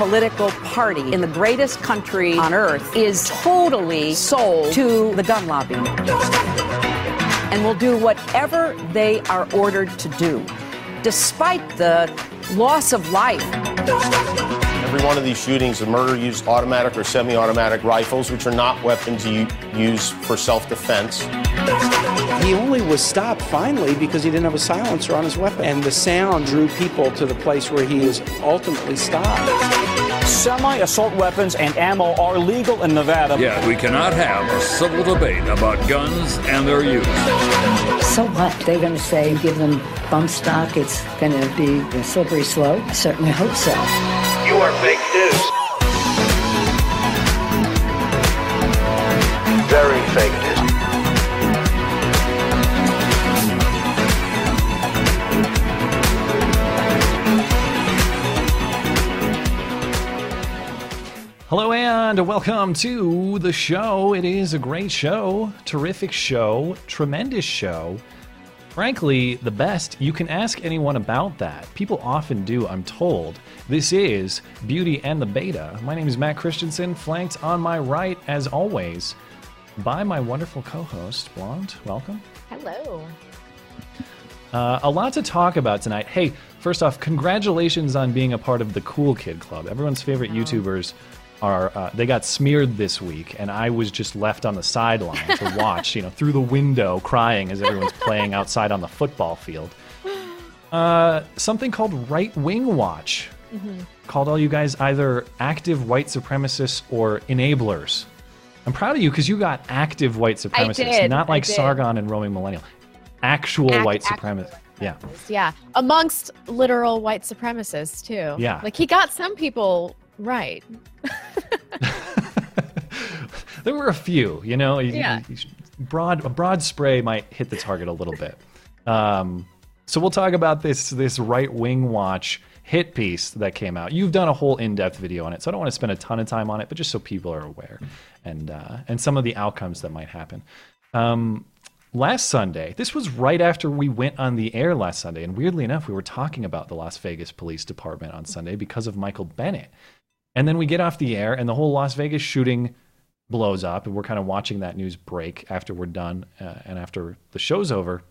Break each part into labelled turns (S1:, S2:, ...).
S1: Political party in the greatest country on earth is totally sold to the gun lobby and will do whatever they are ordered to do, despite the loss of life.
S2: Every one of these shootings, the murder used automatic or semi automatic rifles, which are not weapons you use for self defense.
S3: He only was stopped finally because he didn't have a silencer on his weapon. And the sound drew people to the place where he was ultimately stopped.
S4: Semi assault weapons and ammo are legal in Nevada.
S5: Yet we cannot have a civil debate about guns and their use.
S6: So what? They're going to say give them bump stock. It's going to be a slippery slope. I certainly hope so.
S7: You are fake news. Very fake news.
S8: Hello and welcome to the show. It is a great show, terrific show, tremendous show. Frankly, the best. You can ask anyone about that. People often do, I'm told. This is Beauty and the Beta. My name is Matt Christensen, flanked on my right, as always, by my wonderful co host, Blonde. Welcome.
S9: Hello.
S8: Uh, a lot to talk about tonight. Hey, first off, congratulations on being a part of the Cool Kid Club. Everyone's favorite YouTubers are uh, they got smeared this week, and I was just left on the sideline to watch, you know, through the window, crying as everyone's playing outside on the football field. Uh, something called Right Wing Watch called all you guys either active white supremacists or enablers. I'm proud of you because you got active white supremacists, not like. Sargon and roaming millennial. Actual
S9: Act-
S8: white supremacists. Yeah.
S9: Yeah, amongst literal white supremacists too.
S8: Yeah.
S9: like he got some people right.
S8: There were a few, you know.
S9: Yeah.
S8: broad a broad spray might hit the target a little bit. Um, so we'll talk about this this right wing watch hit piece that came out. You've done a whole in depth video on it, so I don't want to spend a ton of time on it, but just so people are aware and uh, and some of the outcomes that might happen. Um, last Sunday, this was right after we went on the air last Sunday, and weirdly enough, we were talking about the Las Vegas Police Department on Sunday because of Michael Bennett. And then we get off the air, and the whole Las Vegas shooting blows up, and we're kind of watching that news break after we're done uh, and after the show's over.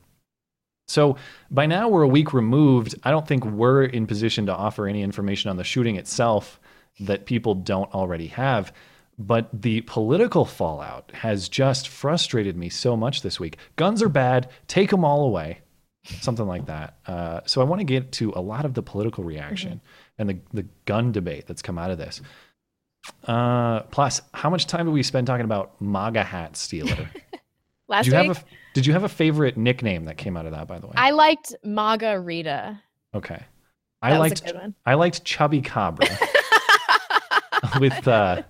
S8: So by now we're a week removed. I don't think we're in position to offer any information on the shooting itself that people don't already have. But the political fallout has just frustrated me so much this week. Guns are bad, take them all away. Something like that. Uh, so I want to get to a lot of the political reaction and the, the gun debate that's come out of this. Uh, plus, how much time did we spend talking about MAGA hat stealer?
S9: Last
S8: did you
S9: week,
S8: have a Did you have a favorite nickname that came out of that? By the way,
S9: I liked Maga Rita.
S8: okay. I
S9: That was a
S8: liked
S9: good one.
S8: I liked Chubby Cabra with uh,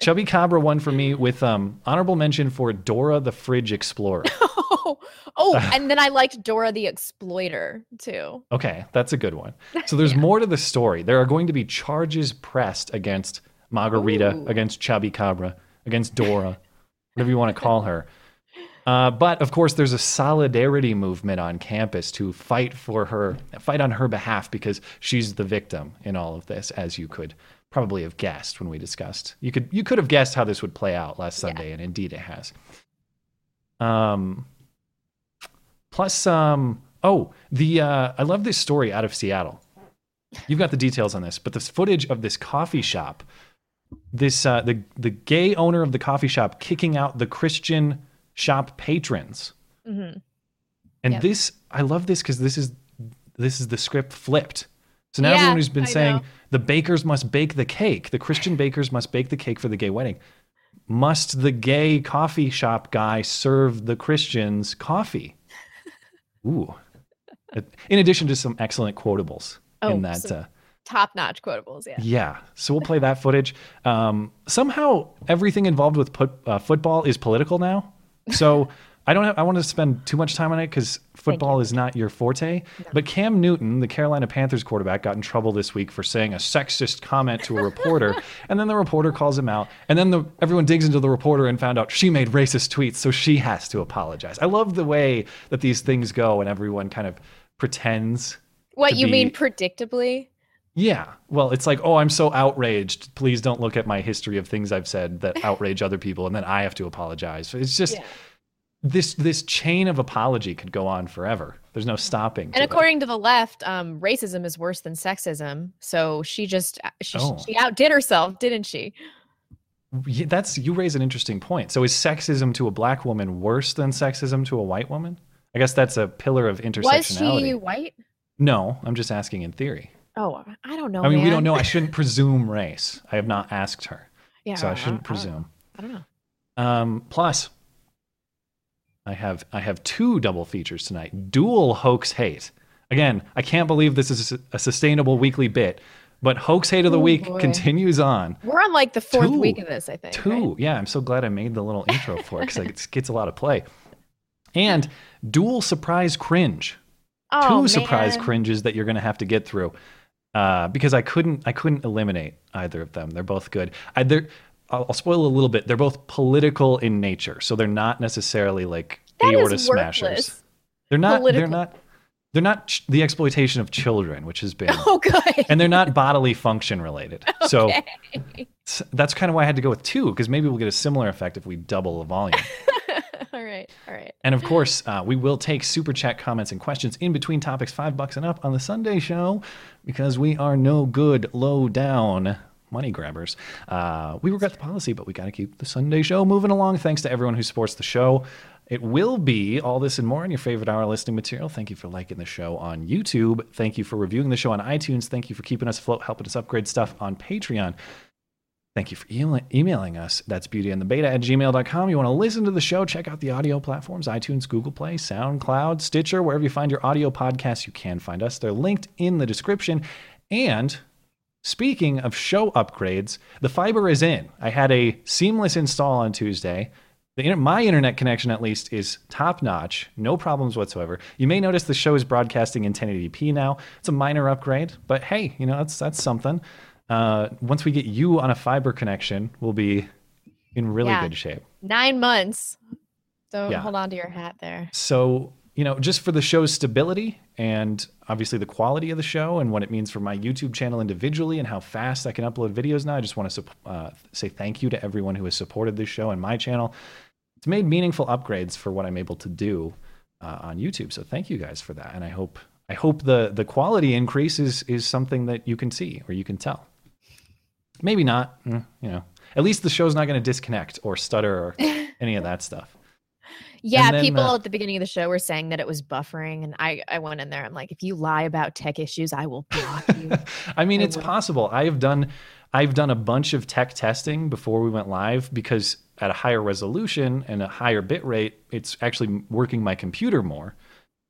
S8: Chubby Cabra one for me with um honorable mention for Dora the Fridge Explorer.
S9: Oh, oh, and then I liked Dora the Exploiter too.
S8: Okay, that's a good one. So there's more to the story. There are going to be charges pressed against Margarita,
S9: Ooh.
S8: against Chubby Cabra, against Dora, whatever you want to call her. Uh, but of course, there's a solidarity movement on campus to fight for her, fight on her behalf because she's the victim in all of this, as you could probably have guessed when we discussed. You could you could have guessed how this would play out last Sunday, and indeed it has. Um, plus, um, oh, the uh, I love this story out of Seattle. You've got the details on this, but this footage of this coffee shop, this uh, the the gay owner of the coffee shop kicking out the Christian shop patrons.
S9: Mm-hmm.
S8: And
S9: Yep.
S8: this, I love this because this is this is the script flipped. So now
S9: Yeah,
S8: everyone who's been
S9: I
S8: saying
S9: know.
S8: the bakers must bake the cake, the Christian bakers must bake the cake for the gay wedding. Must the gay coffee shop guy serve the Christians coffee? Ooh. In addition to some excellent quotables
S9: Oh,
S8: in that. uh,
S9: Top notch quotables. Yeah.
S8: yeah. So we'll play that footage. Um, somehow everything involved with put, uh, football is political now. So I don't have, I want to spend too much time on it because football is not your forte. But Cam Newton, the Carolina Panthers quarterback, got in trouble this week for saying a sexist comment to a reporter. and then the reporter calls him out. And then the, everyone digs into the reporter and found out she made racist tweets. So she has to apologize. I love the way that these things go and everyone kind of pretends.
S9: What you mean predictably?
S8: Yeah. Well, it's like, oh, I'm so outraged. Please don't look at my history of things I've said that outrage other people, and then I have to apologize. It's just this this chain of apology could go on forever. There's no stopping.
S9: And
S8: to
S9: according to the left, um, racism is worse than sexism. So she just uh, she,
S8: Oh.
S9: she outdid herself, didn't she?
S8: Yeah, that's you raise an interesting point. So is sexism to a black woman worse than sexism to a white woman? I guess that's a pillar of intersectionality.
S9: Was she white?
S8: No, I'm just asking in theory.
S9: Oh, I don't know.
S8: I mean, we don't know. I shouldn't presume race. I have not asked her.
S9: Yeah,
S8: so I shouldn't
S9: I
S8: presume.
S9: I don't know.
S8: Um, plus, I have I have two double features tonight. Dual hoax hate. Again, I can't believe this is a sustainable weekly bit, but hoax hate of the
S9: Oh,
S8: week
S9: boy.
S8: continues on.
S9: We're on like the fourth
S8: Two.
S9: week of this, I think.
S8: Two. Yeah, I'm so glad I made the little intro for it because it gets a lot of play. And dual surprise cringe.
S9: Oh,
S8: two surprise cringes that you're going to have to get through uh, because I couldn't I couldn't eliminate either of them. They're both good. I, they're, I'll, I'll spoil a little bit. They're both political in nature, so they're not necessarily like
S9: That
S8: aorta
S9: is
S8: smashers. They're not.
S9: Political.
S8: They're not. They're not ch- the exploitation of children, which has been,
S9: Oh, good.
S8: and they're not bodily function related. So
S9: Okay.
S8: s- that's kind of why I had to go with two because maybe we'll get a similar effect if we double the volume.
S9: all right. All right.
S8: And of course, uh, we will take super chat comments and questions in between topics, five bucks and up on the Sunday show, because we are no good low down money grabbers. Uh, we regret the policy, but we got to keep the Sunday show moving along. Thanks to everyone who supports the show. It will be all this and more in your favorite hour listening material. Thank you for liking the show on YouTube. Thank you for reviewing the show on iTunes. Thank you for keeping us afloat, helping us upgrade stuff on Patreon. Thank you for email- emailing us. That's beautyandthebeta at gmail.com. You want to listen to the show, check out the audio platforms iTunes, Google Play, SoundCloud, Stitcher, wherever you find your audio podcasts, you can find us. They're linked in the description. And speaking of show upgrades, the fiber is in. I had a seamless install on Tuesday. The my internet connection, at least, is top notch. No problems whatsoever. You may notice the show is broadcasting in 1080p now. It's a minor upgrade, but hey, you know that's that's something. Uh, once we get you on a fiber connection, we'll be in really
S9: Yeah.
S8: good shape.
S9: Nine months. Don't
S8: Yeah.
S9: hold on to your hat there.
S8: So, you know, just for the show's stability and obviously the quality of the show and what it means for my YouTube channel individually and how fast I can upload videos now, I just want to uh, say thank you to everyone who has supported this show and my channel. It's made meaningful upgrades for what I'm able to do uh, on YouTube. So thank you guys for that. And I hope I hope the the quality increase is is something that you can see or you can tell. Maybe not, mm, you know. At least the show's not going to disconnect or stutter or any of that stuff.
S9: Yeah,
S8: then,
S9: people
S8: uh,
S9: at the beginning of the show were saying that it was buffering, and I I went in there. I'm like, if you lie about tech issues, I will block you.
S8: I mean,
S9: I
S8: it's
S9: will.
S8: possible. I have done I've done a bunch of tech testing before we went live because at a higher resolution and a higher bit rate, it's actually working my computer more.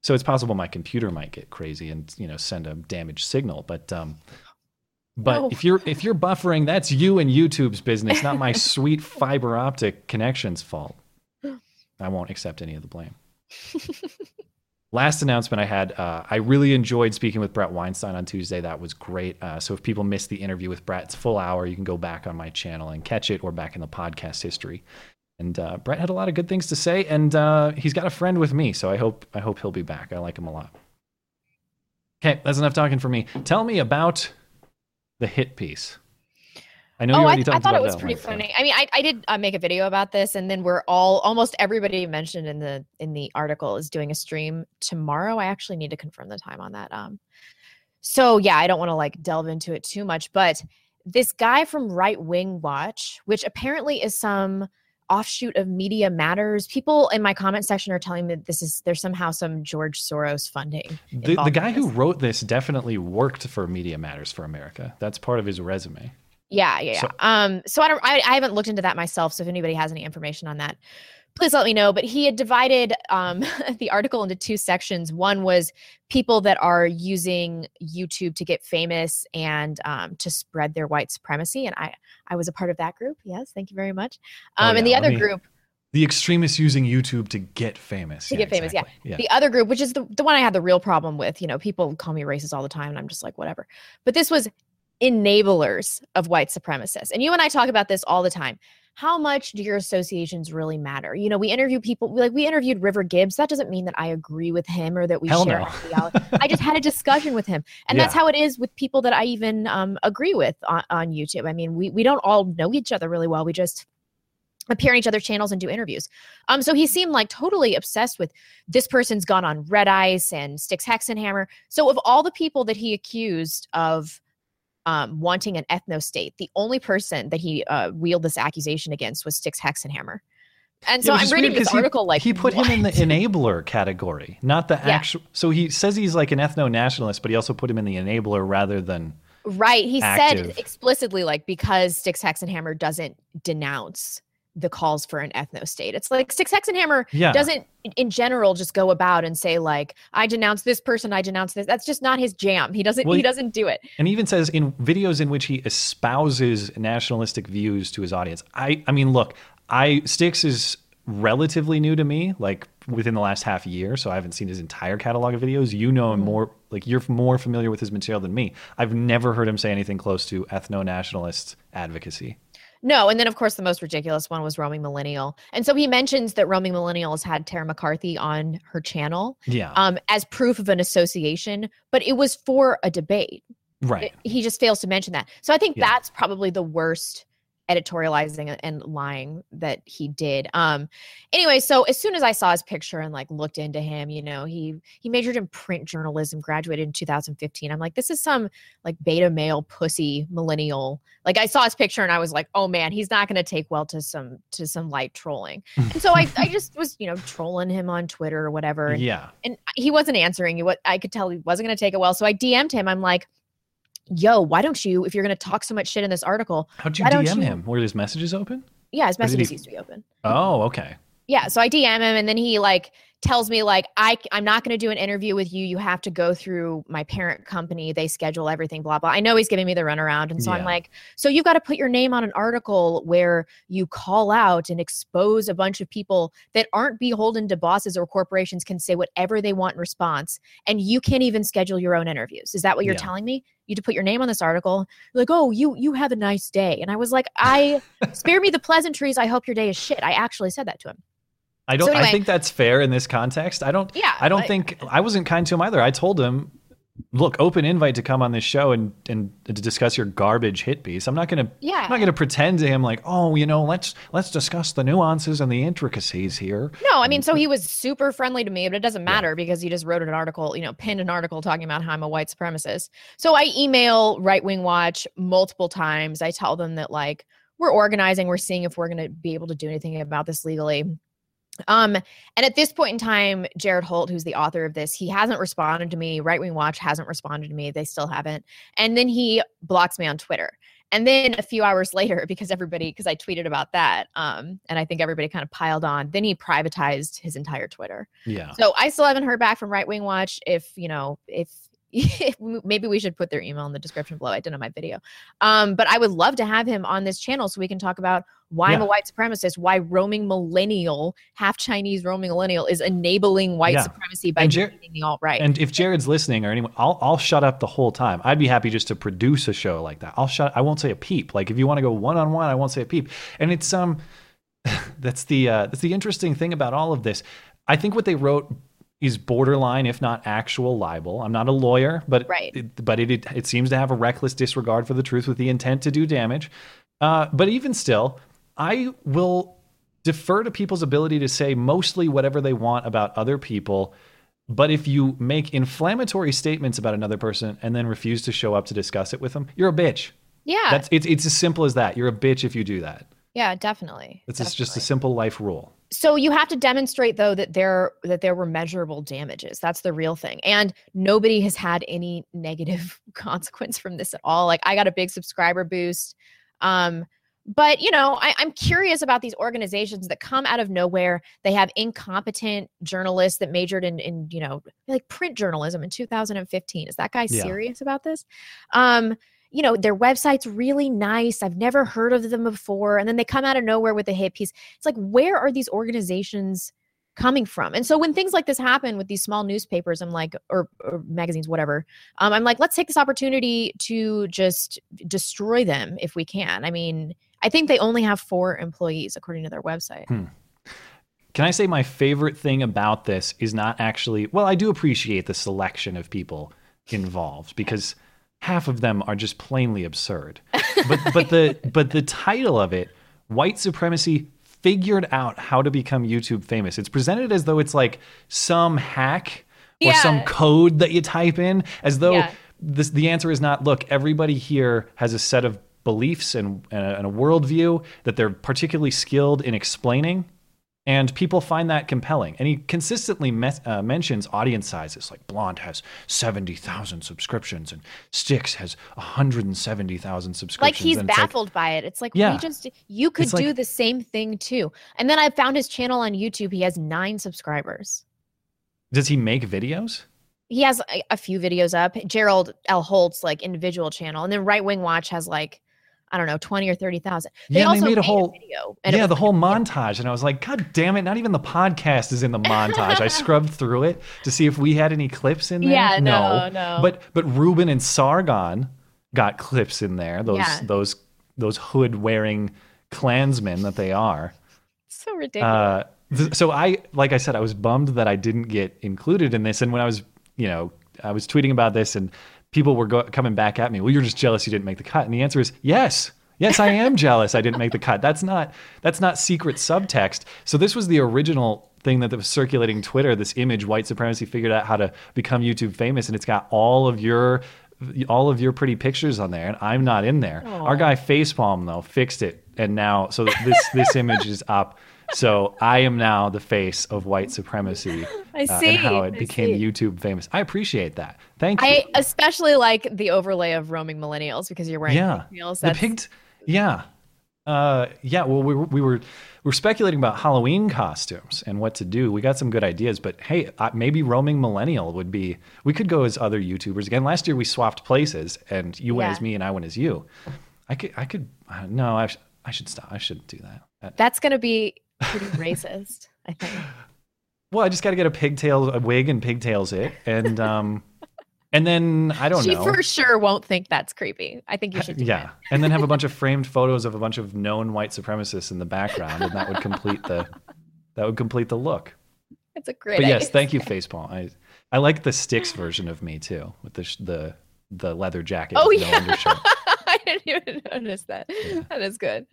S8: So it's possible my computer might get crazy and you know send a damaged signal. But um, but
S9: No.
S8: if you're if you're buffering, that's you and YouTube's business, not my sweet fiber optic connection's fault. I won't accept any of the blame. Last announcement I had, uh, I really enjoyed speaking with Bret Weinstein on Tuesday. That was great. Uh, so if people missed the interview with Bret, it's full hour. You can go back on my channel and catch it or back in the podcast history. And uh, Bret had a lot of good things to say, and uh, he's got a friend with me, so I hope I hope he'll be back. I like him a lot. Okay, that's enough talking for me. Tell me about the hit piece. I know
S9: oh, I,
S8: already
S9: I thought it was pretty funny. I mean, I, I did uh, make a video about this, and then we're all almost everybody mentioned in the in the article is doing a stream tomorrow. I actually need to confirm the time on that. Um, so yeah, I don't want to like delve into it too much, but this guy from Right Wing Watch, which apparently is some offshoot of Media Matters. People in my comment section are telling me that this is there's somehow some George Soros funding.
S8: The, the guy who wrote this definitely worked for Media Matters for America. That's part of his resume.
S9: Yeah, yeah, yeah.
S8: So-
S9: um, so I don't, I, I haven't looked into that myself. So if anybody has any information on that, please let me know. But he had divided um the article into two sections. One was people that are using YouTube to get famous and um to spread their white supremacy, and I, I was a part of that group. Yes, thank you very much.
S8: Oh,
S9: Um, and the other group
S8: The extremists using YouTube to get famous.
S9: to
S8: Yeah,
S9: get famous.
S8: exactly.
S9: Yeah. The other group, which is the, the one I had the real problem with, you know, people call me racist all the time and I'm just like, whatever. But this was enablers of white supremacists. And you and I talk about this all the time. How much do your associations really matter? You know, we interview people like we interviewed River Gibbs. That doesn't mean that I agree with him or that we
S8: Hell
S9: share
S8: no.
S9: I just had a discussion with him. And that's how it is with people that I even um, agree with on, on YouTube. I mean, we, we don't all know each other really well. We just appear on each other's channels and do interviews. Um, so he seemed like totally obsessed with this person's gone on red ice and Styx Hexenhammer. So of all the people that he accused of um, wanting an ethno state, the only person that he uh, wielded this accusation against was Styx Hexenhammer. And so
S8: Yeah,
S9: I'm reading this
S8: 'cause he-
S9: article like
S8: he put him in the enabler category, not the
S9: Yeah.
S8: actual. So he says he's like an ethno nationalist, but he also put him in the enabler rather than.
S9: Right. He
S8: active.
S9: said explicitly, like, because Styx Hexenhammer doesn't denounce the calls for an ethno state. It's like Styx Hexenhammer
S8: Yeah.
S9: doesn't, in- general, just go about and say, like, I denounce this person, I denounce this. That's just not his jam. He doesn't,
S8: Well,
S9: he doesn't do it.
S8: And he even says in videos in which he espouses nationalistic views to his audience. I, I mean, look, I Styx is relatively new to me, like within the last half year, so I haven't seen his entire catalog of videos. You know him
S9: Mm-hmm.
S8: more, like you're more familiar with his material than me. I've never heard him say anything close to ethno nationalist advocacy.
S9: No, and then of course the most ridiculous one was Roaming Millennial. And so he mentions that Roaming millennials had Tara McCarthy on her channel
S8: Yeah.
S9: um, as proof of an association, but it was for a debate.
S8: right.
S9: It- he just fails to mention that. So I think
S8: Yeah.
S9: that's probably the worst editorializing and- lying that he did. Um anyway, so as soon as I saw his picture and like looked into him, you know, he he majored in print journalism, graduated in 2015. I'm like this is some like beta male pussy millennial. Like I saw his picture and I was like, "Oh man, he's not going to take well to some to some light trolling." and so I I just was, you know, trolling him on Twitter or whatever. And
S8: Yeah.
S9: and he wasn't answering you what i could tell he wasn't going to take it well so i dm'd him i'm like yo why don't you if you're going to talk so much shit in this article
S8: How'd you DM
S9: you-
S8: him? Were his messages open?
S9: yeah his
S8: did he-
S9: messages used to be open
S8: Oh, okay.
S9: yeah so i dm him and then he like tells me like i i'm not going to do an interview with you. You have to go through my parent company. They schedule everything blah blah. I know he's giving me the runaround and so i'm like so you've got to put your name on an article where you call out and expose a bunch of people that aren't beholden to bosses or corporations can say whatever they want in response and you can't even schedule your own interviews. Is that what you're
S8: Yeah.
S9: telling me? You to put your name on this article. You're like oh you you have a nice day. And i was like i spare me the pleasantries. I hope your day is shit. I actually said that to him
S8: I don't.
S9: So anyway-
S8: I think that's fair in this context. I don't.
S9: Yeah,
S8: I don't
S9: like-
S8: think I wasn't kind to him either. I told him, "Look, open invite to come on this show and and to discuss your garbage hit piece. I'm not gonna.
S9: Yeah.
S8: I'm not gonna pretend to him like, oh, you know, let's let's discuss the nuances and the intricacies here.
S9: No, I mean, so he was super friendly to me, but it doesn't matter because he just wrote an article, you know, pinned an article talking about how I'm a white supremacist. So I email Right Wing Watch multiple times. I tell them that, like, we're organizing, we're seeing if we're going to be able to do anything about this legally. Um, and at this point in time, Jared Holt, who's the author of this, he hasn't responded to me. Right Wing Watch hasn't responded to me. They still haven't. And then he blocks me on Twitter. And then a few hours later, because everybody, because I tweeted about that, um, and I think everybody kind of piled on, then he privatized his entire Twitter.
S8: Yeah.
S9: So I still haven't heard back from Right Wing Watch. If you know, if, if maybe we should put their email in the description below. I did on my video, um, but I would love to have him on this channel so we can talk about why I'm a white supremacist, why roaming millennial, half Chinese roaming millennial, is enabling white
S8: Yeah.
S9: supremacy by
S8: Jer-
S9: the alt right.
S8: And if Jared's listening or anyone, I'll I'll shut up the whole time. I'd be happy just to produce a show like that. I'll shut. I won't say a peep. Like if you want to go one on one, I won't say a peep. And it's um, that's the uh, that's the interesting thing about all of this. I think what they wrote is borderline, if not actual libel. I'm not a lawyer, but
S9: Right.
S8: it, but it, it it seems to have a reckless disregard for the truth with the intent to do damage. Uh, but even still, I will defer to people's ability to say mostly whatever they want about other people. But if you make inflammatory statements about another person and then refuse to show up to discuss it with them, you're a bitch.
S9: yeah,
S8: That's it's it's as simple as that. You're a bitch if you do that.
S9: Yeah, definitely.
S8: It's just- just a simple life rule.
S9: So you have to demonstrate though that there that there were measurable damages. That's the real thing. And nobody has had any negative consequence from this at all. Like I got a big subscriber boost. Um, but you know, I, I'm curious about these organizations that come out of nowhere. They have incompetent journalists that majored in in, you know, like print journalism in 2015. Is that guy
S10: Yeah.
S9: serious about this? Um, you know, their website's really nice. I've never heard of them before. And then they come out of nowhere with a hit piece. It's like, where are these organizations coming from? And so when things like this happen with these small newspapers, I'm like, or, or magazines, whatever, um, I'm like, let's take this opportunity to just destroy them if we can. I mean, I think they only have four employees according to their website.
S8: Hmm. Can I say my favorite thing about this is not actually, well, I do appreciate the selection of people involved because half of them are just plainly absurd. But but the but the title of it, white supremacy figured out how to become YouTube famous. It's presented as though it's like some hack or some code that you type in as though
S10: Yeah.
S8: this the answer is not look everybody here has a set of beliefs and, and, a, worldview that they're particularly skilled in explaining and people find that compelling and he consistently mes- uh, mentions audience sizes like blonde has 70000 subscriptions and Styx has 170000 subscriptions
S9: Like he's
S8: it's like-
S9: baffled by it. It's like
S8: Yeah.
S9: we just you could
S8: It's like-
S9: do the same thing too. And then I found his channel on YouTube. He has nine subscribers.
S8: does he make videos
S9: He has a, a few videos up. Jared L. Holt's like individual channel, and then Right Wing Watch has like I don't know twenty or thirty thousand. They
S8: yeah,
S9: also
S8: they made a whole
S9: video. and
S8: yeah, the whole montage, and I was like, God damn it! Not even the podcast is in the montage. I scrubbed through it to see if we had any clips in there.
S9: Yeah, no, no.
S8: But but Rubin and Sargon got clips in there. Those
S9: Yeah.
S8: those those hood wearing Klansmen that they are.
S9: so ridiculous.
S8: Uh, th- so I, like I said, I was bummed that I didn't get included in this. And when I was, you know, I was tweeting about this, and people were go- coming back at me. Well, you're just jealous you didn't make the cut. And the answer is yes. Yes, I am jealous I didn't make the cut. That's not that's not secret subtext. So this was the original thing that was circulating Twitter. This image, white supremacy figured out how to become YouTube famous, and it's got all of your all of your pretty pictures on there, and I'm not in there. Our guy Facepalm though fixed it, and now so this this image is up. So I am now the face of white supremacy.
S9: I
S8: uh,
S9: see,
S8: and how it
S9: I
S8: became
S9: see.
S8: YouTube famous. I appreciate that. Thank you.
S9: I especially like the overlay of roaming millennials because you're wearing
S8: yeah,
S9: pigtails.
S8: the
S9: That's
S8: pig. Yeah, uh, yeah. Well, we were, we were we were speculating about Halloween costumes and what to do. We got some good ideas, but hey, uh, maybe roaming millennial would be. We could go as other YouTubers again. Last year we swapped places, and you went
S9: Yeah.
S8: as me and I went as you. I could. I could. Uh, no, I, sh- I should stop. I shouldn't do that. That-
S9: that's gonna be pretty racist. I think.
S8: Well, I just got to get a pigtail, a wig, and pigtails it, and um, and then I don't
S9: she
S8: know.
S9: She for sure won't think that's creepy. I think you should. Do
S8: yeah, and then have a bunch of framed photos of a bunch of known white supremacists in the background, and that would complete the that would complete the look.
S9: It's a great.
S8: but yes, thank you, Facepalm. I I like the Styx version of me too, with the the the leather jacket.
S9: Oh yeah. I didn't even notice that. That is good.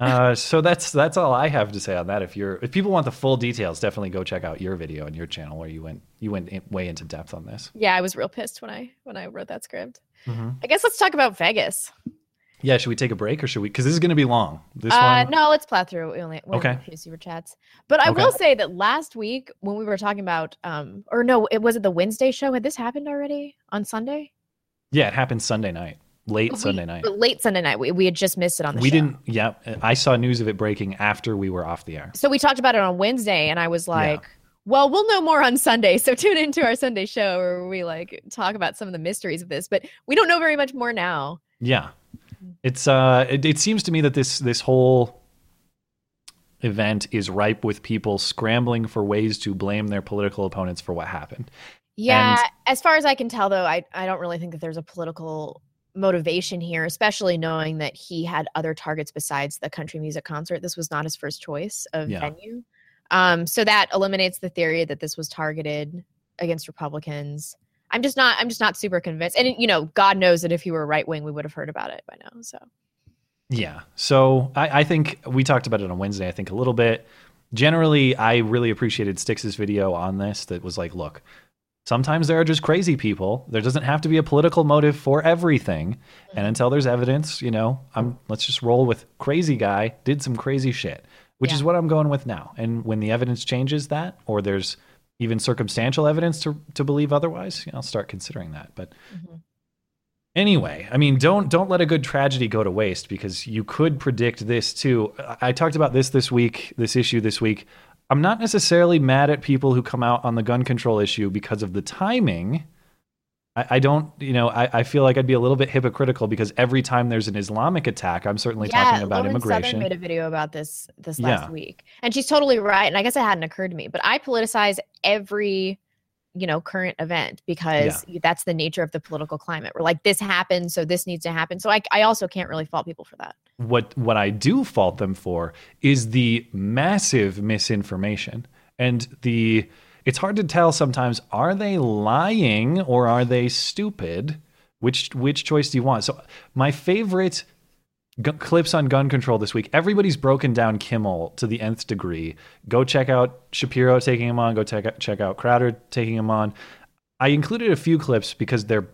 S8: Uh, so that's that's all I have to say on that. If you're if people want the full details, definitely go check out your video and your channel where you went you went in, way into depth on this.
S9: Yeah, I was real pissed when I when I wrote that script.
S8: Mhm.
S9: I guess let's talk about Vegas.
S8: Yeah, should we take a break or should we? Because this is going to be long. This
S9: uh,
S8: one.
S9: no, let's plow through. We only, we
S8: Okay.
S9: have a few super chats. But I
S8: Okay.
S9: will say that last week when we were talking about, um, or no, it was it the Wednesday show. Had this happened already on Sunday?
S8: Yeah, it happened Sunday night, late
S9: We-
S8: Sunday night.
S9: Late Sunday night. We, we had just missed it on the
S8: We
S9: show.
S8: didn't. Yeah, I saw news of it breaking after we were off the air.
S9: So we talked about it on Wednesday, and I was like, "Well, we'll know more on Sunday." So tune into our Sunday show where we like talk about some of the mysteries of this. But we don't know very much more now.
S8: Yeah, it's uh, it, it seems to me that this this whole event is ripe with people scrambling for ways to blame their political opponents for what happened.
S9: Yeah,
S8: And-
S9: as far as I can tell, though, I I don't really think that there's a political motivation here, especially knowing that he had other targets besides the country music concert. This was not his first choice of
S8: Yeah.
S9: venue. Um, so that eliminates the theory that this was targeted against Republicans. I'm just not. I'm just not super convinced. And you know, God knows that if he were right wing, we would have heard about it by now. So
S8: Yeah. So I, I think we talked about it on Wednesday, I think a little bit. Generally, I really appreciated Styx's video on this that was like, look, Sometimes there are just crazy people. There doesn't have to be a political motive for everything. And mm-hmm. until there's evidence, you know, I'm let's just roll with crazy guy did some crazy shit, which is what I'm going with now. And when the evidence changes that, or there's even circumstantial evidence to to believe otherwise, you know, I'll start considering that. But mm-hmm. Anyway, I mean, don't don't let a good tragedy go to waste because you could predict this too. I talked about this this week, this issue this week. I'm not necessarily mad at people who come out on the gun control issue because of the timing. I, I don't, you know, I, I feel like I'd be a little bit hypocritical because every time there's an Islamic attack, I'm certainly talking about
S9: Lauren Southern
S8: immigration.
S9: made a video about this this last
S8: Yeah.
S9: week, and she's totally right. And I guess it hadn't occurred to me, but I politicize every you know current event because that's the nature of the political climate. We're like this happened, so this needs to happen. So I I also can't really fault people for that.
S8: what what I do fault them for is the massive misinformation and the it's hard to tell sometimes are they lying or are they stupid which which choice do you want so my favorite gu- clips on gun control this week everybody's broken down Kimmel to the nth degree go check out Shapiro taking him on go check out, check out Crowder taking him on I included a few clips because they're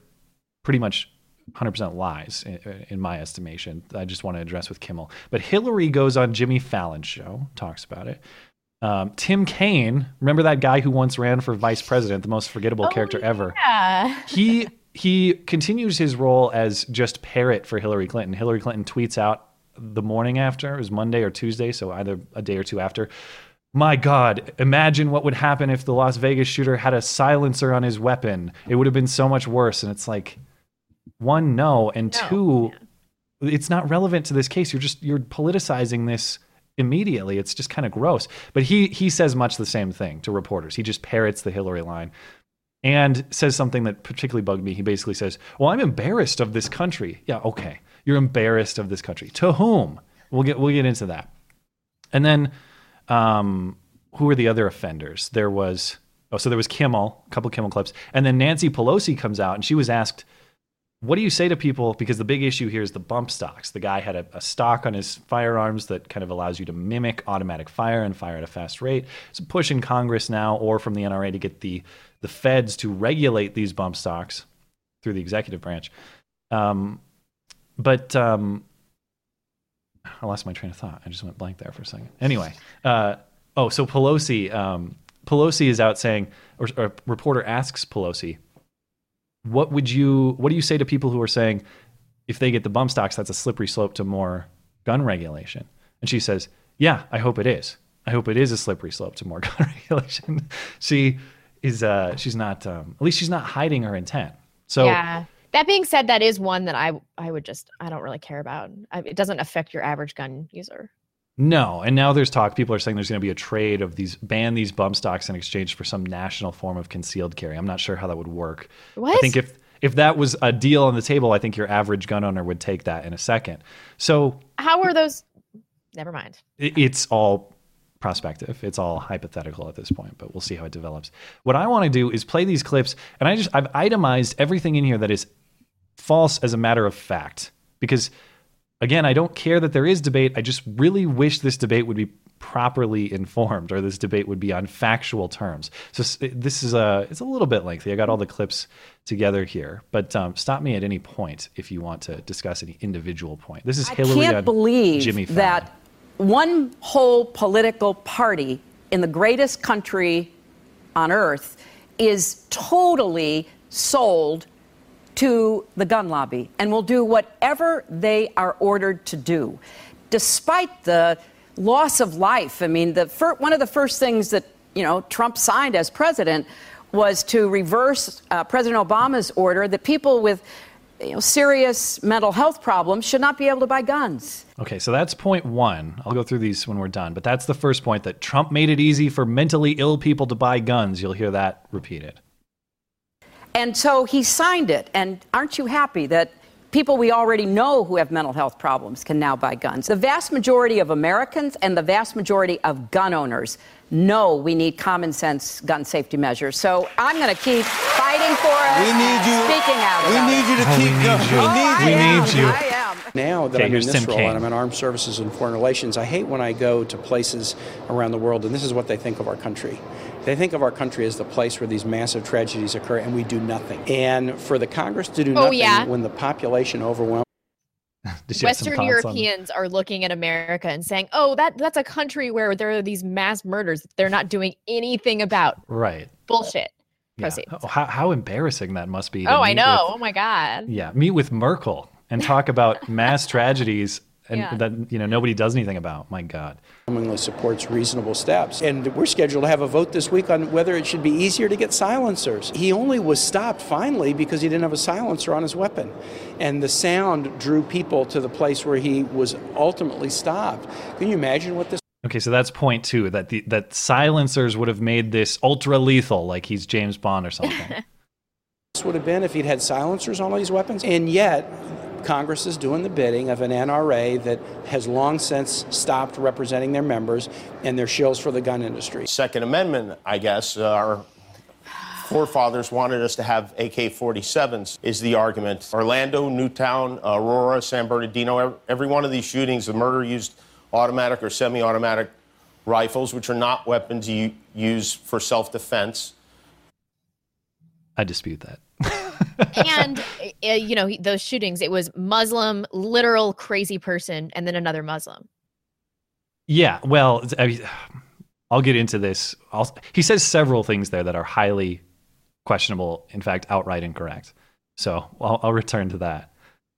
S8: pretty much 100% lies in, in my estimation. I just want to address with Kimmel. But Hillary goes on Jimmy Fallon's show, talks about it. Um, Tim Kaine, remember that guy who once ran for vice president, the most forgettable character ever? He he continues his role as just parrot for Hillary Clinton. Hillary Clinton tweets out the morning after, it was Monday or Tuesday, so either a day or two after. My God, imagine what would happen if the Las Vegas shooter had a silencer on his weapon. It would have been so much worse. And it's like, one, no, and two, it's not relevant to this case. You're just you're politicizing this immediately. It's just kind of gross. But he he says much the same thing to reporters. He just parrots the Hillary line and says something that particularly bugged me. He basically says, "Well, I'm embarrassed of this country." Yeah, okay. You're embarrassed of this country. To whom? We'll get we'll get into that. And then um who were the other offenders? There was oh, so there was Kimmel, a couple Kimmel clips, and then Nancy Pelosi comes out and she was asked, "What do you say to people?" Because the big issue here is the bump stocks. The guy had a, a stock on his firearms that kind of allows you to mimic automatic fire and fire at a fast rate. It's a push in Congress now, or from the NRA, to get the the feds to regulate these bump stocks through the executive branch. Um, but um, I lost my train of thought. I just went blank there for a second. Anyway, uh, oh, so Pelosi, um, Pelosi is out saying, or, a reporter asks Pelosi, "What would you? What do you say to people who are saying if they get the bump stocks, that's a slippery slope to more gun regulation?" And she says, "Yeah, I hope it is. I hope it is a slippery slope to more gun regulation." she is, uh, she's not, um, at least she's not hiding her intent. So
S9: yeah. That being said, that is one that I I would just I don't really care about. I, it doesn't affect your average gun user.
S8: No, and now there's talk. People are saying there's going to be a trade of these ban these bump stocks in exchange for some national form of concealed carry. I'm not sure how that would work.
S9: What?
S8: I think if if that was a deal on the table, I think your average gun owner would take that in a second. So
S9: How are those? Never mind.
S8: it- it's all prospective. It's all hypothetical at this point, but we'll see how it develops. What I want to do is play these clips, and I just I've itemized everything in here that is false as a matter of fact because again, I don't care that there is debate. I just really wish this debate would be properly informed or this debate would be on factual terms. So this is a it's a little bit lengthy. I got all the clips together here, but um, stop me at any point if you want to discuss any individual point. This is
S1: I
S8: Hillary
S1: can't
S8: on
S1: believe
S8: Jimmy Fallon.
S1: that one whole political party in the greatest country on earth is totally sold to the gun lobby and will do whatever they are ordered to do, despite the loss of life. I mean, the fir- one of the first things that you know Trump signed as president was to reverse uh, President Obama's order that people with you know, serious mental health problems should not be able to buy guns.
S8: Okay, so that's point one. I'll go through these when we're done, but that's the first point that Trump made it easy for mentally ill people to buy guns. You'll hear that repeated.
S1: And so he signed it. And aren't you happy that people we already know who have mental health problems can now buy guns? The vast majority of Americans and the vast majority of gun owners know we need common sense gun safety measures. So I'm going to keep fighting for it.
S3: We need you-
S1: Speaking out.
S3: we
S1: about
S3: need
S1: it.
S3: you to
S8: Oh, we
S3: keep
S8: need
S3: going.
S8: you.
S3: We
S1: Oh,
S3: need
S1: I
S8: We
S1: am.
S8: need you.
S1: I am.
S3: Now that
S8: Okay,
S3: I'm in this
S8: Tim
S3: role
S8: Kaine.
S3: and I'm in armed services and foreign relations, I hate when I go to places around the world and this is what they think of our country. They think of our country as the place where these massive tragedies occur, and we do nothing. And for the Congress to do
S9: Oh,
S3: nothing
S9: yeah.
S3: when the population overwhelms.
S8: Did you have some
S9: Western
S8: thoughts on-
S9: Europeans are looking at America and saying, "Oh, that that's a country where there are these mass murders that they're not doing anything about."
S8: Right.
S9: Bullshit.
S8: Yeah.
S9: Proceed.
S8: Oh, how, how embarrassing that must be.
S9: Oh, I know.
S8: with-
S9: oh my god.
S8: yeah, meet with Merkel and talk about mass tragedies and
S9: Yeah.
S8: that you know nobody does anything about. My God.
S3: overwhelmingly supports reasonable steps. And we're scheduled to have a vote this week on whether it should be easier to get silencers. He only was stopped finally because he didn't have a silencer on his weapon. And the sound drew people to the place where he was ultimately stopped. Can you imagine what this
S8: Okay, so that's point two that the that silencers would have made this ultra lethal, like he's James Bond or something.
S3: This would have been if he'd had silencers on all these weapons? And yet, Congress is doing the bidding of an NRA that has long since stopped representing their members and their shills for the gun industry.
S2: Second Amendment, I guess, uh, our forefathers wanted us to have AK 47s, is the argument. Orlando, Newtown, Aurora, San Bernardino, every one of these shootings, the murder used automatic or semi automatic rifles, which are not weapons you use for self defense.
S8: I dispute that.
S9: And uh, you know he- those shootings, it was Muslim, literal crazy person, and then another Muslim.
S8: Yeah, well, I mean, I'll get into this. I'll, he says several things there that are highly questionable, in fact, outright incorrect. So I'll, I'll return to that.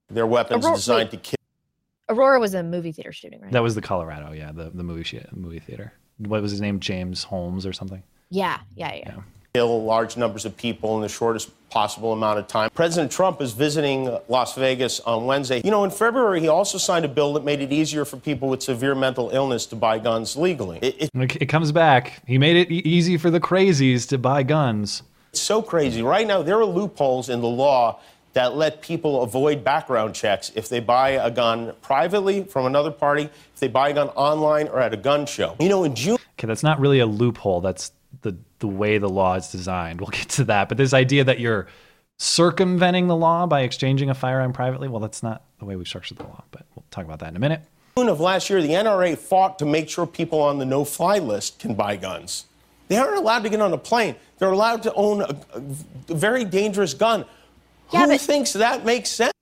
S2: They're weapons
S9: Aurora-
S2: designed
S9: wait.
S2: to kill.
S9: Aurora was a movie theater shooting, right?
S8: That was the Colorado, yeah, the the movie movie theater. What was his name? James Holmes or something?
S9: yeah, yeah, yeah.
S2: Kill large numbers of people in the shortest possible amount of time. President Trump is visiting Las Vegas on Wednesday. You know, in February, he also signed a bill that made it easier for people with severe mental illness to buy guns legally. It, it-
S8: It, comes back. He made it easy for the crazies to buy guns.
S2: it's so crazy. Right now, there are loopholes in the law that let people avoid background checks if they buy a gun privately from another party, if they buy a gun online or at a gun show. You know, in June,
S8: Okay, that's not really a loophole. That's the the way the law is designed. We'll get to that. But this idea that you're circumventing the law by exchanging a firearm privately, well, that's not the way we structured the law. But we'll talk about that in a minute.
S2: June of last year, the NRA fought to make sure people on the no fly list can buy guns. They aren't allowed to get on a plane. They're allowed to own a, a very dangerous gun.
S9: Yeah,
S2: Who
S9: but-
S2: thinks that makes sense?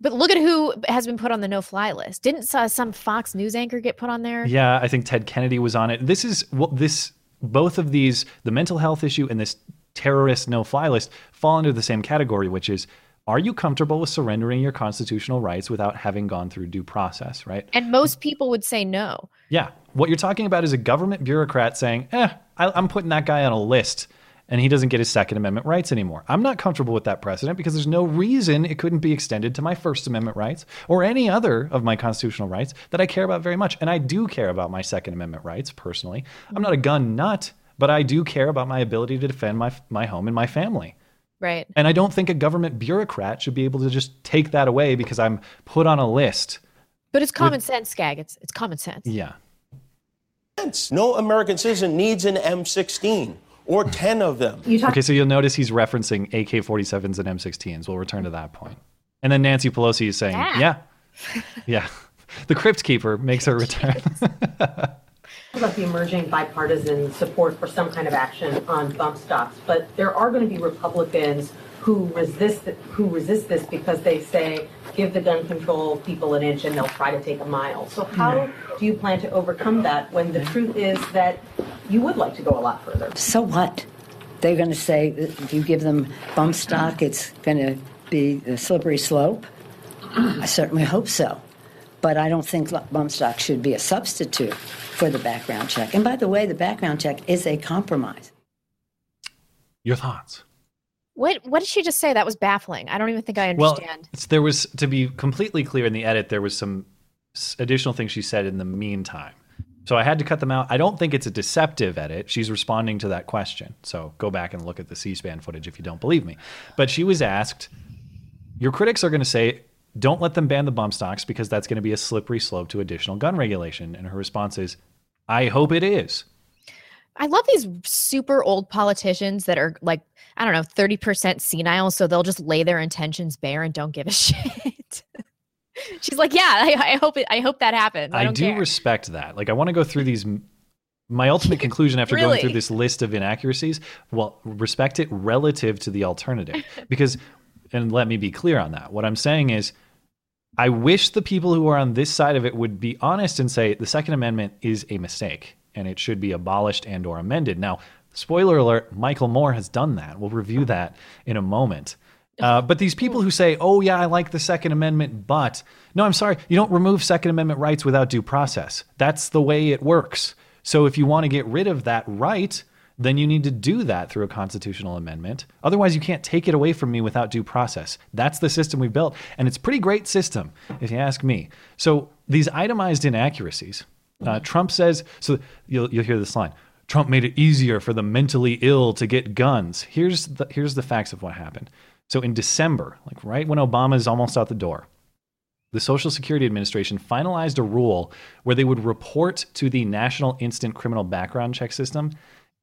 S9: But look at who has been put on the no-fly list. Didn't uh, some Fox News anchor get put on there?
S8: Yeah, I think Ted Kennedy was on it. This is well, this both of these, the mental health issue and this terrorist no-fly list, fall under the same category, which is. Are you comfortable with surrendering your constitutional rights without having gone through due process, right?
S9: And most people would say no.
S8: Yeah. What you're talking about is a government bureaucrat saying, eh, I, I'm putting that guy on a list and he doesn't get his Second Amendment rights anymore. I'm not comfortable with that precedent because there's no reason it couldn't be extended to my First Amendment rights or any other of my constitutional rights that I care about very much. And I do care about my Second Amendment rights personally. I'm not a gun nut, but I do care about my ability to defend my, my home and my family.
S9: Right.
S8: And I don't think a government bureaucrat should be able to just take that away because I'm put on a list.
S9: But it's common sense, Skag. It's it's common sense.
S8: Yeah.
S2: No American citizen needs an M16 or 10 of them.
S8: Okay, so you'll notice he's referencing AK 47s and M16s. We'll return to that point. And then Nancy Pelosi is saying,
S9: Yeah.
S8: yeah, yeah. The Crypt Keeper makes her return.
S10: about the emerging bipartisan support for some kind of action on bump stocks, but there are going to be Republicans who resist who resist this because they say give the gun control people an inch and they'll try to take a mile. So how do you plan to overcome that when the truth is that you would like to go a lot further?
S6: So what? They're going to say if you give them bump stock, it's going to be a slippery slope. I certainly hope so. But I don't think bump stock should be a substitute for the background check. And by the way, the background check is a compromise.
S8: Your thoughts?
S9: What what did she just say? That was baffling. I don't even think I understand.
S8: it's- there was, to be completely clear in the edit, there was some additional things she said in the meantime. So I had to cut them out. I don't think it's a deceptive edit. She's responding to that question. So go back and look at the C SPAN footage if you don't believe me. But she was asked, Your critics are going to say, don't let them ban the bump stocks because that's going to be a slippery slope to additional gun regulation. And her response is, I hope it is.
S9: I love these super old politicians that are like, I don't know, 30% senile, so they'll just lay their intentions bare and don't give a shit. She's like, yeah, I, I hope it, I hope that happens. I,
S8: I,
S9: don't care.
S8: respect that. Like, I want to go through these my ultimate conclusion after going through this list of inaccuracies, well, respect it relative to the alternative. Because, and let me be clear on that. What I'm saying is, I wish the people who are on this side of it would be honest and say the Second Amendment is a mistake and it should be abolished and or amended. Now, spoiler alert, Michael Moore has done that. We'll review that in a moment. Uh, but these people who say, "Oh yeah, I like the Second Amendment," but no, I'm sorry, you don't remove Second Amendment rights without due process. That's the way it works. So if you want to get rid of that right, then you need to do that through a constitutional amendment. Otherwise, you can't take it away from me without due process. That's the system we built, and it's a pretty great system, if you ask me. So these itemized inaccuracies, uh, Trump says. So you'll you'll hear this line. Trump made it easier for the mentally ill to get guns. Here's the here's the facts of what happened. So in December, like right when Obama is almost out the door, the Social Security Administration finalized a rule where they would report to the National Instant Criminal Background Check System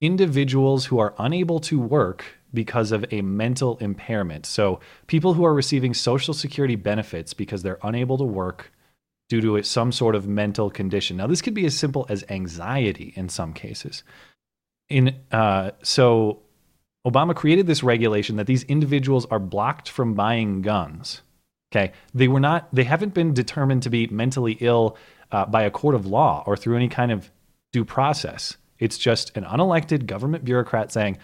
S8: individuals who are unable to work because of a mental impairment. So, people who are receiving Social Security benefits because they're unable to work due to some sort of mental condition. Now, this could be as simple as anxiety in some cases. In uh, so, Obama created this regulation that these individuals are blocked from buying guns. Okay, they were not. They haven't been determined to be mentally ill uh, by a court of law or through any kind of due process. It's just an unelected government bureaucrat saying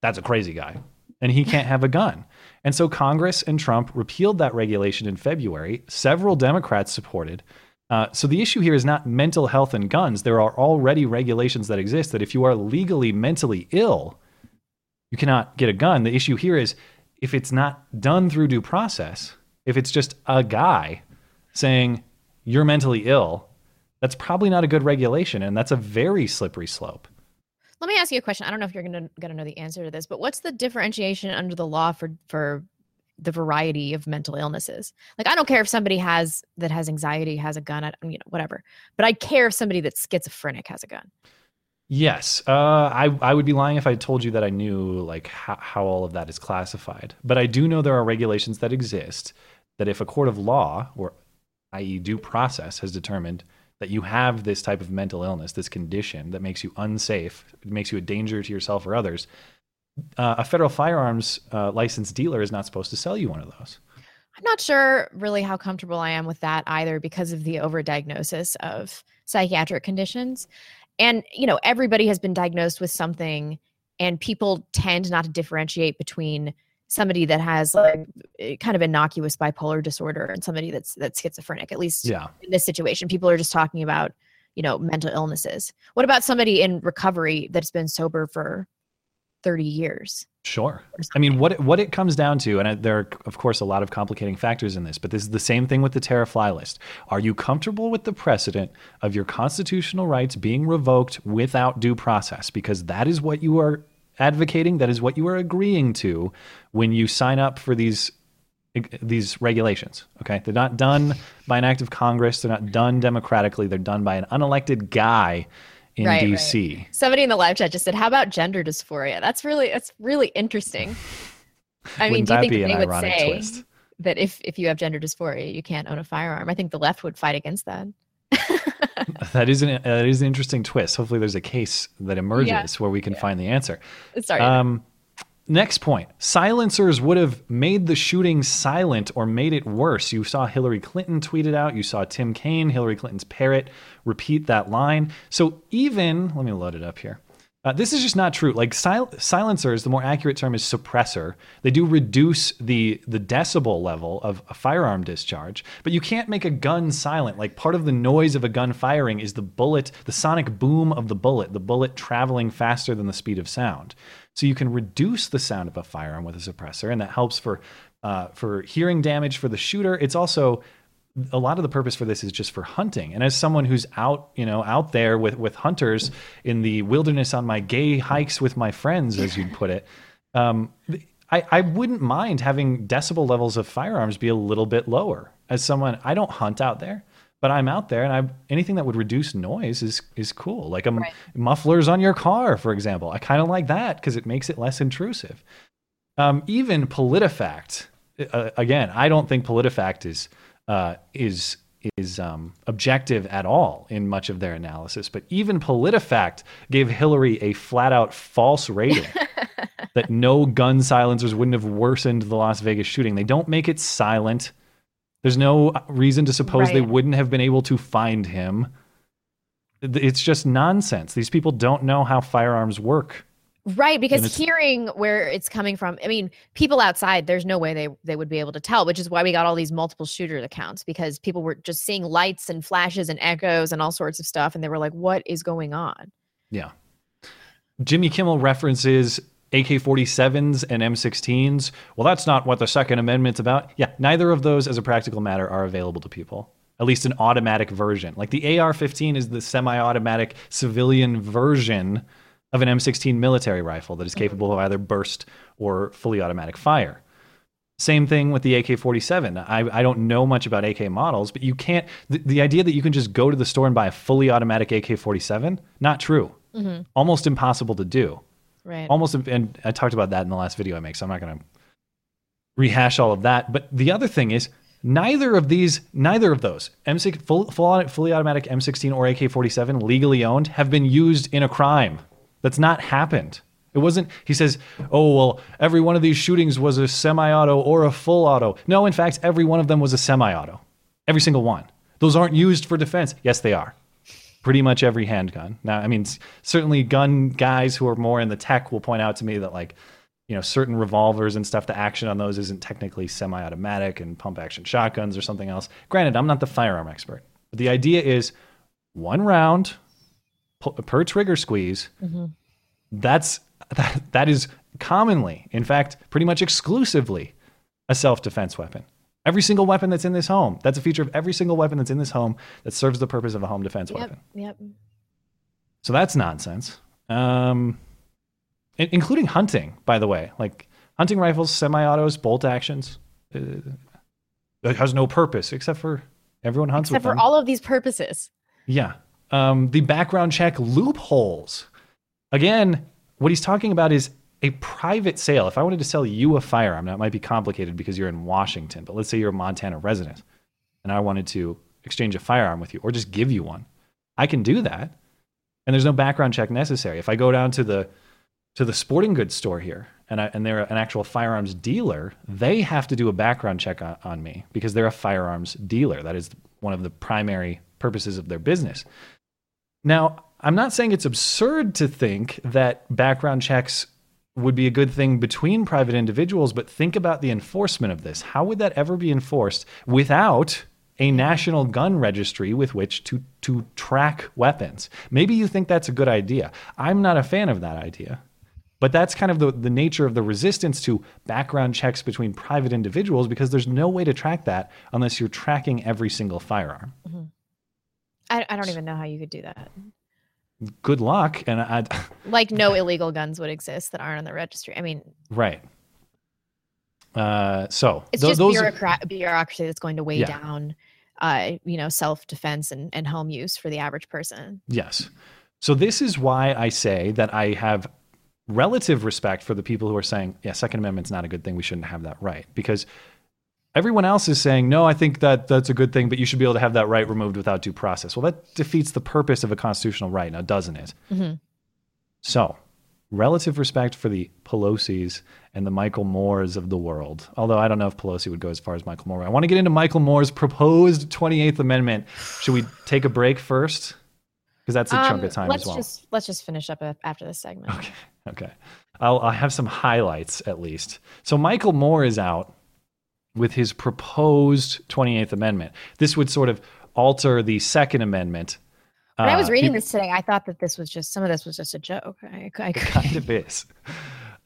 S8: that's a crazy guy and he can't have a gun. And so Congress and Trump repealed that regulation in February. Several Democrats supported. Uh, so the issue here is not mental health and guns. There are already regulations that exist that if you are legally mentally ill, you cannot get a gun. The issue here is if it's not done through due process, if it's just a guy saying you're mentally ill, that's probably not a good regulation, and that's a very slippery slope.
S9: Let me ask you a question. I don't know if you're gonna gonna know the answer to this, but what's the differentiation under the law for for the variety of mental illnesses? Like, I don't care if somebody has that has anxiety has a gun, I, you know, whatever. But I care if somebody that's schizophrenic has a gun.
S8: Yes, uh, I I would be lying if I told you that I knew like how, how all of that is classified. But I do know there are regulations that exist that if a court of law or i.e. due process has determined that you have this type of mental illness, this condition that makes you unsafe, makes you a danger to yourself or others, uh, a federal firearms uh, licensed dealer is not supposed to sell you one of those.
S9: I'm not sure really how comfortable I am with that either because of the overdiagnosis of psychiatric conditions. And, you know, everybody has been diagnosed with something, and people tend not to differentiate between somebody that has like eh, kind of innocuous bipolar disorder and somebody that's that's schizophrenic at least
S8: Yeah.
S9: in this situation people are just talking about you know mental illnesses what about somebody in recovery that's been sober for 30 years
S8: Sure. I mean, what it, what it comes down to, and I, there are of course a lot of complicating factors in this, but this is the same thing with the Terra Fly list. Are you comfortable with the precedent of your constitutional rights being revoked without due process? Because that is what you are advocating. That is what you are agreeing to when you sign up for these these regulations. Okay, they're not done by an act of Congress. They're not done democratically. They're done by an unelected guy in
S9: Right, right.
S8: D.C.
S9: somebody in the live chat just said how about gender dysphoria that's really that's really interesting i mean do you think they would say
S8: twist?
S9: that if if you have gender dysphoria you can't own a firearm i think the left would fight against that
S8: That is an that is an interesting twist. Hopefully, there's a case that emerges where we can find the answer.
S9: Sorry.
S8: Um, next point: silencers would have made the shooting silent or made it worse. You saw Hillary Clinton tweet it out. You saw Tim Kaine, Hillary Clinton's parrot, repeat that line. So even let me load it up here. Uh, this is just not true. Like sil- silencers, the more accurate term is suppressor. They do reduce the the decibel level of a firearm discharge, but you can't make a gun silent. Like part of the noise of a gun firing is the bullet, the sonic boom of the bullet, the bullet traveling faster than the speed of sound. So you can reduce the sound of a firearm with a suppressor, and that helps for uh, for hearing damage for the shooter. It's also a lot of the purpose for this is just for hunting. And as someone who's out, you know, out there with with hunters in the wilderness on my gay hikes with my friends, as you'd put it, um, I, I wouldn't mind having decibel levels of firearms be a little bit lower. As someone, I don't hunt out there, but I'm out there, and I anything that would reduce noise is is cool. Like a mufflers on your car, for example. I kind of like that because it makes it less intrusive. Um, even PolitiFact, uh, again, I don't think PolitiFact is uh, is is um, objective at all in much of their analysis. But even PolitiFact gave Hillary a flat out false rating that no gun silencers wouldn't have worsened the Las Vegas shooting. They don't make it silent. There's no reason to suppose they wouldn't have been able to find him. It's just nonsense. These people don't know how firearms work.
S9: Right, because hearing where it's coming from, I mean, people outside, there's no way they they would be able to tell, which is why we got all these multiple shooter accounts because people were just seeing lights and flashes and echoes and all sorts of stuff, and they were like, "What is going on?"
S8: Yeah. Jimmy Kimmel references AK 47s and M16s. Well, that's not what the Second Amendment's about. Yeah, neither of those, as a practical matter, are available to people. At least an automatic version. Like the AR 15 is the semi automatic civilian version of an M16 military rifle that is capable of either burst or fully automatic fire. Same thing with the AK 47. I, I don't know much about AK models, but you can't, the, the idea that you can just go to the store and buy a fully automatic AK 47, not true.
S9: Mhm.
S8: Almost impossible to do.
S9: Right.
S8: Almost, and I talked about that in the last video I make, so I'm not going to rehash all of that. But the other thing is, neither of these, neither of those, M6, full, full, fully automatic M16 or AK 47 legally owned, have been used in a crime. That's not happened. It wasn't, he says, oh, well, every one of these shootings was a semi auto or a full auto. No, in fact, every one of them was a semi auto. Every single one. Those aren't used for defense. Yes, they are. Pretty much every handgun. Now, I mean, certainly gun guys who are more in the tech will point out to me that, like, you know, certain revolvers and stuff, the action on those isn't technically semi automatic and pump action shotguns or something else. Granted, I'm not the firearm expert, but the idea is one round per trigger squeeze
S9: Mhm.
S8: that's that, that is commonly in fact pretty much exclusively a self-defense weapon every single weapon that's in this home that's a feature of every single weapon that's in this home that serves the purpose of a home defense weapon
S9: Yep. Yep.
S8: so that's nonsense um including hunting by the way like hunting rifles semi-autos bolt actions uh, it has no purpose except for everyone hunts with.
S9: Except for
S8: them
S9: all of these purposes.
S8: yeah. Um, the background check loopholes. Again, what he's talking about is a private sale. If I wanted to sell you a firearm, that might be complicated because you're in Washington, but let's say you're a Montana resident and I wanted to exchange a firearm with you or just give you one. I can do that. And there's no background check necessary. If I go down to the to the sporting goods store here and, I, and they're an actual firearms dealer, they have to do a background check on, on me because they're a firearms dealer. That is one of the primary purposes of their business. Now, I'm not saying it's absurd to think that background checks would be a good thing between private individuals, but think about the enforcement of this. How would that ever be enforced without a national gun registry with which to, to track weapons? Maybe you think that's a good idea. I'm not a fan of that idea. But that's kind of the, the nature of the resistance to background checks between private individuals because there's no way to track that unless you're tracking every single firearm. Mm-hmm.
S9: I, I don't even know how you could do that.
S8: Good luck. And I,
S9: Like, no illegal guns would exist that aren't on the registry. I mean,
S8: right. Uh, so
S9: it's
S8: tho-
S9: just bureaucrat- bureaucracy that's going to weigh
S8: Yeah.
S9: down, uh, you know, self defense and, and home use for the average person.
S8: Yes. So this is why I say that I have relative respect for the people who are saying, yeah, Second Amendment's not a good thing. We shouldn't have that right. Because everyone else is saying, no, I think that that's a good thing, but you should be able to have that right removed without due process. Well, that defeats the purpose of a constitutional right, now doesn't it?
S9: Mhm.
S8: So, relative respect for the Pelosi's and the Michael Moores of the world. Although I don't know if Pelosi would go as far as Michael Moore. I want to get into Michael Moore's proposed 28th Amendment. Should we take a break first? Because that's a chunk
S9: Um,
S8: of time as well.
S9: just let's just finish up after this segment.
S8: Okay. Okay. I'll, I'll have some highlights at least. So Michael Moore is out with his proposed 28th Amendment. This would sort of alter the Second Amendment.
S9: When I was
S8: Uh,
S9: reading
S8: he-
S9: this today, I thought that this was just some of this was just a joke. I, I,
S8: kind of is.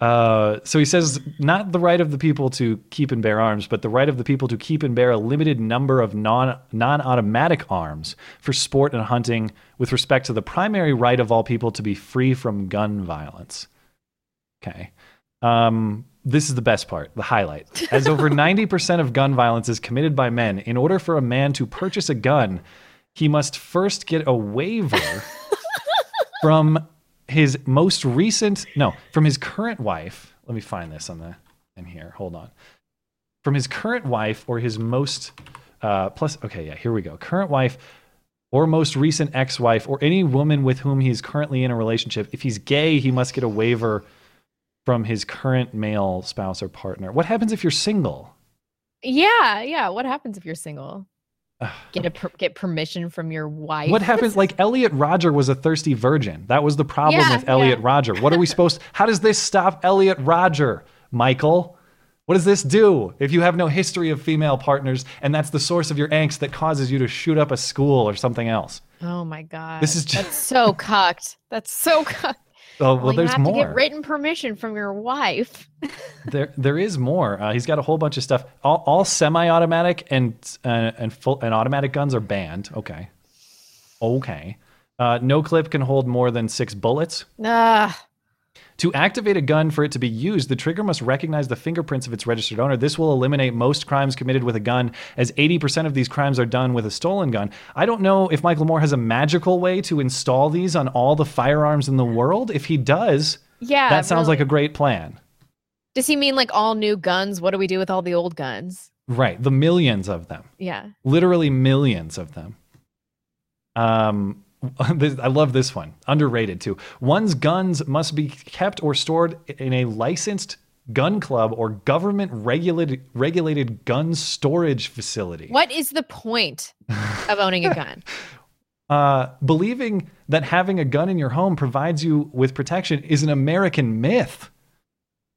S8: Uh, so he says not the right of the people to keep and bear arms, but the right of the people to keep and bear a limited number of non non automatic arms for sport and hunting, with respect to the primary right of all people to be free from gun violence. Okay. Um, this is the best part, the highlight. As over 90% of gun violence is committed by men, in order for a man to purchase a gun, he must first get a waiver from his most recent no from his current wife let me find this on the in here hold on from his current wife or his most Uh, plus, okay, yeah, here we go. Current wife or most recent ex-wife or any woman with whom he is currently in a relationship. If he's gay, he must get a waiver from his current male spouse or partner. What happens if you're single?
S9: Yeah, yeah. What happens if you're single? Get a per- get permission from your wife.
S8: What happens? Like Elliot Rodger was a thirsty virgin. That was the problem
S9: Yeah,
S8: with Elliot
S9: yeah.
S8: Roger. What are we supposed? How does this stop Elliot Rodger, Michael? What does this do if you have no history of female partners and that's the source of your angst that causes you to shoot up a school or something else?
S9: Oh my god.
S8: This is just-
S9: That's so cucked. That's so cucked.
S8: Oh well,
S9: you
S8: there's
S9: have to
S8: more.
S9: get written permission from your wife.
S8: there there is more. Uh, he's got a whole bunch of stuff. All, all semi-automatic and uh, and full and automatic guns are banned. Okay, okay. Uh, no clip can hold more than six bullets.
S9: Ah,
S8: To activate a gun for it to be used, the trigger must recognize the fingerprints of its registered owner. This will eliminate most crimes committed with a gun, as 80% of these crimes are done with a stolen gun. I don't know if Michael Moore has a magical way to install these on all the firearms in the world. If he does,
S9: yeah.
S8: that sounds like a great plan.
S9: Does he mean like all new guns? What do we do with all the old guns?
S8: Right, the millions of them.
S9: Yeah.
S8: literally millions of them. Um, I love this one. Underrated too. One's guns must be kept or stored in a licensed gun club or government regulated regulated gun storage facility.
S9: What is the point of owning a gun?
S8: Uh, believing that having a gun in your home provides you with protection is an American myth.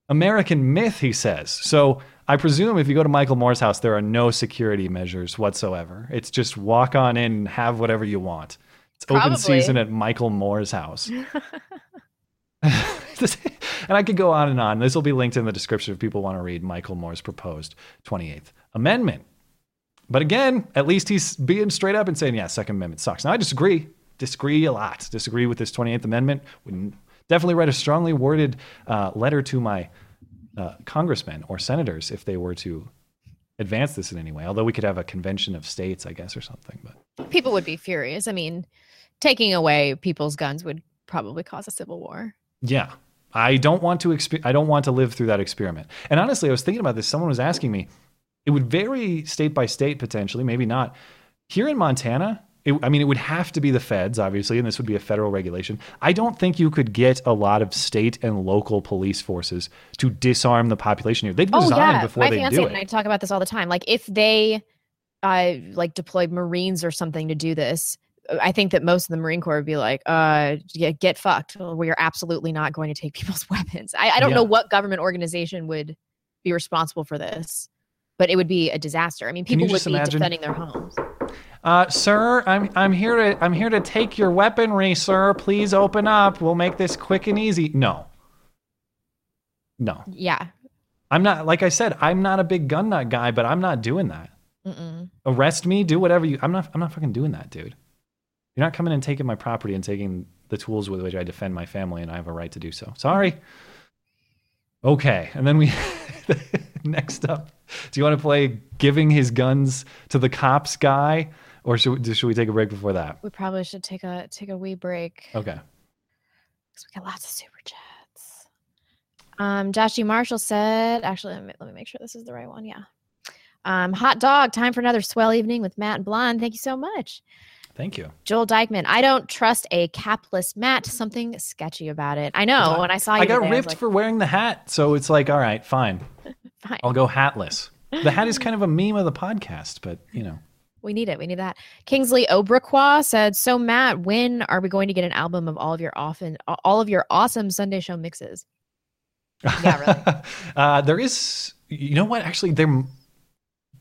S8: American myth, he says. So I presume if you go to Michael Moore's house, there are no security measures whatsoever. It's just walk on in have whatever you want. It's open season at Michael Moore's house. and I could go on and on. This will be linked in the description if people want to read Michael Moore's proposed 28th Amendment. But again, at least he's being straight up and saying, yeah, Second Amendment sucks. Now, I disagree. Disagree a lot. Disagree with this 28th Amendment. Would definitely write a strongly worded uh, letter to my uh, congressmen or senators if they were to advance this in any way. Although we could have a convention of states, I guess, or something. But
S9: People would be furious. I mean, taking away people's guns would probably cause a civil war.
S8: Yeah. I don't want to expe- I don't want to live through that experiment. And honestly, I was thinking about this. Someone was asking me, it would vary state by state potentially, maybe not. Here in Montana, it, I mean, it would have to be the feds, obviously, and this would be a federal regulation. I don't think you could get a lot of state and local police forces to disarm the population here. They'd resign before
S9: Oh, My
S8: they
S9: fiance
S8: do
S9: and I talk about this all the time. Like if they uh like deployed Marines or something to do this, I think that most of the Marine Corps would be like, uh yeah, get fucked. We are absolutely not going to take people's weapons. I, I don't know what government organization would be responsible for this, but it would be a disaster. I mean, people would be
S8: imagine?
S9: defending their homes.
S8: Uh, sir, I'm I'm here to I'm here to take your weaponry, sir. Please open up. We'll make this quick and easy. No. No.
S9: Yeah.
S8: I'm not like I said, I'm not a big gun nut guy, but I'm not doing that.
S9: Mm-mm.
S8: Arrest me, do whatever you I'm not I'm not fucking doing that, dude. You're not coming and taking my property and taking the tools with which I defend my family and I have a right to do so. Sorry. Okay. And then we next up, do you want to play giving his guns to the cops guy or should we, should we take a break before that?
S9: We probably should take a take a wee break.
S8: Okay.
S9: because we got lots of super chats. Um, Josh Marshall said, actually, let me, let me make sure this is the right one. Yeah. Um, hot dog, time for another swell evening with Matt and Blonde. Thank you so much.
S8: Thank you.
S9: Joel Dykeman, I don't trust a capless Matt. Something sketchy about it. I know. When I saw you,
S8: I got
S9: today,
S8: ripped
S9: like,
S8: for wearing the hat, so it's like, all right, fine.
S9: Fine.
S8: I'll go hatless. The hat is kind of a meme of the podcast, but you know.
S9: We need it. We need that. Kingsley Obraquah said, "So Matt, when are we going to get an album of all of your often all of your awesome Sunday show mixes?"
S8: Yeah, uh, there is, you know what? Actually, there.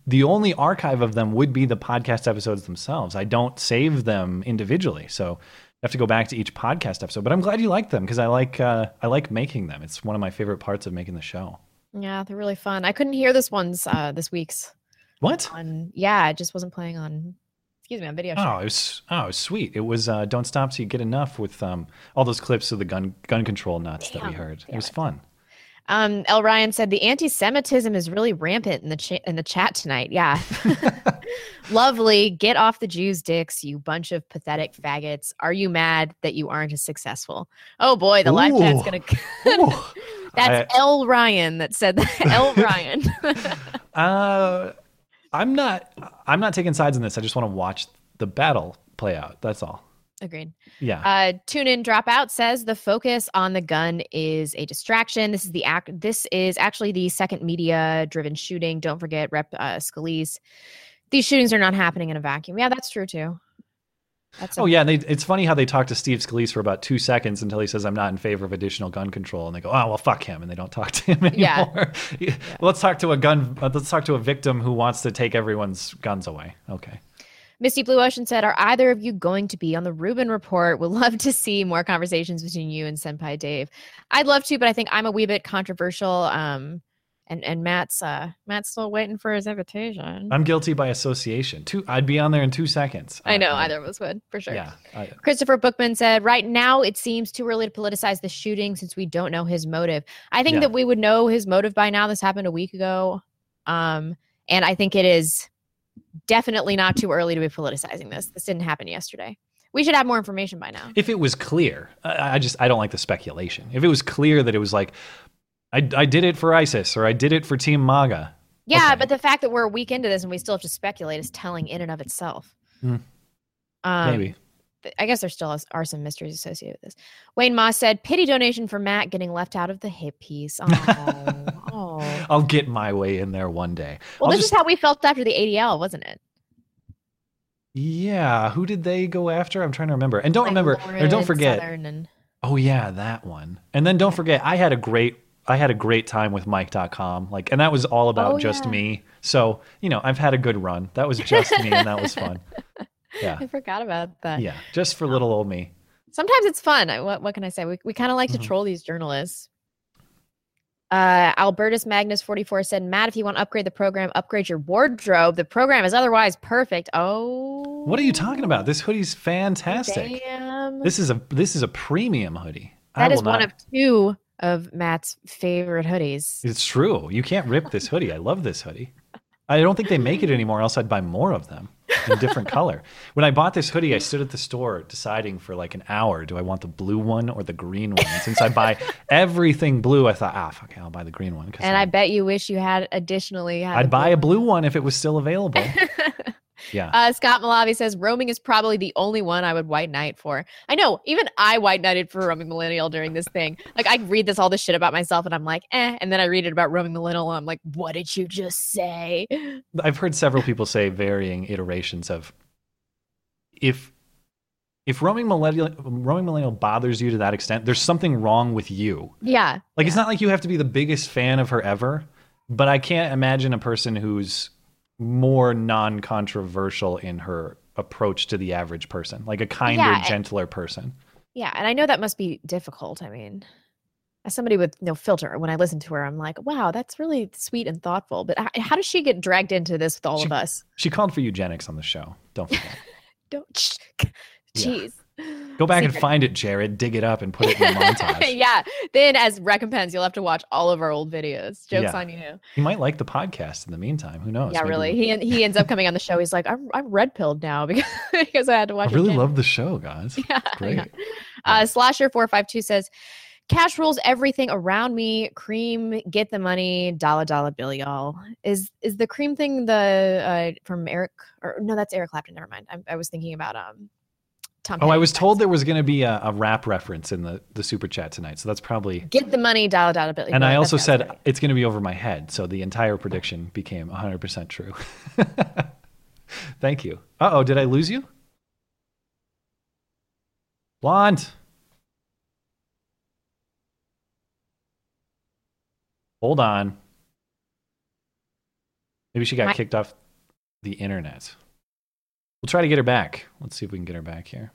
S8: The only archive of them would be the podcast episodes themselves. I don't save them individually, so I have to go back to each podcast episode. But I'm glad you like them because I like uh, I like making them. It's one of my favorite parts of making the show.
S9: Yeah, they're really fun. I couldn't hear this one's uh, this week's.
S8: What?
S9: On yeah, it just wasn't playing on. Excuse me, on video.
S8: Oh, it was oh, it was sweet. It was uh, "Don't Stop Till You Get Enough" with um, all those clips of the gun gun control nuts that we heard. It was fun.
S9: Um, L. Ryan said the anti-Semitism is really rampant in the cha- in the chat tonight. Yeah, lovely. Get off the Jews' dicks, you bunch of pathetic faggots. Are you mad that you aren't as successful? Oh boy, the live chat's gonna. That's
S8: I-
S9: L. Ryan that said that. L. Ryan.
S8: Uh, I'm not. I'm not taking sides in this. I just want to watch the battle play out. That's all.
S9: Agreed.
S8: Yeah.
S9: Uh, tune in, dropout says the focus on the gun is a distraction. This is the act. This is actually the second media-driven shooting. Don't forget, Rep uh, Scalise. These shootings are not happening in a vacuum. Yeah, that's true too. That's
S8: oh yeah, and they, it's funny how they talk to Steve Scalise for about two seconds until he says, "I'm not in favor of additional gun control," and they go, "Oh well, fuck him," and they don't talk to him anymore.
S9: Yeah.
S8: Let's talk to a gun. uh, Let's talk to a victim who wants to take everyone's guns away. Okay.
S9: Misty Blue Ocean said, Are either of you going to be on the Rubin Report? Would love to see more conversations between you and Senpai Dave. I'd love to, but I think I'm a wee bit controversial. Um, and and Matt's uh Matt's still waiting for his invitation.
S8: I'm guilty by association. Two, I'd be on there in two seconds.
S9: I know either of us would for sure.
S8: Yeah. I,
S9: Christopher Bookman said, Right now, it seems too early to politicize the shooting since we don't know his motive. I think
S8: Yeah.
S9: that we would know his motive by now. This happened a week ago. Um, and I think it is definitely not too early to be politicizing this. This didn't happen yesterday. We should have more information by now.
S8: if it was clear, I, I just I don't like the speculation. If it was clear that it was like, I I did it for ISIS or I did it for Team MAGA.
S9: Yeah, but the fact that we're a week into this and we still have to speculate is telling in and of itself.
S8: Hmm.
S9: Um,
S8: Maybe.
S9: I guess there still are some mysteries associated with this. Wayne Moss said, "Pity donation for Matt getting left out of the hit piece." Oh, oh.
S8: I'll get my way in there one day.
S9: Well,
S8: I'll
S9: this
S8: just,
S9: is how we felt after the ADL, wasn't it?
S8: yeah. Who did they go after? I'm trying to remember. And don't
S9: Like
S8: remember or don't forget.
S9: And
S8: Oh yeah, that one. And then don't forget, I had a great I had a great time with Mic.com. Like, and that was all about
S9: Oh,
S8: just
S9: yeah.
S8: me. So you know, I've had a good run. That was just me, and that was fun. Yeah,
S9: I forgot about that.
S8: yeah, just for little old me.
S9: Sometimes it's fun. I- What what can I say? We we kind of like
S8: Mm-hmm.
S9: to troll these journalists. Uh, Albertus Magnus 44 said, Matt, if you want to upgrade the program, upgrade your wardrobe. The program is otherwise perfect. Oh,
S8: What are you talking about? This hoodie's fantastic.
S9: damn.
S8: This is a this is a premium hoodie. I
S9: That is
S8: will
S9: one
S8: not-
S9: of two of Matt's favorite hoodies.
S8: It's true. You can't rip this hoodie. I love this hoodie. I don't think they make it anymore, else I'd buy more of them in different color. When I bought this hoodie, I stood at the store deciding for like an hour, do I want the blue one or the green one? And since I buy everything blue, I thought, ah, fuck, it, I'll buy the green one.
S9: And I bet you wish you had additionally had
S8: I'd buy a blue one if it was still available. Yeah.
S9: Uh, Scott Malavi says roaming is probably the only one I would white knight for. I know, even I white knighted for roaming millennial during this thing. Like I read this all this shit about myself, and I'm like, eh, and then I read it about roaming millennial, and I'm like, what did you just say?
S8: I've heard several people say varying iterations of if if roaming millennial roaming millennial bothers you to that extent, there's something wrong with you.
S9: Yeah,
S8: Like it's not like you have to be the biggest fan of her ever, but I can't imagine a person who's more non-controversial in her approach to the average person, like a kinder,
S9: Yeah, and-
S8: gentler person.
S9: yeah, and I know that must be difficult. I mean, as somebody with no filter, when I listen to her, I'm like, wow, that's really sweet and thoughtful. But how does she get dragged into this with all of us?
S8: She called for eugenics on the show. Don't forget.
S9: Don't,
S8: Yeah.
S9: jeez.
S8: Go back and find it, Jared. Dig it up and put it in the montage.
S9: yeah. Then as recompense, you'll have to watch all of our old videos. Jokes
S8: Yeah.
S9: on you.
S8: He might like the podcast in the meantime. Who knows?
S9: yeah,
S8: Maybe
S9: really.
S8: we-
S9: He he ends up coming on the show. He's like, I'm I'm red pilled now because because I had to watch.
S8: I
S9: it
S8: really
S9: again."
S8: love the show, guys.
S9: Yeah,
S8: Great.
S9: yeah. Uh, Slasher four five two says, "Cash rules everything around me. Cream, get the money. Dollar dollar bill, y'all." Is is the cream thing the uh, from Eric? Or no, that's Eric Clapton. Never mind. I, I was thinking about um. Tom
S8: Oh, I was told there was going to be a, a rap reference in the, the super chat tonight, so that's probably.
S9: Get the money, dollar dollar bill.
S8: And I also said
S9: right.
S8: it's going to be over my head, so the entire prediction became 100% true. Thank you. Uh oh, did I lose you? Blonde. Hold on. Maybe she got kicked off the internet. We'll try to get her back. Let's see if we can get her back here.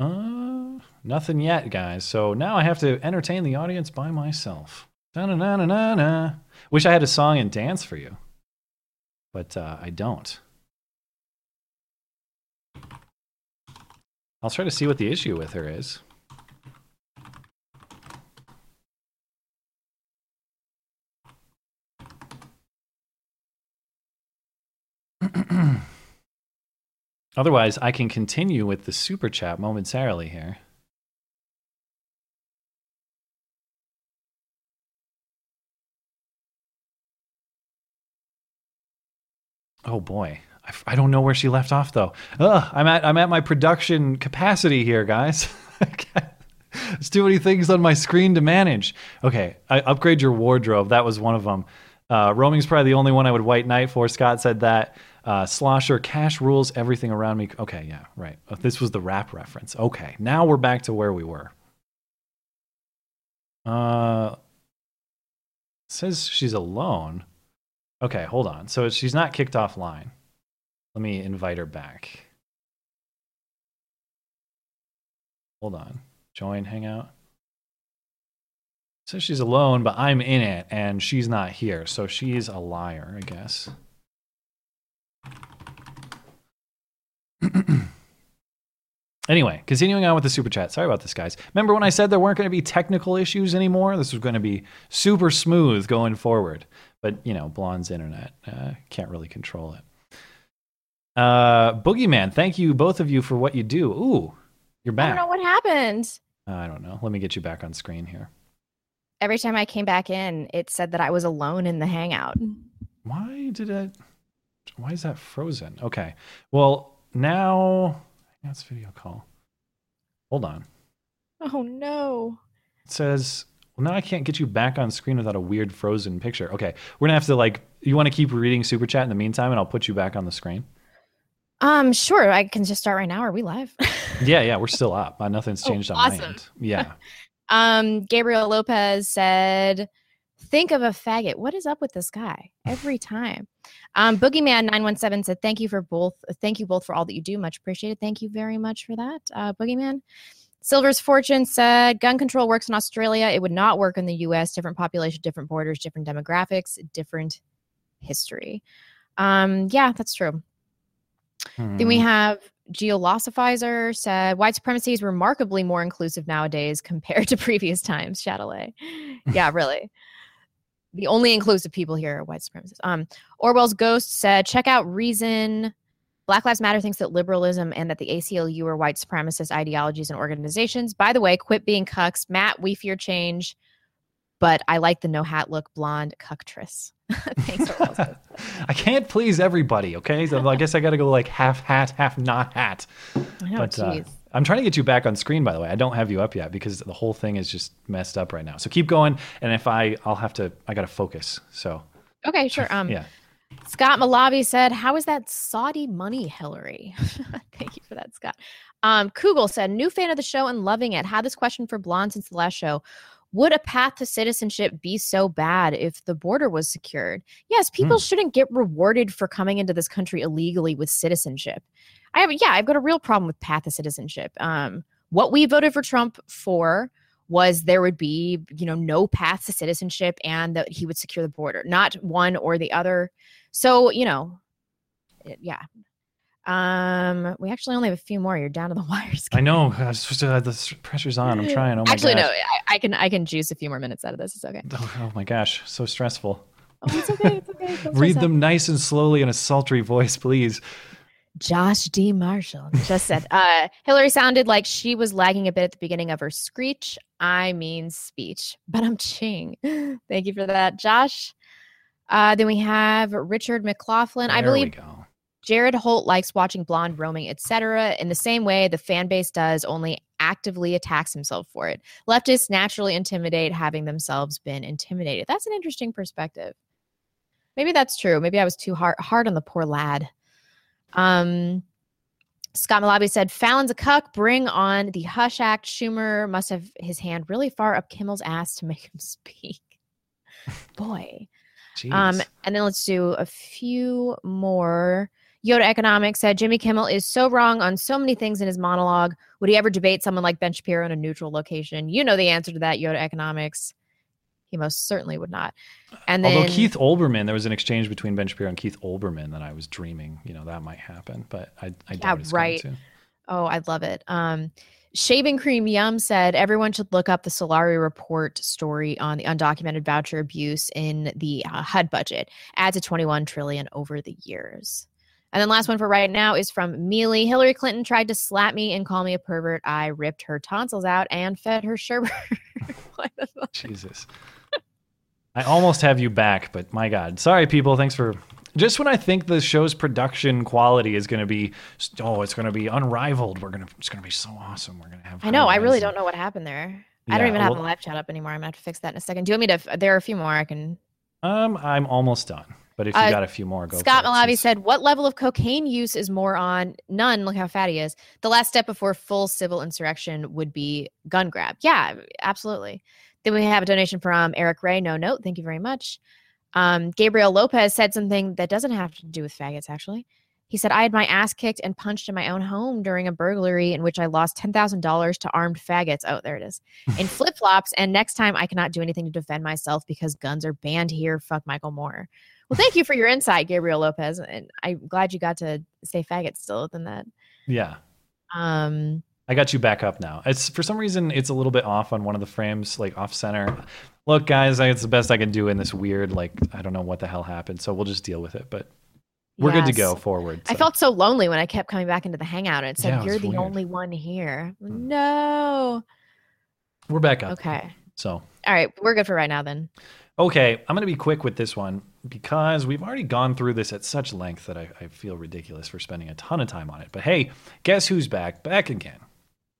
S8: Uh, nothing yet, guys. So now I have to entertain the audience by myself. Da-na-na-na-na-na. Wish I had a song and dance for you, but uh, I don't. I'll try to see what the issue with her is. Otherwise, I can continue with the super chat momentarily here. Oh boy, I, don't know where she left off though. Ugh, I'm at I'm at my production capacity here, guys. There's too many things on my screen to manage. Okay, I upgrade your wardrobe. That was one of them. Uh, roaming's probably the only one I would white knight for. Scott said that. Uh, Slosher, cash rules everything around me. Okay, yeah, right. Uh, This was the rap reference. Okay, now we're back to where we were. Uh, says she's alone. Okay, hold on. So she's not kicked offline. Let me invite her back. Hold on. Join Hangout. Says she's alone, but I'm in it and she's not here. So she's a liar, I guess. anyway, continuing on with the super chat. Sorry about this, guys. Remember when I said there weren't going to be technical issues anymore? This was going to be super smooth going forward. But, you know, Blonde's internet uh, can't really control it. Uh, Boogeyman, thank you, both of you, for what you do. Ooh, you're back.
S9: I don't know what happened.
S8: I don't know. Let me get you back on screen here.
S9: Every time I came back in, it said that I was alone in the hangout.
S8: Why did it? Why is that frozen? Okay. Well, now that's video call. Hold on.
S9: Oh no.
S8: It says, well, now I can't get you back on screen without a weird frozen picture. Okay. We're going to have to, like, you want to keep reading Super Chat in the meantime, and I'll put you back on the screen?
S9: Um, sure. I can just start right now. Are we live?
S8: Yeah, yeah. We're still up. Nothing's
S9: Oh,
S8: changed on my end. Yeah.
S9: Um, Gabriel Lopez said, "Think of a faggot." What is up with this guy? Every time. Um, Boogeyman nine one seven said, "Thank you for both. Thank you both for all that you do. Much appreciated. Thank you very much for that, uh, Boogeyman." Silver's Fortune said, "Gun control works in Australia. It would not work in the U.S. Different population, different borders, different demographics, different history." Um, yeah, that's true. Then we
S8: Hmm.
S9: have Geolosifizer said white supremacy is remarkably more inclusive nowadays compared to previous times. Chatelet. Yeah, really. The only inclusive people here are white supremacists. Um, Orwell's Ghost said, check out Reason. Black Lives Matter thinks that liberalism and that the ACLU are white supremacist ideologies and organizations. By the way, quit being cucks. Matt, we fear change, but I like the no hat look blonde cucktress. Thanks, Orwell's
S8: I can't please everybody, okay? So I guess I got to go like half hat, half not hat.
S9: I know,
S8: but uh,
S9: jeez.
S8: I'm trying to get you back on screen, by the way. I don't have you up yet because the whole thing is just messed up right now. So keep going, and if I, I'll have to, I got to focus. So
S9: Okay, sure. Um,
S8: yeah,
S9: Scott Malavi said, How is that Saudi money, Hillary? Thank you for that, Scott. Um, Kugel said, New fan of the show and loving it. Had this question for Blonde since the last show. Would a path to citizenship be so bad if the border was secured? Yes, people
S8: Hmm.
S9: shouldn't get rewarded for coming into this country illegally with citizenship. I have, yeah, I've got a real problem with path to citizenship. Um, what we voted for Trump for was there would be, you know, no path to citizenship and that he would secure the border, not one or the other. So, you know, it- yeah. Um, we actually only have a few more. You're down to the wires.
S8: I know. I was supposed to have the pressure's on. I'm trying. Oh my
S9: actually, no. I, I can I can juice a few more minutes out of this. It's okay.
S8: Oh, oh my gosh, so stressful.
S9: Oh, it's okay. It's okay.
S8: Read
S9: out.
S8: them nice and slowly in a sultry voice, please.
S9: Josh D. Marshall just said, uh, Hillary sounded like she was lagging a bit at the beginning of her screech. I mean speech, but I'm ching. Thank you for that, Josh. Uh, then we have Richard McLaughlin. I
S8: There we
S9: believe
S8: go.
S9: Jared Holt likes watching blonde roaming, etc. In the same way the fan base does, only actively attacks himself for it. Leftists naturally intimidate, having themselves been intimidated. That's an interesting perspective. Maybe that's true. Maybe I was too hard hard on the poor lad. Um, Scott Malabi said, Fallon's a cuck. Bring on the Hush Act. Schumer must have his hand really far up Kimmel's ass to make him speak. Boy. Um, and then let's do a few more. Yoda Economics said Jimmy Kimmel is so wrong on so many things in his monologue. Would he ever debate someone like Ben Shapiro in a neutral location? You know the answer to that, Yoda Economics. He most certainly would not. And then
S8: Although Keith Olbermann, there was an exchange between Ben Shapiro and Keith Olbermann that I was dreaming, you know, that might happen, but I, I
S9: Yeah,
S8: doubt it's
S9: right.
S8: going to.
S9: Oh, I love it. Um, Shaving Cream Yum said everyone should look up the Solari report story on the undocumented voucher abuse in the uh, HUD budget. Adds to 21 trillion over the years. And then last one for right now is from Mealy. Hillary Clinton tried to slap me and call me a pervert. I ripped her tonsils out and fed her sherbet.
S8: Jesus. I almost have you back, but my God. Sorry, people. Thanks for. Just when I think the show's production quality is going to be, oh, it's going to be unrivaled. We're going to, it's going to be so awesome. We're going to have.
S9: I know. I really
S8: and-
S9: don't know what happened there. I don't
S8: Yeah,
S9: even have the live chat up anymore. I'm gonna have to fix that in a second. Do you want me to? There are a few more I can.
S8: Um, I'm almost done. But if you
S9: Uh,
S8: got a few more, go.
S9: Scott Malavi said, "What level of cocaine use is more on? None. Look how fat he is. The last step before full civil insurrection would be gun grab. Yeah, absolutely. Then we have a donation from Eric Ray. No note. Thank you very much. Um, Gabriel Lopez said something that doesn't have to do with faggots. Actually, he said, "I had my ass kicked and punched in my own home during a burglary in which I lost ten thousand dollars to armed faggots. Oh, there it is. In flip flops. And next time, I cannot do anything to defend myself because guns are banned here. Fuck Michael Moore." Well, thank you for your insight, Gabriel Lopez, and I'm glad you got to say faggot still than that.
S8: Yeah,
S9: Um,
S8: I got you back up now. It's for some reason it's a little bit off on one of the frames, like off center. Look, guys, I, it's the best I can do in this weird, like I don't know what the hell happened, so we'll just deal with it. But we're good to go
S9: Yes.
S8: forward.
S9: I felt so lonely when I kept coming back into the hangout and it said,
S8: Yeah, it
S9: "You're the
S8: weird.
S9: only one here." No.
S8: we're back up.
S9: Okay.
S8: So
S9: All right, we're good for right now then.
S8: Okay, I'm going to be quick with this one because we've already gone through this at such length that I, I feel ridiculous for spending a ton of time on it. But hey, guess who's back? Back again.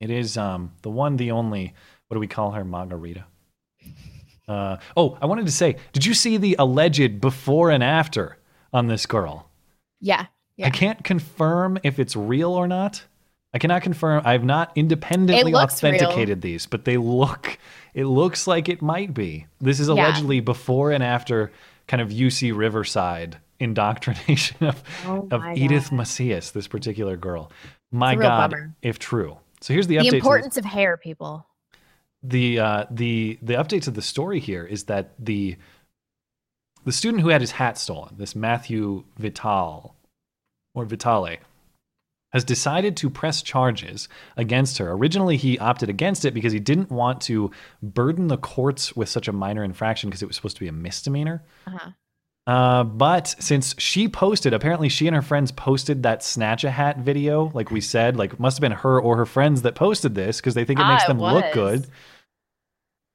S8: It is um, the one, the only. What do we call her? Margarita. Uh, oh, I wanted to say, did you see the alleged before and after on this girl?
S9: Yeah. Yeah.
S8: I can't confirm if it's real or not. I cannot confirm. I have not independently
S9: looks real.
S8: authenticated these, but they look. It looks like it might be. This is
S9: Yeah.
S8: allegedly before and after kind of UC Riverside indoctrination of
S9: Oh
S8: of Edith Macias, this particular girl. My
S9: It's a real
S8: God,
S9: bummer.
S8: if true. So here's the
S9: The
S8: update. this
S9: importance of hair, people.
S8: the uh, the the update to the story here is that the the student who had his hat stolen, this Matthew Vital or Vitale, has decided to press charges against her. Originally, he opted against it because he didn't want to burden the courts with such a minor infraction because it was supposed to be a misdemeanor.
S9: Uh-huh.
S8: Uh, but since she posted, apparently she and her friends posted that snatch a hat video, like we said, like must have been her or her friends that posted this because they think it
S9: Ah,
S8: makes
S9: it
S8: them look
S9: was.
S8: good.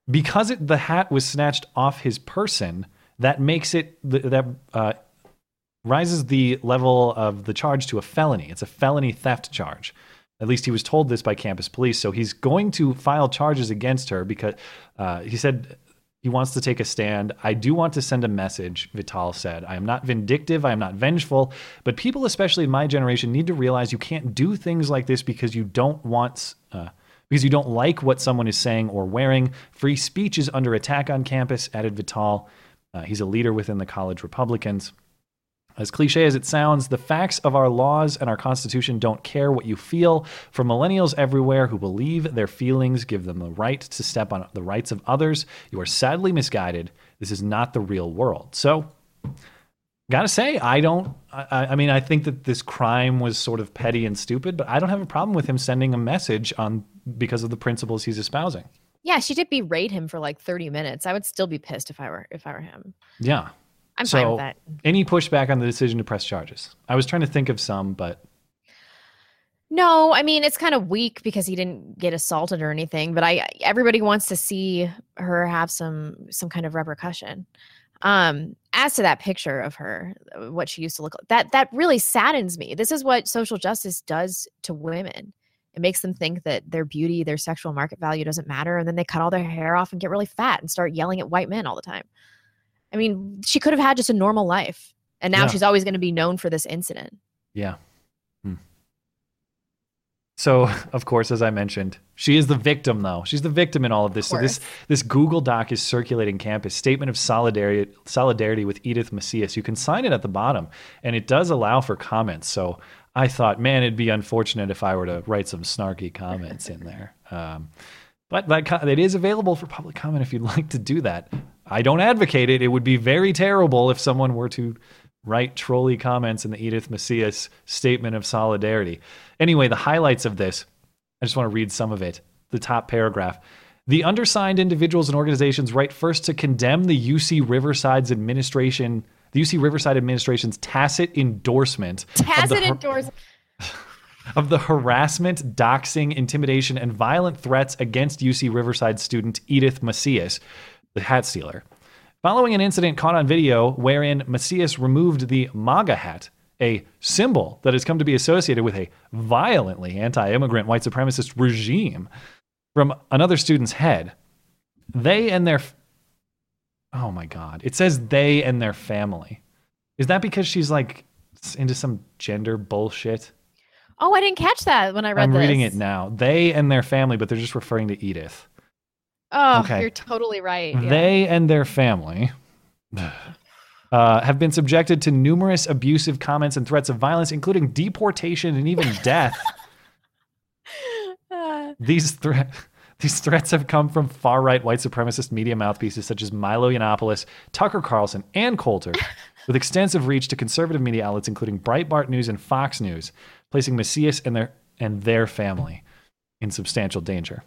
S8: Because it, the hat was snatched off his person, that makes it th- that uh, rises the level of the charge to a felony. It's a felony theft charge. At least he was told this by campus police. So he's going to file charges against her because uh, he said he wants to take a stand. I do want to send a message, Vital said. I am not vindictive, I am not vengeful, but people, especially in my generation, need to realize you can't do things like this because you don't want. Uh, because you don't like what someone is saying or wearing. Free speech is under attack on campus, added Vital. Uh, he's a leader within the college Republicans. As cliche as it sounds, the facts of our laws and our Constitution don't care what you feel. For millennials everywhere who believe their feelings give them the right to step on the rights of others, you are sadly misguided. This is not the real world. So, gotta say, I don't. I, I mean, I think that this crime was sort of petty and stupid, but I don't have a problem with him sending a message on because of the principles he's espousing.
S9: Yeah, she did berate him for like 30 minutes. I would still be pissed if I were if I were him.
S8: Yeah.
S9: I'm
S8: so,
S9: fine with that.
S8: Any pushback on the decision to press charges? I was trying to think of some, but
S9: No, I mean it's kind of weak because he didn't get assaulted or anything, but I everybody wants to see her have some some kind of repercussion. Um as to that picture of her, what she used to look like, that that really saddens me. This is what social justice does to women. It makes them think that their beauty, their sexual market value doesn't matter and then they cut all their hair off and get really fat and start yelling at white men all the time. I mean, she could have had just a normal life. And now
S8: Yeah.
S9: she's always going to be known for this incident.
S8: Yeah. Hmm. So, of course, as I mentioned, she is the victim, though. She's the victim in all of this. So this this Google Doc is circulating campus statement of solidarity solidarity with Edith Macias. You can sign it at the bottom, and it does allow for comments. So I thought, man, it'd be unfortunate if I were to write some snarky comments in there. Um, but that it is available for public comment if you'd like to do that. I don't advocate it. It would be very terrible if someone were to write trolly comments in the Edith Macias statement of solidarity. Anyway, the highlights of this, I just want to read some of it. The top paragraph. The undersigned individuals and organizations write first to condemn the UC Riverside's administration the UC Riverside administration's tacit endorsement
S9: Tacit endorsement.
S8: of the harassment, doxing, intimidation, and violent threats against UC Riverside student Edith Macias, the hat stealer. Following an incident caught on video wherein Macias removed the MAGA hat, a symbol that has come to be associated with a violently anti immigrant white supremacist regime, from another student's head, they and their. Oh my God. It says they and their family. Is that because she's like into some gender bullshit?
S9: Oh, I didn't catch that when I read
S8: I'm
S9: this.
S8: reading it now. They and their family, but they're just referring to Edith.
S9: Oh,
S8: Okay.
S9: you're totally right. Yeah.
S8: They and their family uh, have been subjected to numerous abusive comments and threats of violence, including deportation and even death. these threat these threats have come from far right white supremacist media mouthpieces such as Milo Yiannopoulos, Tucker Carlson, and Coulter, with extensive reach to conservative media outlets including Breitbart News and Fox News, placing Macias and their and their family in substantial danger.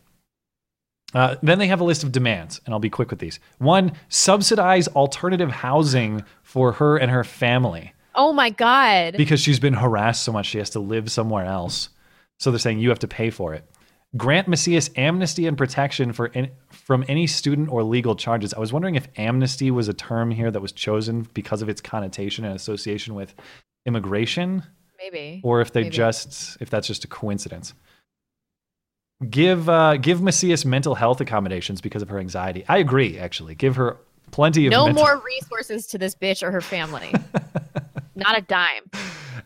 S8: Uh, then they have a list of demands, and I'll be quick with these. One, subsidize alternative housing for her and her family
S9: oh my god.
S8: because she's been harassed so much she has to live somewhere else. So they're saying you have to pay for it. Grant Macias amnesty and protection for any, from any student or legal charges. I was wondering if amnesty was a term here that was chosen because of its connotation and association with immigration,
S9: Maybe.
S8: or if they
S9: Maybe.
S8: just if that's just a coincidence. Give uh, give Macias mental health accommodations because of her anxiety. I agree, actually. Give her plenty of
S9: no
S8: mental-
S9: more resources to this bitch or her family. Not a dime.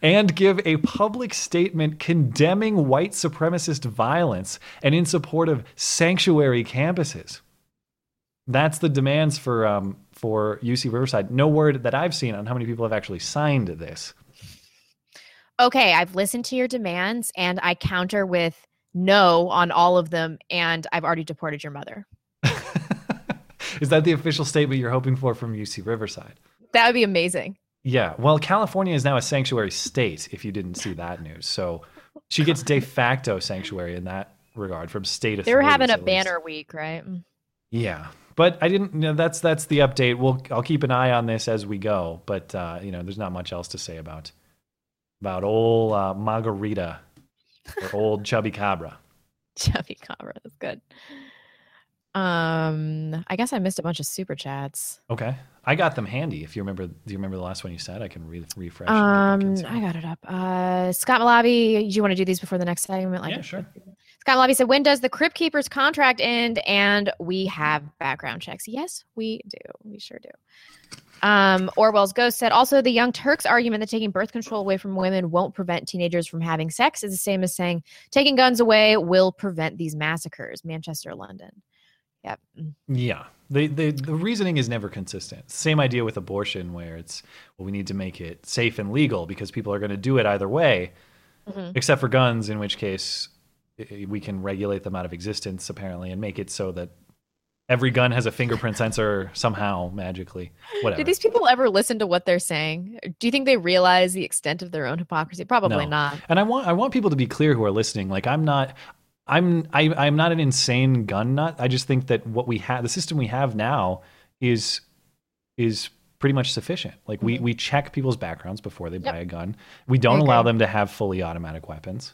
S8: and give a public statement condemning white supremacist violence and in support of sanctuary campuses. That's the demands for um, for UC Riverside. No word that I've seen on how many people have actually signed this.
S9: Okay, I've listened to your demands and I counter with no on all of them, and I've already deported your mother.
S8: Is that the official statement you're hoping for from UC Riverside?
S9: That would be amazing.
S8: Yeah. Well, California is now a sanctuary state. If you didn't see that news, so she gets de facto sanctuary in that regard from state authorities.
S9: They were having a
S8: least.
S9: banner week, right? Mm.
S8: Yeah, but I didn't. You know, that's that's the update. We'll I'll keep an eye on this as we go. But uh, you know, there's not much else to say about about old uh, Margarita or old Chubby Cabra.
S9: Chubby Cabra, that's good. Um, I guess I missed a bunch of super chats.
S8: Okay, I got them handy. If you remember, do you remember the last one you said? I can re- refresh.
S9: Um, I got it up. Uh, Scott Malabi, do you want to do these before the next segment? Like,
S8: yeah, sure.
S9: Scott Malabi said, "When does the Crypt Keeper's contract end?" And we have background checks. Yes, we do. We sure do. Um, Orwell's Ghost said, also, the Young Turks argument that taking birth control away from women won't prevent teenagers from having sex is the same as saying taking guns away will prevent these massacres. Manchester, London. Yep. Mm.
S8: Yeah, the, the the reasoning is never consistent. Same idea with abortion, where it's well, we need to make it safe and legal because people are going to do it either way,
S9: Mhm.
S8: except for guns, in which case we can regulate them out of existence apparently and make it so that every gun has a fingerprint sensor somehow magically. Whatever.
S9: Do these people ever listen to what they're saying? Do you think they realize the extent of their own hypocrisy? Probably
S8: No.
S9: not.
S8: And I want I want people to be clear who are listening. Like I'm not I'm I, I'm not an insane gun nut. I just think that what we have the system we have now is is pretty much sufficient. Like we mm-hmm. we check people's backgrounds before they buy a gun. We don't
S9: I
S8: allow them to have fully automatic weapons.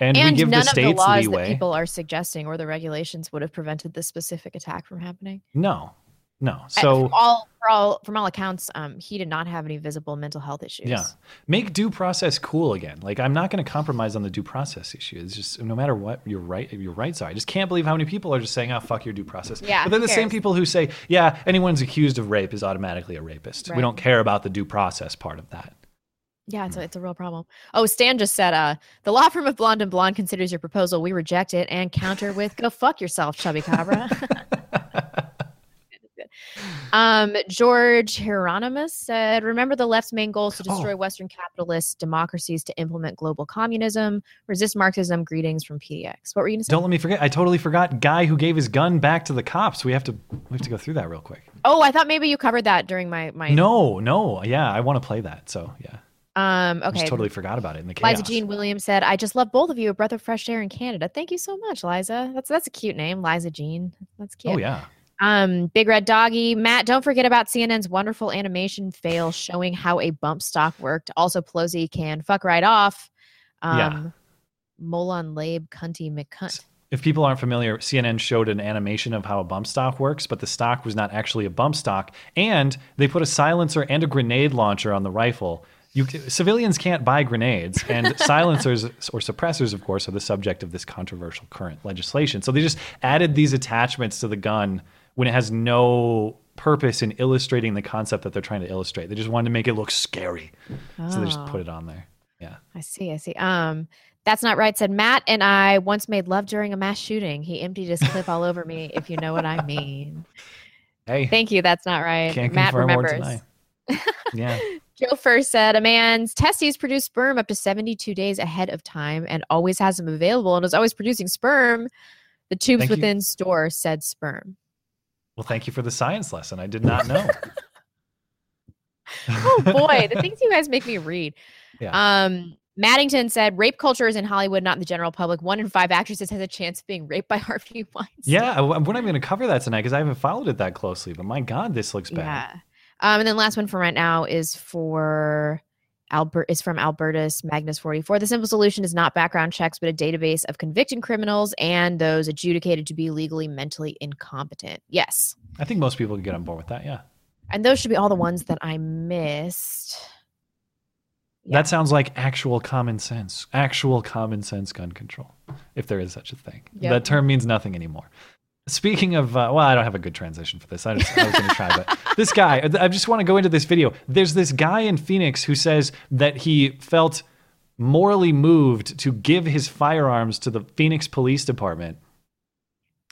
S8: And,
S9: And,
S8: we give
S9: none
S8: the
S9: of the laws
S8: leeway.
S9: that people are suggesting or the regulations would have prevented this specific attack from happening.
S8: no. No. So
S9: from all, for all from all accounts, um, he did not have any visible mental health issues.
S8: Yeah. Make due process cool again. Like I'm not going to compromise on the due process issue. It's just no matter what your right your rights are. I just can't believe how many people are just saying, "Oh, fuck your due process."
S9: Yeah,
S8: But
S9: who
S8: the same people who say, "Yeah, anyone's accused of rape is automatically a rapist.
S9: Right.
S8: We don't care about the due process part of that."
S9: Yeah, it's a, it's a real problem. Oh, Stan just said, uh, the law firm of Blonde and Blonde considers your proposal. We reject it and counter with, go fuck yourself, chubby cabra. um, George Hieronymus said, remember the left's main goal is to destroy Western capitalist democracies to implement global communism, resist Marxism. Greetings from PDX. What were you going to say?
S8: Don't let me forget. I totally forgot. Guy who gave his gun back to the cops. We have to we have to go through that real quick.
S9: Oh, I thought maybe you covered that during my my.
S8: No, no. Yeah, I want to play that. So yeah,
S9: Um.
S8: I
S9: Okay.
S8: totally forgot about it in the chaos.
S9: Liza Jean Williams said, "I just love both of you. A breath of fresh air in Canada. Thank you so much, Liza. That's that's a cute name, Liza Jean. That's cute.
S8: Oh yeah.
S9: Um, Big Red Doggy, Matt, don't forget about CNN's wonderful animation fail showing how a bump stock worked. Also, Pelosi can fuck right off. Um,
S8: Yeah.
S9: Molon Labe Cunty McCunt.
S8: If people aren't familiar, CNN showed an animation of how a bump stock works, but the stock was not actually a bump stock, and they put a silencer and a grenade launcher on the rifle. You, civilians can't buy grenades, and silencers or suppressors, of course, are the subject of this controversial current legislation. So they just added these attachments to the gun when it has no purpose in illustrating the concept that they're trying to illustrate. They just wanted to make it look scary, so they just
S9: Oh.
S8: put it on there. Yeah.
S9: I see. I see. Um, that's not right. Said Matt and I once made love during a mass shooting. He emptied his clip all over me, if you know what I mean.
S8: Hey,
S9: Thank you. That's not right.
S8: can't
S9: Matt remembers.
S8: Yeah.
S9: Joe first said a man's testes produce sperm up to 72 days ahead of time and always has them available and is always producing sperm. The tubes
S8: Thank you.
S9: within store said sperm.
S8: Well, thank you for the science lesson. I did not know.
S9: Oh boy, the things you guys make me read.
S8: Yeah.
S9: Um, Maddington said rape culture is in Hollywood, not in the general public. One in five actresses has a chance of being raped by Harvey Weinstein.
S8: Yeah, I- we're not even going to cover that tonight because I haven't followed it that closely. But my God, this looks bad.
S9: Yeah. Um, and then last one for right now is for Albert is from Albertus Magnus 44. The simple solution is not background checks, but a database of convicted criminals and those adjudicated to be legally mentally incompetent. Yes.
S8: I think most people could get on board with that. Yeah.
S9: And those should be all the ones that I missed.
S8: That sounds like actual common sense, actual common sense gun control, if there is such a thing.
S9: Yep.
S8: That term means nothing anymore. Speaking of, uh, well, I don't have a good transition for this. I, just, I was going to try, but this guy, I just want to go into this video. There's this guy in Phoenix who says that he felt morally moved to give his firearms to the Phoenix Police Department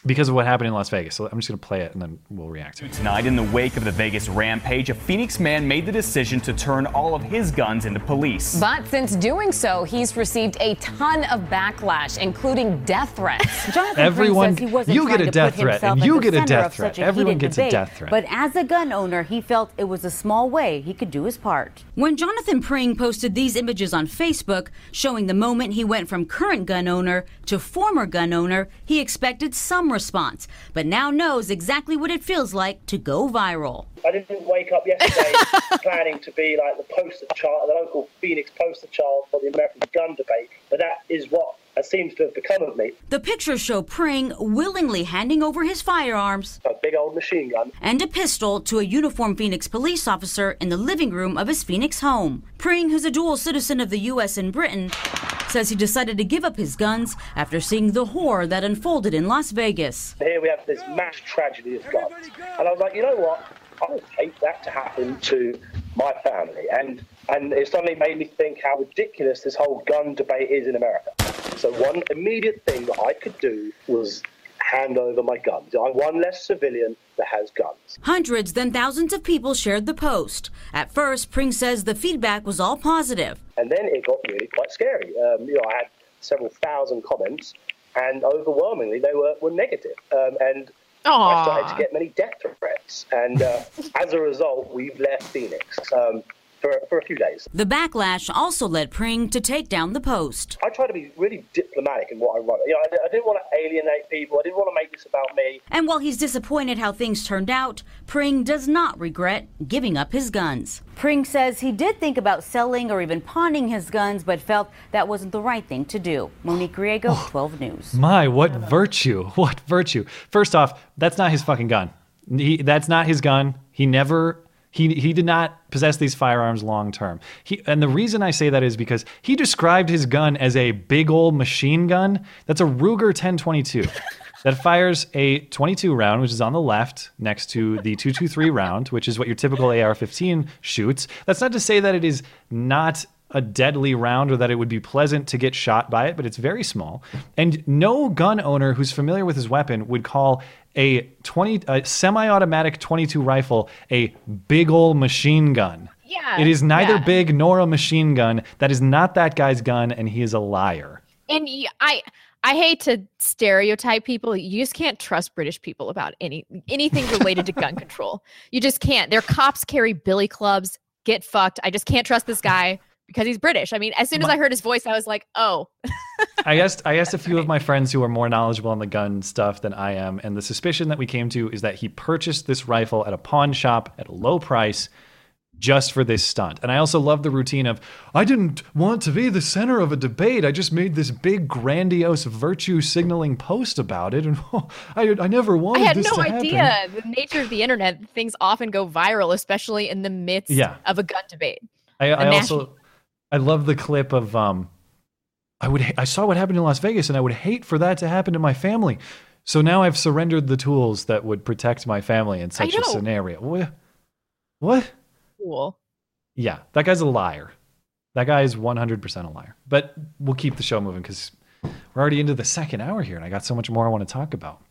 S8: because of what happened in Las Vegas. So I'm just going to play it and then we'll react to it.
S11: Tonight, in the wake of the Vegas rampage, a Phoenix man made the decision to turn all of his guns into police.
S12: But since doing so, he's received a ton of backlash, including death threats.
S13: Jonathan
S8: Everyone-
S13: says he wasn't
S8: you get
S13: trying
S8: a
S13: to
S8: death
S13: put
S8: threat,
S13: himself
S8: and you
S13: the
S8: get a
S13: center
S8: death
S13: of
S8: threat.
S13: such a
S8: Everyone
S13: heated
S8: gets a
S13: debate.
S8: death threat.
S13: But as a gun owner, he felt it was a small way he could do his part.
S14: When Jonathan Pring posted these images on Facebook showing the moment he went from current gun owner to former gun owner, he expected some response, but now knows exactly what it feels like to go viral.
S15: I didn't wake up yesterday planning to be like the poster child, the local Phoenix poster child for the American gun debate, but that is what has seems to have become of me.
S14: The pictures show Pring willingly handing over his firearms
S15: A big old machine gun.
S14: and a pistol to a uniformed Phoenix police officer in the living room of his Phoenix home. Pring, who's a dual citizen of the U.S. and Britain, says he decided to give up his guns after seeing the horror that unfolded in Las Vegas.
S15: Here we have this mass tragedy of guns. And I was like, you know what? I would hate that to happen to my family. And and it suddenly made me think how ridiculous this whole gun debate is in America. So one immediate thing that I could do was hand over my guns. I'm one less civilian that has guns.
S14: Hundreds, then thousands of people shared the post. At first, Pring says the feedback was all positive.
S15: And then it got really quite scary. Um, you know, I had several thousand comments, and overwhelmingly they were, were negative. Um, and I started to get many death threats. And uh, as a result, we've left Phoenix um, for, for a few days.
S14: The backlash also led Pring to take down the post.
S15: I try to be really diplomatic in what I write. You know, I, I didn't want to alienate people. I didn't want to make this about me.
S14: And while he's disappointed how things turned out, Pring does not regret giving up his guns.
S13: Pring says he did think about selling or even pawning his guns, but felt that wasn't the right thing to do. Monique Griego, 12 News.
S8: My, what virtue! What virtue! First off, that's not his fucking gun. He, that's not his gun. He never. He, he did not possess these firearms long term. He and the reason I say that is because he described his gun as a big old machine gun. That's a Ruger 1022 that fires a 22 round, which is on the left next to the 223 round, which is what your typical AR-15 shoots. That's not to say that it is not a deadly round or that it would be pleasant to get shot by it, but it's very small. And no gun owner who's familiar with his weapon would call a 20 a semi-automatic 22 rifle a big old machine gun.
S9: Yeah.
S8: It is neither
S9: yeah.
S8: big nor a machine gun. That is not that guy's gun and he is a liar.
S9: And I I hate to stereotype people. You just can't trust British people about any anything related to gun control. You just can't. Their cops carry billy clubs. Get fucked. I just can't trust this guy. Because he's British. I mean, as soon as I heard his voice, I was like, oh,
S8: I asked I asked a few of my friends who are more knowledgeable on the gun stuff than I am, and the suspicion that we came to is that he purchased this rifle at a pawn shop at a low price just for this stunt. And I also love the routine of I didn't want to be the center of a debate. I just made this big grandiose virtue signaling post about it and I I never wanted
S9: I
S8: had
S9: no idea.
S8: happen.
S9: The nature of the internet, things often go viral, especially in the midst
S8: Yeah.
S9: of a gun debate.
S8: I, I also I love the clip of um I would I saw what happened in Las Vegas and I would hate for that to happen to my family. So now I've surrendered the tools that would protect my family in such a scenario. What? What?
S9: Cool.
S8: Yeah, that guy's a liar. That guy is 100% a liar. But we'll keep the show moving cuz we're already into the second hour here and I got so much more I want to talk about.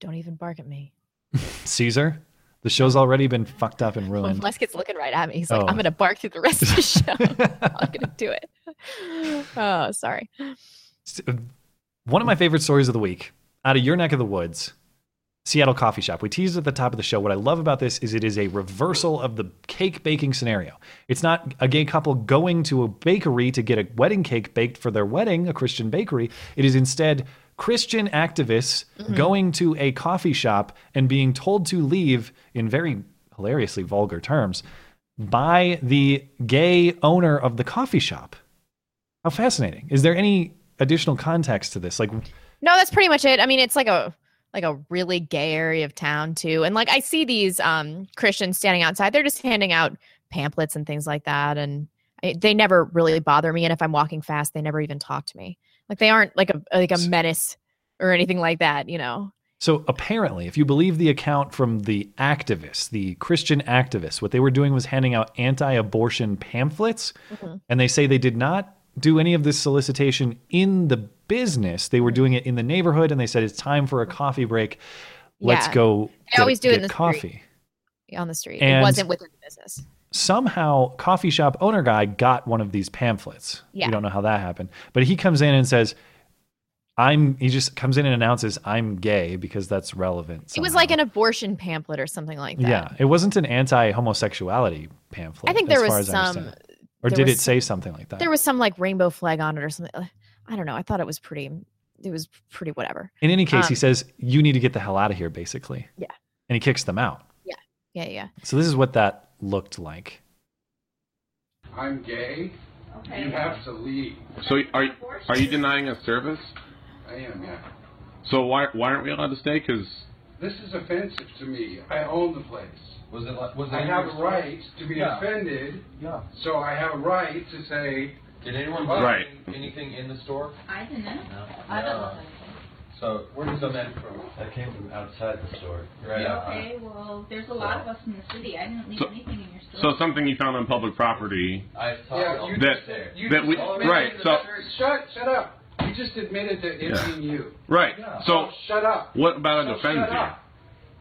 S9: Don't even bark at me.
S8: Caesar, the show's already been fucked up and
S9: ruined.
S8: ruined.
S9: Lesket's looking right at me. He's like,
S8: Oh.
S9: I'm going to bark through the rest of the show. I'm going to do it. Oh, sorry.
S8: Uh, one of my favorite stories of the week out of your neck of the woods, Seattle coffee shop. We teased at the top of the show. What I love about this is it is a reversal of the cake baking scenario. It's not a gay couple going to a bakery to get a wedding cake baked for their wedding, a Christian bakery. It is instead Christian activists
S9: Mhm.
S8: going to a coffee shop and being told to leave in very hilariously vulgar terms by the gay owner of the coffee shop. How fascinating. Is there any additional context to this? Like
S9: No, that's pretty much it. I mean, it's like a like a really gay area of town too. And like I see these um Christians standing outside. They're just handing out pamphlets and things like that and I, they never really bother me and if I'm walking fast, they never even talk to me. Like they aren't like a like a menace or anything like that, you know.
S8: So apparently, if you believe the account from the activists, the Christian activists, what they were doing was handing out anti-abortion pamphlets,
S9: Mhm.
S8: and they say they did not do any of this solicitation in the business. They were doing it in the neighborhood, and they said it's time for a coffee break. Let's
S9: Yeah.
S8: go.
S9: They always do it in the
S8: coffee.
S9: street. On the street.
S8: And-
S9: it wasn't within the business.
S8: Somehow, coffee shop owner guy got one of these pamphlets.
S9: Yeah.
S8: We don't know how that happened, but he comes in and says, "I'm." He just comes in and announces, "I'm gay," because that's relevant.
S9: It was like an abortion pamphlet or something like that.
S8: Yeah, it wasn't an anti-homosexuality pamphlet.
S9: I think there
S8: as
S9: was some-
S8: or did it say something like that?
S9: There was some like rainbow flag on it or something. I don't know. I thought it was pretty it was pretty whatever.
S8: In any case, he
S9: Um,
S8: says you need to get the hell out of here, basically.
S9: Yeah.
S8: and he kicks them out.
S9: Yeah. Yeah, yeah.
S8: So this is what that looked like.
S16: I'm gay. You have to leave.
S17: So are are you denying us service?
S16: I am, yeah.
S17: So why why aren't we allowed to stay? Because
S16: This is offensive to me. I own the place.
S18: Was it like, was it
S16: I have a right to be
S18: Yeah.
S16: offended.
S18: Yeah.
S16: So I have a right to say.
S18: Did anyone buy
S17: Right.
S18: anything in the store?
S19: I didn't.
S18: No.
S19: I don't know.
S18: So
S16: Where does
S18: so
S16: this
S18: then-
S16: come from?
S18: That came from outside the store. Right.
S19: Yeah, okay, well, there's a lot of us in the city. I didn't leave
S17: So-
S19: anything in your store.
S17: so something you found on public property.
S18: I talked
S16: Yeah, you
S17: that
S16: just, you
S17: that
S16: just
S17: we
S16: admitted
S17: right.
S16: that-
S17: So
S16: shut shut up. You just admitted to it
S17: Yeah.
S16: being you.
S17: right. So
S16: Oh, shut up.
S17: what about a
S16: So
S17: offends
S16: shut
S17: you?
S16: up.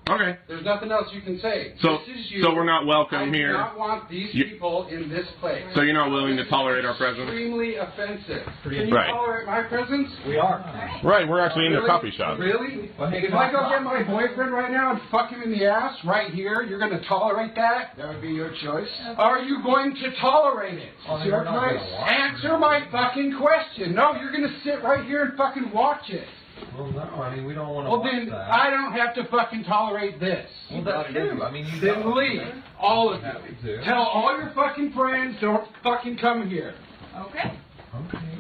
S17: Okay.
S16: There's nothing else you can say.
S17: So-
S16: this is you.
S17: so we're not welcome
S16: I
S17: here.
S16: do not want these
S17: You-
S16: people in this place.
S17: So you're not willing to
S16: This is
S17: tolerate our presence?
S16: Extremely offensive. Can you
S17: Right.
S16: tolerate my presence?
S18: We are.
S17: Right. We're actually in the coffee shop.
S16: Really?
S18: Well, hey,
S16: if I go get my boyfriend right now and fuck him in the ass right here, you're going to tolerate that? That would be your choice. Are you going to tolerate it?
S18: Oh,
S16: It's
S18: no,
S16: your
S18: we're not gonna
S16: choice. Answer my fucking question. No, you're going to sit right here and fucking watch it.
S18: Well, no, I mean we don't want to
S16: Well, then
S18: that.
S16: I don't have to fucking tolerate this.
S18: well, that's true. I mean, you
S16: Then
S18: don't.
S16: leave, all of
S18: Happy
S16: you.
S18: to.
S16: Tell all your fucking friends don't fucking come here.
S19: Okay.
S18: Okay.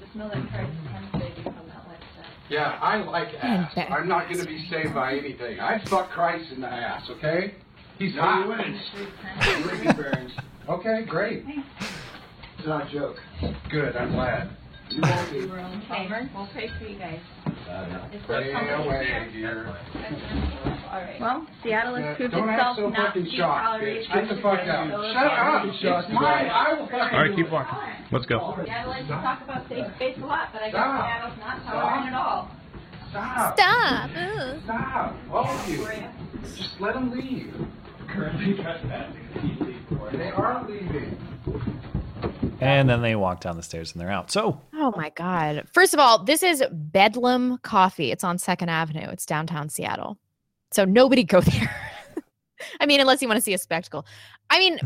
S19: Just know that Christ can save you from that lifestyle.
S16: Yeah, I like mm-hmm.
S9: ass.
S16: I'm not going to be saved by anything. I'd fuck Christ in the ass, okay? He's
S19: No,
S16: hot.
S19: you wouldn't.
S16: okay, great. It's not a joke. Good, I'm glad. You won't be.
S19: Okay, we'll pray for you guys. It's
S16: away, dear.
S19: All right. Well, Seattle
S16: Yeah,
S19: has proved
S16: don't act
S19: itself
S16: so
S19: not to
S16: fucking
S19: be
S16: shocked,
S19: tolerated.
S16: Get the fuck out. Shut up. It's mine. I will fucking
S17: All right.
S16: do
S17: Keep walking. Let's go.
S19: Seattle likes to talk about safe space a lot, but I guess
S16: Stop.
S19: Seattle's not tolerant at all.
S16: Stop.
S9: Stop. Ugh.
S16: Stop. All of you. Just let them leave. They are leaving.
S8: And then they walk down the stairs and they're out. So
S9: Oh my god. First of all, this is Bedlam Coffee. It's on 2nd Avenue. It's downtown Seattle. So nobody go there. I mean, unless you want to see a spectacle. I mean,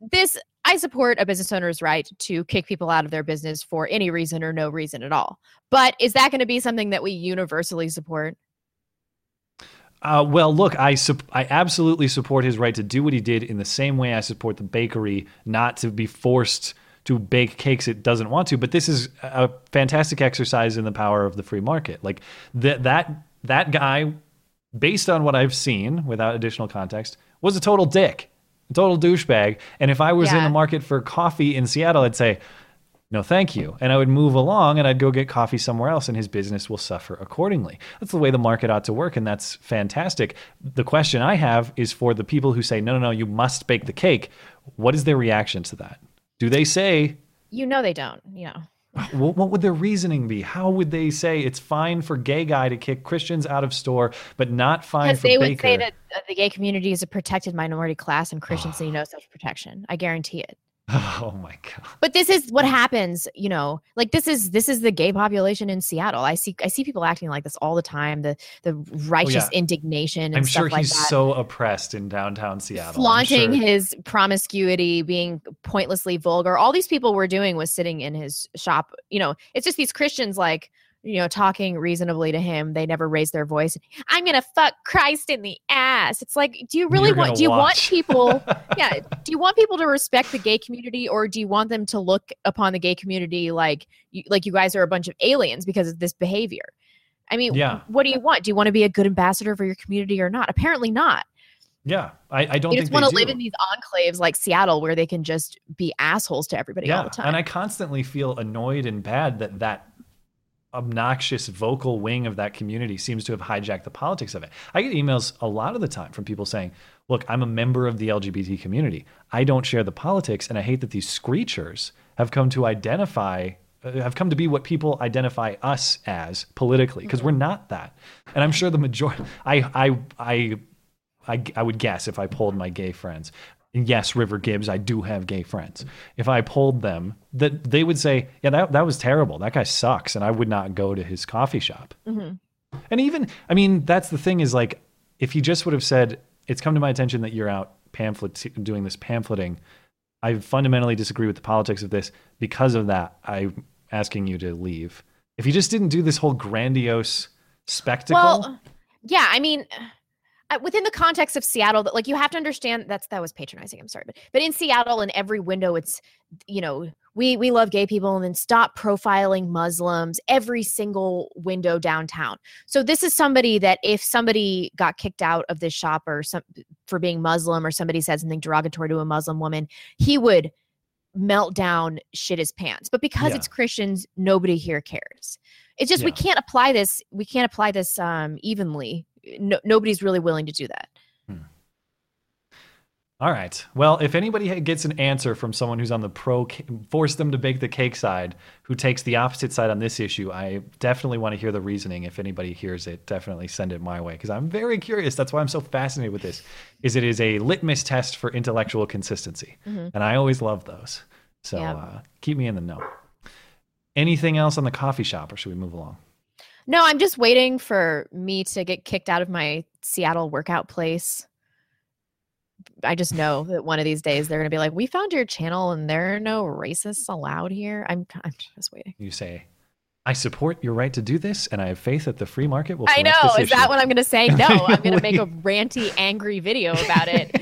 S9: this I support a business owner's right to kick people out of their business for any reason or no reason at all. But is that going to be something that we universally support?
S8: Uh, well, look, I sup- I absolutely support his right to do what he did in the same way I support the bakery not to be forced to bake cakes it doesn't want to. But this is a fantastic exercise in the power of the free market. Like that that that guy, based on what I've seen, without additional context, was a total dick, a total douchebag. And if I was in the market for coffee in Seattle, I'd say, no, thank you. And I would move along and I'd go get coffee somewhere else, and his business will suffer accordingly. That's the way the market ought to work, and that's fantastic. The question I have is for the people who say, no, no, no, you must bake the cake. What is their reaction to that? Do they say,
S9: You know they don't. You know.
S8: what, what would their reasoning be? How would they say it's fine for gay guy to kick Christians out of store, but not fine for
S9: they
S8: baker?
S9: would say that uh, the gay community is a protected minority class and Christians need no such protection. I guarantee it.
S8: oh my god!
S9: But this is what happens, you know. Like this is this is the gay population in Seattle. I see I see people acting like this all the time. The the oh, righteous
S8: Oh, yeah.
S9: indignation
S8: I'm sure
S9: like
S8: he's
S9: that.
S8: so oppressed in downtown Seattle.
S9: Flaunting
S8: sure-
S9: his promiscuity, being pointlessly vulgar. All these people were doing was sitting in his shop. You know, it's just these Christians like, you know, talking reasonably to him. They never raise their voice. I'm gonna fuck Christ in the ass. It's like, do you really
S8: You're
S9: want do you want people yeah, do you want people to respect the gay community or do you want them to look upon the gay community like you like you guys are a bunch of aliens because of this behavior? I mean,
S8: Yeah.
S9: what do you want? Do you want to be a good ambassador for your community or not? Apparently not.
S8: Yeah, I, I don't You
S9: just want to live in these enclaves like Seattle where they can just be assholes to everybody all the time.
S8: And I constantly feel annoyed and bad that that obnoxious vocal wing of that community seems to have hijacked the politics of it. I get emails a lot of the time from people saying, "Look, I'm a member of the LGBT community. I don't share the politics and I hate that these screechers have come to identify uh, have come to be what people identify us as politically because we're not that." And I'm sure the majority I I I I, I would guess if I polled my gay friends, and yes, River Gibbs, I do have gay friends. If I polled them, that they would say, "Yeah, that that was terrible. That guy sucks," and I would not go to his coffee shop.
S9: Mhm.
S8: And even, I mean, that's the thing is like, if he just would have said, "It's come to my attention that you're out pamphlet doing this pamphleting," I fundamentally disagree with the politics of this. Because of that, I'm asking you to leave. If he just didn't do this whole grandiose spectacle,
S9: Well, yeah, I mean, uh, within the context of Seattle, that like you have to understand that's that was patronizing. I'm sorry, but but in Seattle, in every window, it's you know we we love gay people, and then stop profiling Muslims every single window downtown. So this is somebody that if somebody got kicked out of this shop or some for being Muslim, or somebody said something derogatory to a Muslim woman, he would melt down, shit his pants. But because
S20: Yeah.
S9: it's Christians, nobody here cares. It's just we can't apply this. We can't apply this um, evenly. No, nobody's really willing to do that.
S8: All right. Well, if anybody gets an answer from someone who's on the pro force them to bake the cake side, who takes the opposite side on this issue, I definitely want to hear the reasoning. If anybody hears it, definitely send it my way because I'm very curious. That's why I'm so fascinated with this. Is it is a litmus test for intellectual consistency,
S9: Mhm.
S8: and I always love those. So
S9: Yeah.
S8: uh, keep me in the know. Anything else on the coffee shop, or should we move along?
S9: No, I'm just waiting for me to get kicked out of my Seattle workout place. I just know that one of these days they're going to be like, "We found your channel, and there are no racists allowed here." I'm, I'm just waiting.
S8: You say, "I support your right to do this, and I have faith that the free market will."
S9: I know. Is that what I'm going to say? No, I'm going to make a ranty, angry video about it.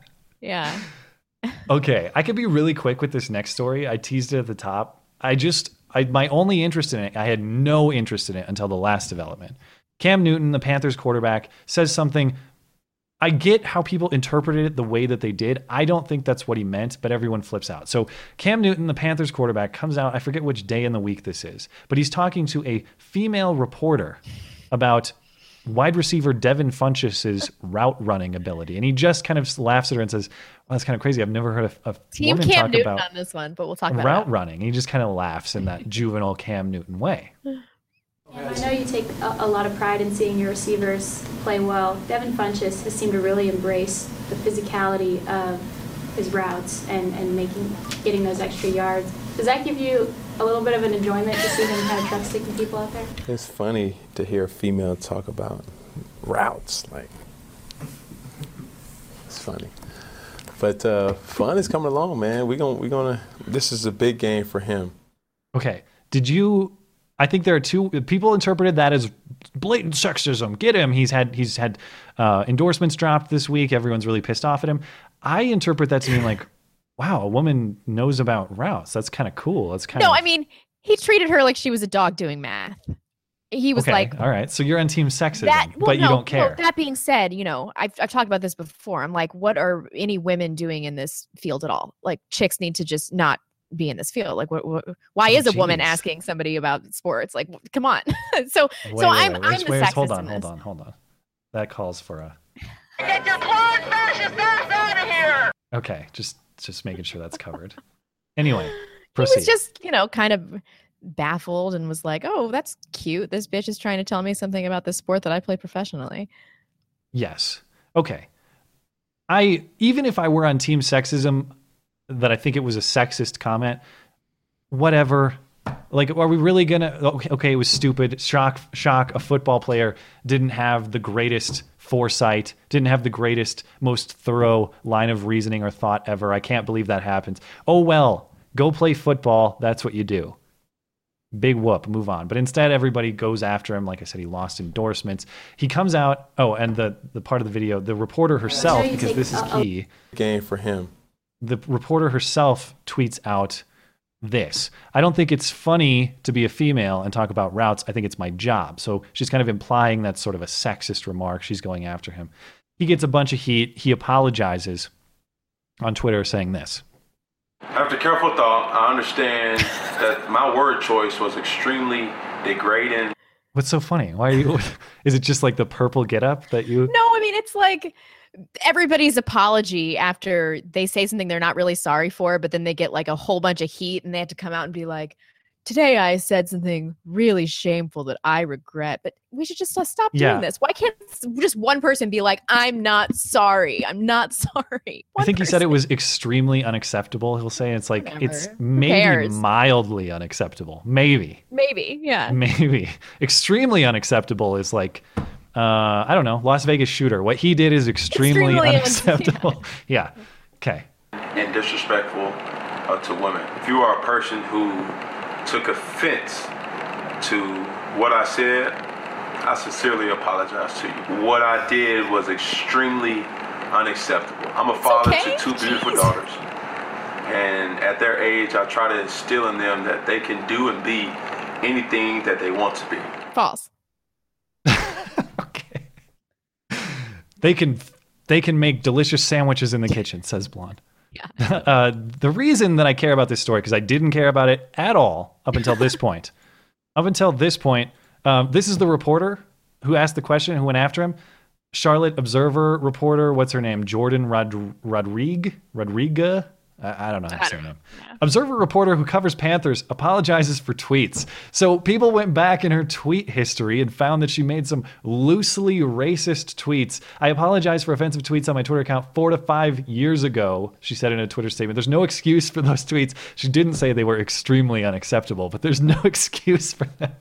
S9: yeah.
S8: Okay, I could be really quick with this next story. I teased it at the top. I just, I my only interest in it, I had no interest in it until the last development. Cam Newton, the Panthers quarterback, says something. I get how people interpreted it the way that they did. I don't think that's what he meant, but everyone flips out. So Cam Newton, the Panthers quarterback, comes out. I forget which day in the week this is, but he's talking to a female reporter about wide receiver Devin Funchess's route running ability, and he just kind of laughs at her and says, "Well, that's kind of crazy. I've never heard a, a
S9: Team
S8: woman
S9: Cam
S8: talk
S9: Newton
S8: about
S9: on this one, but we'll talk about
S8: route
S9: it.
S8: running." He just kind of laughs in that juvenile Cam Newton way.
S20: I know you take a, a lot of pride in seeing your receivers play well. Devin Funchess has seemed to really embrace the physicality of his routes and, and making getting those extra yards. Does that give you a little bit of an enjoyment to see him kind of truck sticking people out there?
S21: It's funny to hear a female talk about routes. Like, it's funny. But uh, fun is coming along, man. We going we gonna. This is a big game for him.
S8: Okay. Did you? I think there are two people interpreted that as blatant sexism. Get him. He's had he's had uh, endorsements dropped this week. Everyone's really pissed off at him. I interpret that to mean like, wow, a woman knows about routes. That's kind of cool. That's kind of No,
S9: I mean, he treated her like she was a dog doing math. He was
S8: okay.
S9: like,
S8: all right. So you're on team sexism,
S9: that, well,
S8: but you don't
S9: no,
S8: care.
S9: that being said, you know, I've, I've talked about this before. I'm like, what are any women doing in this field at all? Like, chicks need to just not be in this field. Like, what, what why
S8: Oh,
S9: is a woman asking somebody about sports? Like, come on. so,
S8: Wait,
S9: so
S8: wait,
S9: I'm,
S8: wait,
S9: I'm
S8: wait,
S9: the
S8: wait,
S9: sexist
S8: hold on, hold on, hold on. That calls for a.
S7: Get your clone fascist ass out of here!
S8: Okay, just just making sure that's covered. Anyway, proceed.
S9: He was just, you know, kind of baffled and was like, oh, that's cute. This bitch is trying to tell me something about the sport that I play professionally.
S8: Yes. Okay. I even if I were on team sexism, that I think it was a sexist comment. Whatever. Like, are we really gonna? Okay, okay, it was stupid. Shock, shock. A football player didn't have the greatest foresight, didn't have the greatest, most thorough line of reasoning or thought ever. I can't believe that happens. Oh well, go play football. That's what you do. Big whoop, move on. But instead, everybody goes after him. Like I said, he lost endorsements. He comes out. Oh, and the the part of the video, the reporter herself, because this is key.
S21: Game for him.
S8: The reporter herself tweets out this. I don't think it's funny to be a female and talk about routes. I think it's my job. So she's kind of implying that's sort of a sexist remark. She's going after him. He gets a bunch of heat. He apologizes on Twitter saying this.
S22: After careful thought, I understand that my word choice was extremely degrading.
S8: What's so funny? Why are you? Is it just like the purple getup that you?
S9: No, I mean it's like everybody's apology after they say something they're not really sorry for, but then they get like a whole bunch of heat and they have to come out and be like, "Today I said something really shameful that I regret." But we should just uh, stop doing
S8: Yeah.
S9: this. Why can't just one person be like, "I'm not sorry. I'm not sorry."
S8: I think he said it was extremely unacceptable. He'll say it's like it's
S9: Whatever. Who
S8: maybe mildly unacceptable. Maybe.
S9: Maybe, yeah.
S8: Maybe. Extremely unacceptable is like, uh, I don't know, Las Vegas shooter. What he did is extremely,
S22: Extremely un-
S8: unacceptable. yeah. Okay.
S22: and disrespectful uh, to women. If you are a person who took offense to what I said, I sincerely apologize to you. What I did was extremely unacceptable. I'm a father
S9: okay.
S22: to two beautiful
S9: Jeez.
S22: daughters. And at their age, I try to instill in them that they can do and be anything that they want to be.
S9: False.
S8: They can they can make delicious sandwiches in the kitchen, says Blonde. Yeah. uh, the reason that I care about this story because I didn't care about it at all up until this point. Up until this point, um, this is the reporter who asked the question, who went after him. Charlotte Observer reporter, what's her name? Jourdan Rod- Rodrigue? Rodriga? I, I don't know how to say her. Observer reporter who covers Panthers apologizes for tweets. So people went back in her tweet history and found that she made some loosely racist tweets. I apologize for offensive tweets on my Twitter account four to five years ago, she said in a Twitter statement. There's no excuse for those tweets. She didn't say they were extremely unacceptable, but there's no excuse for them.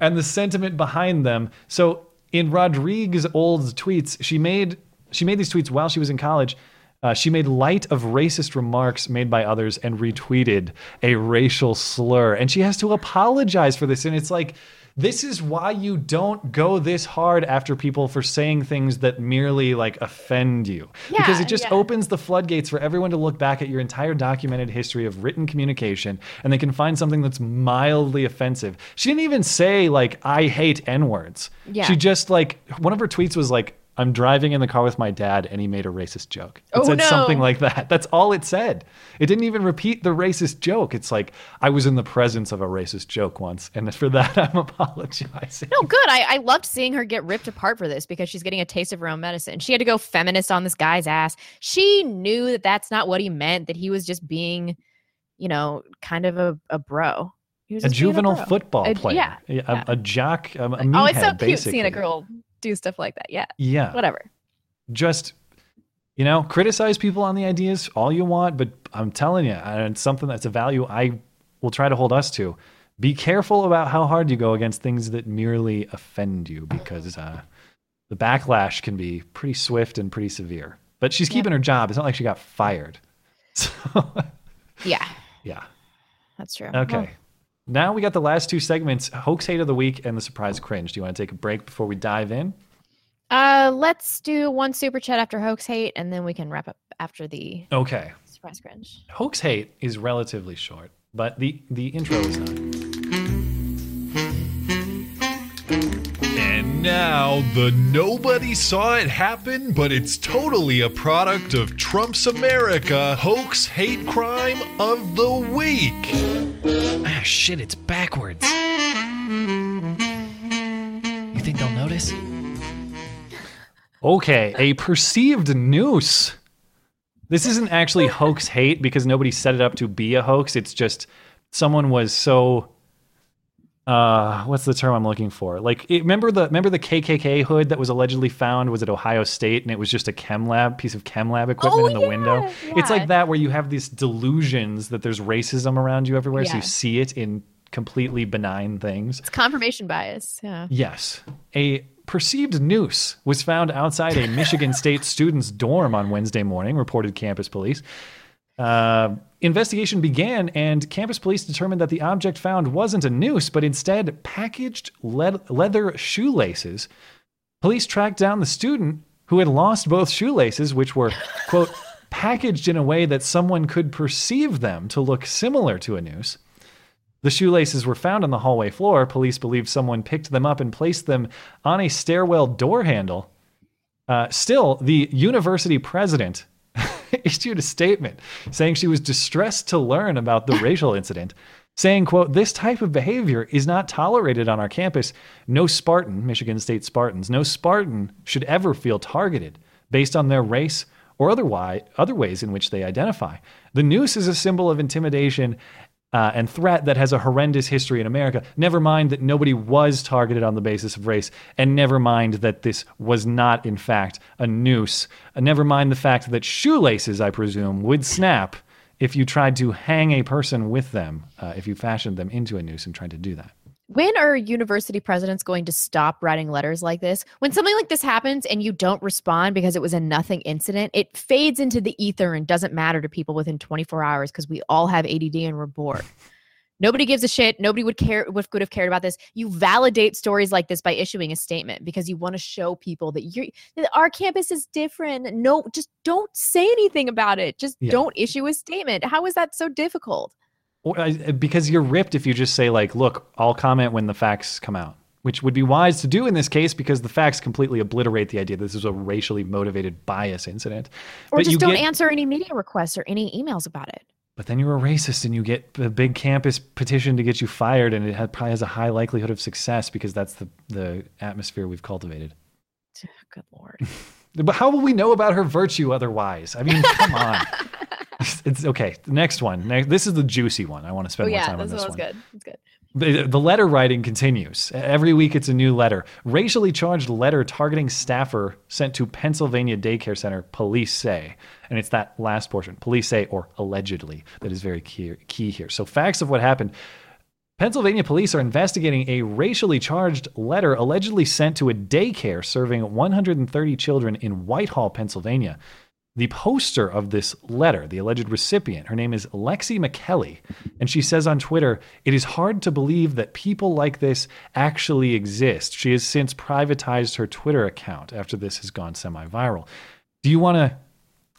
S8: And the sentiment behind them. So in Rodrigue's old tweets, she made she made these tweets while she was in college. Uh, she made light of racist remarks made by others and retweeted a racial slur. And she has to apologize for this. And it's like, this is why you don't go this hard after people for saying things that merely like offend you. because it just
S9: yeah.
S8: opens the floodgates for everyone to look back at your entire documented history of written communication and they can find something that's mildly offensive. She didn't even say, like, I hate N words.
S9: Yeah.
S8: She just, like, one of her tweets was like, I'm driving in the car with my dad and he made a racist joke. It
S9: Oh,
S8: said
S9: no.
S8: something like that. That's all it said. It didn't even repeat the racist joke. It's like, I was in the presence of a racist joke once. And for that, I'm apologizing.
S9: No, good. I, I loved seeing her get ripped apart for this because she's getting a taste of her own medicine. She had to go feminist on this guy's ass. She knew that that's not what he meant, that he was just being, you know, kind of a, a bro. He was
S8: A juvenile
S9: bro.
S8: football
S9: A-
S8: player.
S9: Yeah.
S8: A, a jock, a, a
S9: oh, it's
S8: meathead,
S9: so cute
S8: basically.
S9: seeing a girl do stuff like that. Yeah.
S8: Yeah.
S9: Whatever.
S8: just you know criticize people on the ideas all you want but i'm telling you and it's something that's a value i will try to hold us to be careful about how hard you go against things that merely offend you because uh, the backlash can be pretty swift and pretty severe but she's keeping her job. It's not like she got fired.
S9: Yeah,
S8: Yeah.
S9: that's true.
S8: Okay.
S9: Well,
S8: Now we got the last two segments: hoax hate of the week and the surprise cringe. Do you want to take a break before we dive in?
S9: Uh, let's do one super chat after hoax hate, and then we can wrap up after the
S8: Okay.
S9: surprise cringe.
S8: Hoax hate is relatively short, but the the intro is not.
S23: Now the nobody saw it happen, but it's totally a product of Trump's America hoax hate crime of the week.
S8: Ah, shit! It's backwards. You think they'll notice? Okay, a perceived noose. This isn't actually hoax hate because nobody set it up to be a hoax. It's just someone was so uh what's the term I'm looking for? Like it, remember the remember the KKK hood that was allegedly found was at Ohio State and it was just a chem lab piece of chem lab equipment
S9: Oh,
S8: in the window. It's like that where you have these delusions that there's racism around you everywhere so you see it in completely benign things.
S9: It's confirmation bias. Yeah.
S8: Yes. A perceived noose was found outside a Michigan State student's dorm on Wednesday morning, reported campus police. Uh, investigation began, and campus police determined that the object found wasn't a noose, but instead packaged le- leather shoelaces. Police tracked down the student who had lost both shoelaces, which were, quote, packaged in a way that someone could perceive them to look similar to a noose. The shoelaces were found on the hallway floor. Police believe someone picked them up and placed them on a stairwell door handle. Uh, still, the university president issued a statement saying she was distressed to learn about the racial incident, saying, quote, this type of behavior is not tolerated on our campus. No Spartan, Michigan State Spartans, no Spartan should ever feel targeted based on their race or otherwise, other ways in which they identify. The noose is a symbol of intimidation uh, and threat that has a horrendous history in America. Never mind that nobody was targeted on the basis of race, and never mind that this was not, in fact, a noose. Never mind the fact that shoelaces, I presume, would snap if you tried to hang a person with them, uh, if you fashioned them into a noose and tried to do that.
S9: When are university presidents going to stop writing letters like this? When something like this happens and you don't respond because it was a nothing incident, it fades into the ether and doesn't matter to people within 24 hours because we all have ADD and we're bored. Nobody gives a shit. Nobody would care would would have cared about this. You validate stories like this by issuing a statement because you want to show people that you're our campus is different. No, just don't say anything about it. Just
S8: Yeah.
S9: don't issue a statement. How is that so difficult?
S8: Uh, because you're ripped if you just say, like, look, I'll comment when the facts come out, which would be wise to do in this case because the facts completely obliterate the idea that this is a racially motivated bias incident.
S9: Or
S8: But
S9: just
S8: you
S9: don't
S8: get-
S9: answer any media requests or any emails about it.
S8: But then you're a racist and you get a big campus petition to get you fired, and it had, probably has a high likelihood of success because that's the, the atmosphere we've cultivated.
S9: Good lord.
S8: But how will we know about her virtue otherwise? I mean, come on. it's okay. The next one. Ne- This is the juicy one. I want to spend
S9: oh
S8: more
S9: yeah,
S8: time on
S9: this
S8: this
S9: one good. It's good.
S8: The, the letter writing continues. Every week it's a new letter. Racially charged letter targeting staffer sent to Pennsylvania daycare center, police say. And it's that last portion, police say, or allegedly, that is very key, key here. So, facts of what happened. Pennsylvania police are investigating a racially charged letter allegedly sent to a daycare serving 130 children in Whitehall, Pennsylvania. The poster of this letter, the alleged recipient, her name is Lexi McKelly, and she says on Twitter, It is hard to believe that people like this actually exist. She has since privatized her Twitter account after this has gone semi viral. Do you want to?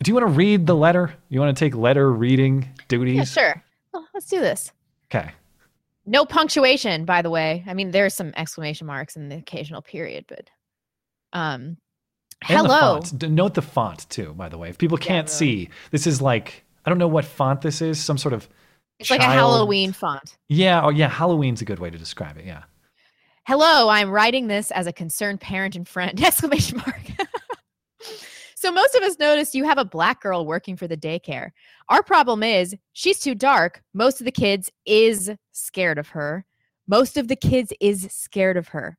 S8: Do you want to read the letter? You want to take letter reading duties?
S9: Yeah, sure. Well, let's do this.
S8: Okay.
S9: No punctuation, by the way. I mean, there's some exclamation marks and the occasional period, but um
S8: And the
S9: hello.
S8: font. Note the font too, by the way. If people can't see, this is like I don't know what font this is. Some sort of.
S9: It's like a Halloween font.
S8: Yeah. Oh, yeah. Halloween's a good way to describe it. Yeah.
S9: Hello. I'm writing this as a concerned parent and friend. Exclamation mark. so most of us noticed you have a black girl working for the daycare. Our problem is she's too dark. Most of the kids is scared of her. Most of the kids is scared of her.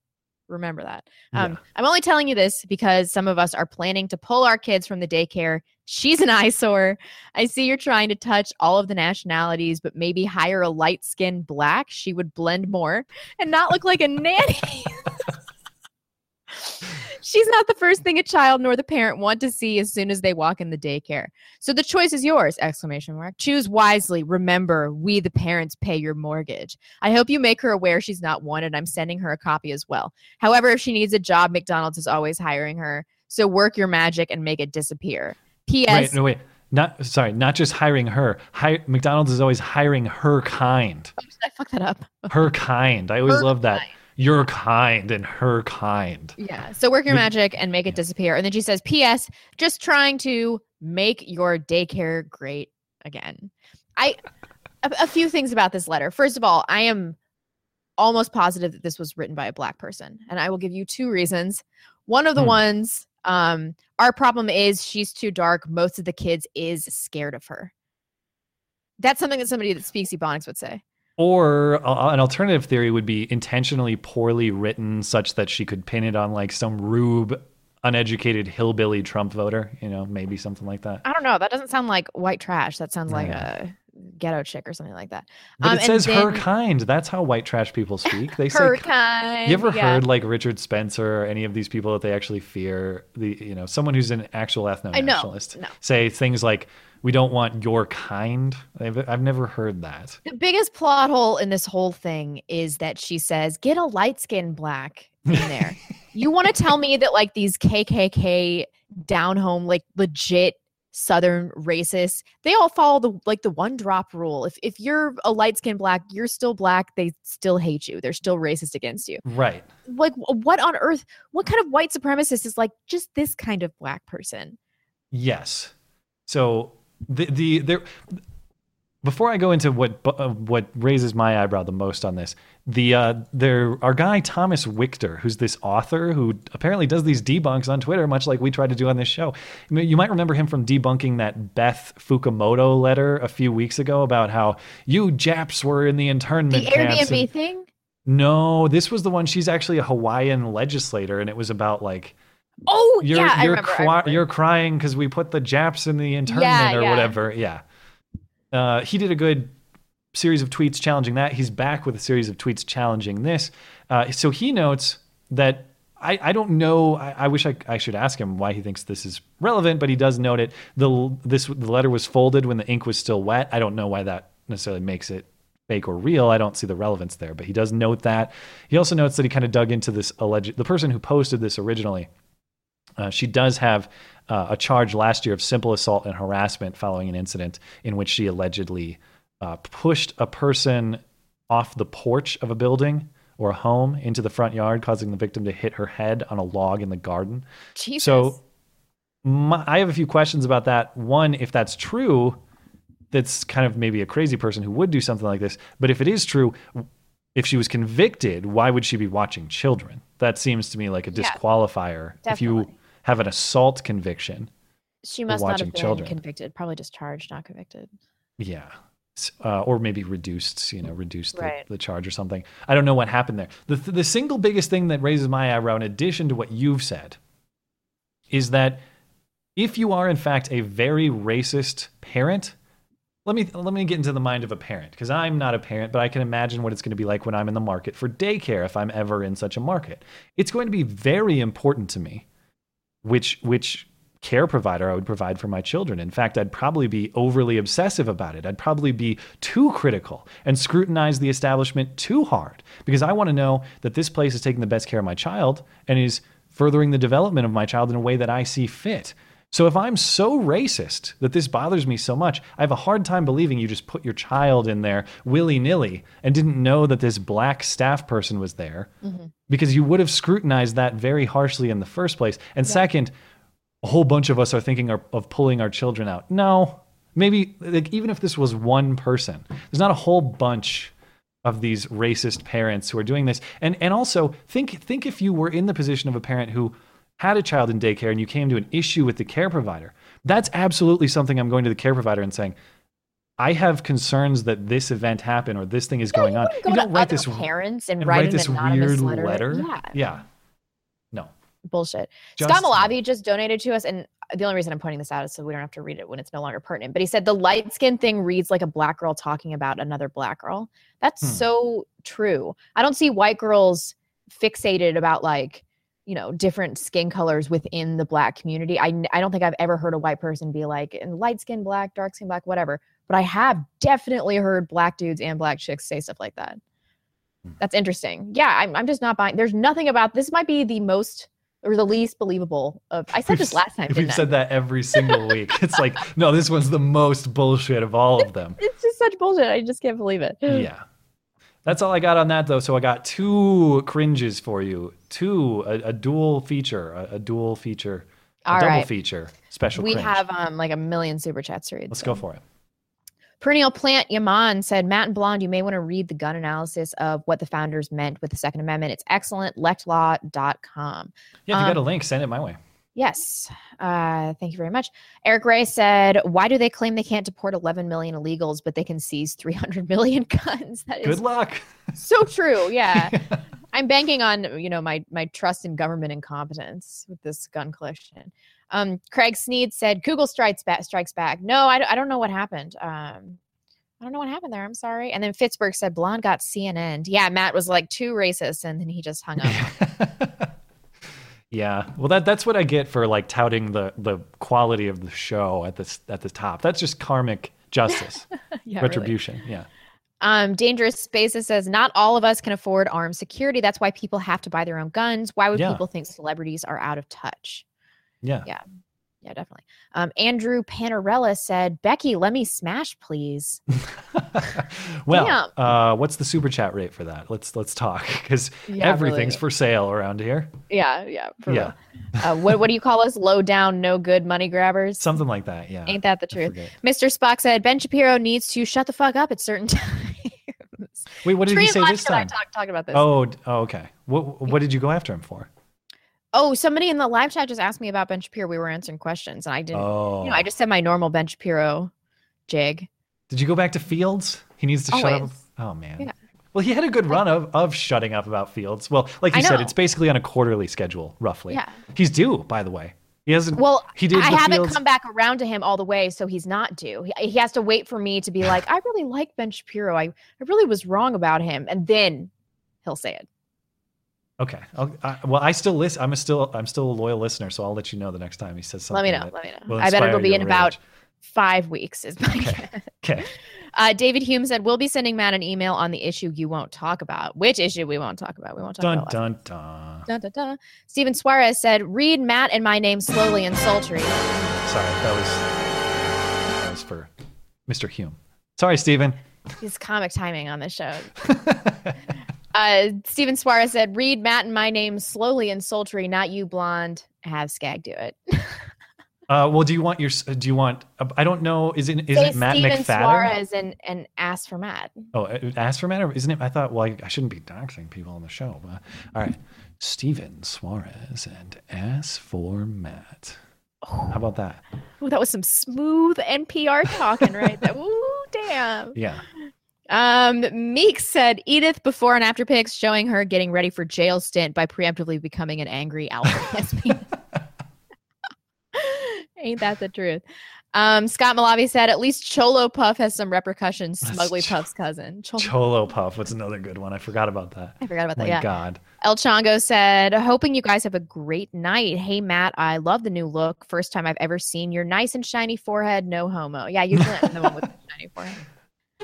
S9: Remember that. Um, I'm only telling you this because some of us are planning to pull our kids from the daycare. She's an eyesore. I see you're trying to touch all of the nationalities, but maybe hire a light skinned black. She would blend more and not look like a nanny. She's not the first thing a child nor the parent want to see as soon as they walk in the daycare. So the choice is yours! Exclamation mark. Choose wisely. Remember, we the parents pay your mortgage. I hope you make her aware she's not wanted. I'm sending her a copy as well. However, if she needs a job, McDonald's is always hiring her. So work your magic and make it disappear. P.S.
S8: Wait, no, wait. Not sorry, not just hiring her. Hi, McDonald's is always hiring her kind.
S9: Oh, I fucked that up.
S8: Her kind. I always
S9: Her
S8: love that. Your kind and her kind.
S9: Yeah. So work your magic and make it disappear. And then she says, P.S. Just trying to make your daycare great again. I a, a few things about this letter. First of all, I am almost positive that this was written by a black person, and I will give you two reasons. One of the
S8: Hmm.
S9: ones, um, our problem is she's too dark. Most of the kids is scared of her. That's something that somebody that speaks Ebonics would say.
S8: Or uh, an alternative theory would be intentionally poorly written, such that she could pin it on like some rube, uneducated hillbilly Trump voter. You know, maybe something like that.
S9: I don't know. That doesn't sound like white trash. That sounds like
S8: Yeah.
S9: a ghetto chick or something like that.
S8: But
S9: Um,
S8: it says her kind. That's how white trash people speak. They say
S9: Her
S8: ki-
S9: kind,
S8: You ever
S9: yeah.
S8: heard like Richard Spencer or any of these people that they actually fear? The you know someone who's an actual ethno nationalist
S9: no.
S8: say things like, "We don't want your kind." I've, I've never heard that.
S9: The biggest plot hole in this whole thing is that she says, "Get a light skinned black in there." you want to tell me that like these KKK down home, like legit Southern racists, they all follow the like the one drop rule. If if you're a light skinned black, you're still black. They still hate you. They're still racist against you.
S8: Right.
S9: Like what on earth? What kind of white supremacist is like just this kind of black person?
S8: Yes. So the the there. Before I go into what uh, what raises my eyebrow the most on this, the uh, there our guy Thomas Wictor, who's this author who apparently does these debunks on Twitter, much like we tried to do on this show. I mean, You might remember him from debunking that Beth Fukumoto letter a few weeks ago about how you Japs were in the internment
S9: The
S8: camps.
S9: Airbnb
S8: and-
S9: thing?
S8: no, this was the one. She's actually a Hawaiian legislator, and it was about like
S9: Oh
S8: you're
S9: yeah, I
S8: you're
S9: remember. I remember.
S8: you're crying because we put the Japs in the internment
S9: Yeah,
S8: or
S9: yeah.
S8: whatever. Yeah. Uh, he did a good series of tweets challenging that. He's back with a series of tweets challenging this. Uh, so he notes that I, I don't know. I, I wish I, I should ask him why he thinks this is relevant, but he does note it. The this the letter was folded when the ink was still wet. I don't know why that necessarily makes it fake or real. I don't see the relevance there, but he does note that. He also notes that he kind of dug into this alleged the person who posted this originally. Uh, she does have uh, a charge last year of simple assault and harassment following an incident in which she allegedly uh, pushed a person off the porch of a building or a home into the front yard, causing the victim to hit her head on a log in the garden.
S9: Jesus.
S8: So my, I have a few questions about that. One, if that's true, that's kind of maybe a crazy person who would do something like this. But if it is true, if she was convicted, why would she be watching children? That seems to me like a
S9: Yeah,
S8: disqualifier. if you have an assault conviction,
S9: She must not have been
S8: children.
S9: convicted. Probably just charged, not convicted.
S8: Yeah. Uh, or maybe reduced, you know, reduced the,
S9: Right.
S8: the charge or something. I don't know what happened there. The, the single biggest thing that raises my eyebrow, in addition to what you've said, is that if you are in fact a very racist parent, let me let me get into the mind of a parent because I'm not a parent, but I can imagine what it's going to be like when I'm in the market for daycare if I'm ever in such a market. It's going to be very important to me which which care provider I would provide for my children. In fact, I'd probably be overly obsessive about it. I'd probably be too critical and scrutinize the establishment too hard because I want to know that this place is taking the best care of my child and is furthering the development of my child in a way that I see fit. So if I'm so racist that this bothers me so much, I have a hard time believing you just put your child in there willy-nilly and didn't know that this black staff person was there
S9: Mm-hmm.
S8: because you would have scrutinized that very harshly in the first place. And second, a whole bunch of us are thinking of, of pulling our children out. No, maybe like even if this was one person, there's not a whole bunch of these racist parents who are doing this. And and also think think if you were in the position of a parent who had a child in daycare and you came to an issue with the care provider. That's absolutely something I'm going to the care provider and saying, I have concerns that this event happened or this thing is going on.
S9: Go
S8: You don't write this
S9: parents and
S8: and
S9: write,
S8: write this
S9: anonymous
S8: weird
S9: letter.
S8: letter.
S9: Yeah.
S8: Yeah. No.
S9: bullshit.
S8: Just-
S9: Scott Malavi just donated to us, and the only reason I'm pointing this out is so we don't have to read it when it's no longer pertinent. But he said the light skin thing reads like a black girl talking about another black girl. That's
S8: Hmm.
S9: so true. I don't see white girls fixated about like you know different skin colors within the black community. i, I don't think I've ever heard a white person be like in light skin black, dark skin black, whatever. But I have definitely heard black dudes and black chicks say stuff like that. Hmm. That's interesting. Yeah, I'm, I'm just not buying. There's nothing about this. Might be the most or the least believable of. I said this last time.
S8: We've
S9: I?
S8: said that every single week. It's like, no, this one's the most bullshit of all of them.
S9: It's just such bullshit. I just can't believe it.
S8: Yeah. That's all I got on that though. So I got two cringes for you. Two, a, a dual feature, a, a dual feature, a
S9: All
S8: double
S9: right.
S8: feature, special
S9: we
S8: cringe.
S9: have um like a million super chats to read.
S8: Let's
S9: so.
S8: go for it.
S9: Perennial Plant Yaman said, Matt and Blonde, you may want to read the gun analysis of what the founders meant with the Second Amendment. It's excellent. Lectlaw.com.
S8: Yeah, if you got a
S9: Um,
S8: link, send it my way.
S9: Yes. Uh, thank you very much. Eric Ray said, Why do they claim they can't deport 11 million illegals, but they can seize 300 million guns? That is
S8: Good luck.
S9: so true. Yeah. I'm banking on, you know, my my trust in government incompetence with this gun collection. Um, Craig Sneed said, Google strikes back. Strikes back. No, I, don't- I don't know what happened. Um, I don't know what happened there. I'm sorry. And then Fitzberg said, Blonde got CNN. Yeah, Matt was like too racist, and then he just hung up.
S8: Yeah. Well, that that's what I get for like touting the the quality of the show at this at the top. That's just karmic justice,
S9: Yeah, really.
S8: retribution. Yeah.
S9: Um, Dangerous Spaces says not all of us can afford armed security. That's why people have to buy their own guns. Why would
S8: Yeah.
S9: people think celebrities are out of touch?
S8: Yeah.
S9: Yeah. Yeah, definitely. Um, Andrew Panarella said, Becky, let me smash, please.
S8: Well, uh, what's the super chat rate for that? Let's let's talk because
S9: Yeah,
S8: everything's
S9: really.
S8: for sale around here.
S9: Yeah, yeah. For
S8: yeah,
S9: real. Uh, what, what do you call us? Low down, no good money grabbers?
S8: something like that. Yeah.
S9: Ain't that the truth? Mr. Spock said, Ben Shapiro needs to shut the fuck up at certain times.
S8: Wait, what did
S9: Tree
S8: he say this
S9: and I
S8: time?
S9: talked- talked about this.
S8: Oh, oh, okay. What what did you go after him for?
S9: Oh, somebody in the live chat just asked me about Ben Shapiro. We were answering questions, and I didn't. You know, I
S8: Oh.
S9: just said my normal Ben Shapiro jig.
S8: Did you go back to Fields? He needs to shut up. Oh man.
S9: Yeah.
S8: Well, he had a good run of, of shutting up about Fields. Well, like you said, it's basically on a quarterly schedule, roughly.
S9: Yeah.
S8: He's due, by the way. He hasn't.
S9: Well,
S8: he did
S9: I haven't
S8: Fields.
S9: come back around to him all the way, so he's not due. He, he has to wait for me to be like, I really like Ben Shapiro. I, I really was wrong about him, and then he'll say it.
S8: Okay. I'll, I, well, I still listen. I'm a still. I'm still a loyal listener, so I'll let you know the next time he says something.
S9: Let me know. Let me know. I bet it'll be in about five weeks. Is my guess.
S8: Okay.
S9: Uh, David Hume said, "We'll be sending Matt an email on the issue you won't talk about. Which issue we won't talk about? We won't talk
S8: Dun
S9: about."
S8: dun dun.
S9: Dun, dun, dun. Steven Suarez said, "Read Matt and my name slowly and sultry."
S8: Sorry, that was that was for Mr. Hume. Sorry, Steven.
S9: He's comic timing on this show. uh, Steven Suarez said, "Read Matt and my name slowly and sultry, not you, blonde. Have Skag do it."
S8: Uh, well, do you want your? Do you want? uh, I don't know. Is it? Is
S9: Say
S8: it Matt
S9: Steven
S8: McFadden?
S9: Suarez and and ask for Matt.
S8: Oh, uh, ask for Matt, or isn't it? I thought. Well, I, I shouldn't be doxing people on the show. But, all right, Steven Suarez and ask for Matt. How about that?
S9: Ooh, that was some smooth NPR talking right there. Ooh, damn.
S8: Yeah.
S9: Um, Meek said Edith before and after pics showing her getting ready for jail stint by preemptively becoming an angry lesbian. Ain't that the truth? Um, Scott Malavi said at least Cholo Puff has some repercussions. Smugly Puff's cousin. Cholo-
S8: Cholo Puff. What's another good one? I forgot about that.
S9: I forgot about that.
S8: My
S9: yeah.
S8: God.
S9: El Chongo said, hoping you guys have a great night. Hey, Matt, I love the new look. First time I've ever seen your nice and shiny forehead. No homo. Yeah, you Clint, the one with the shiny forehead.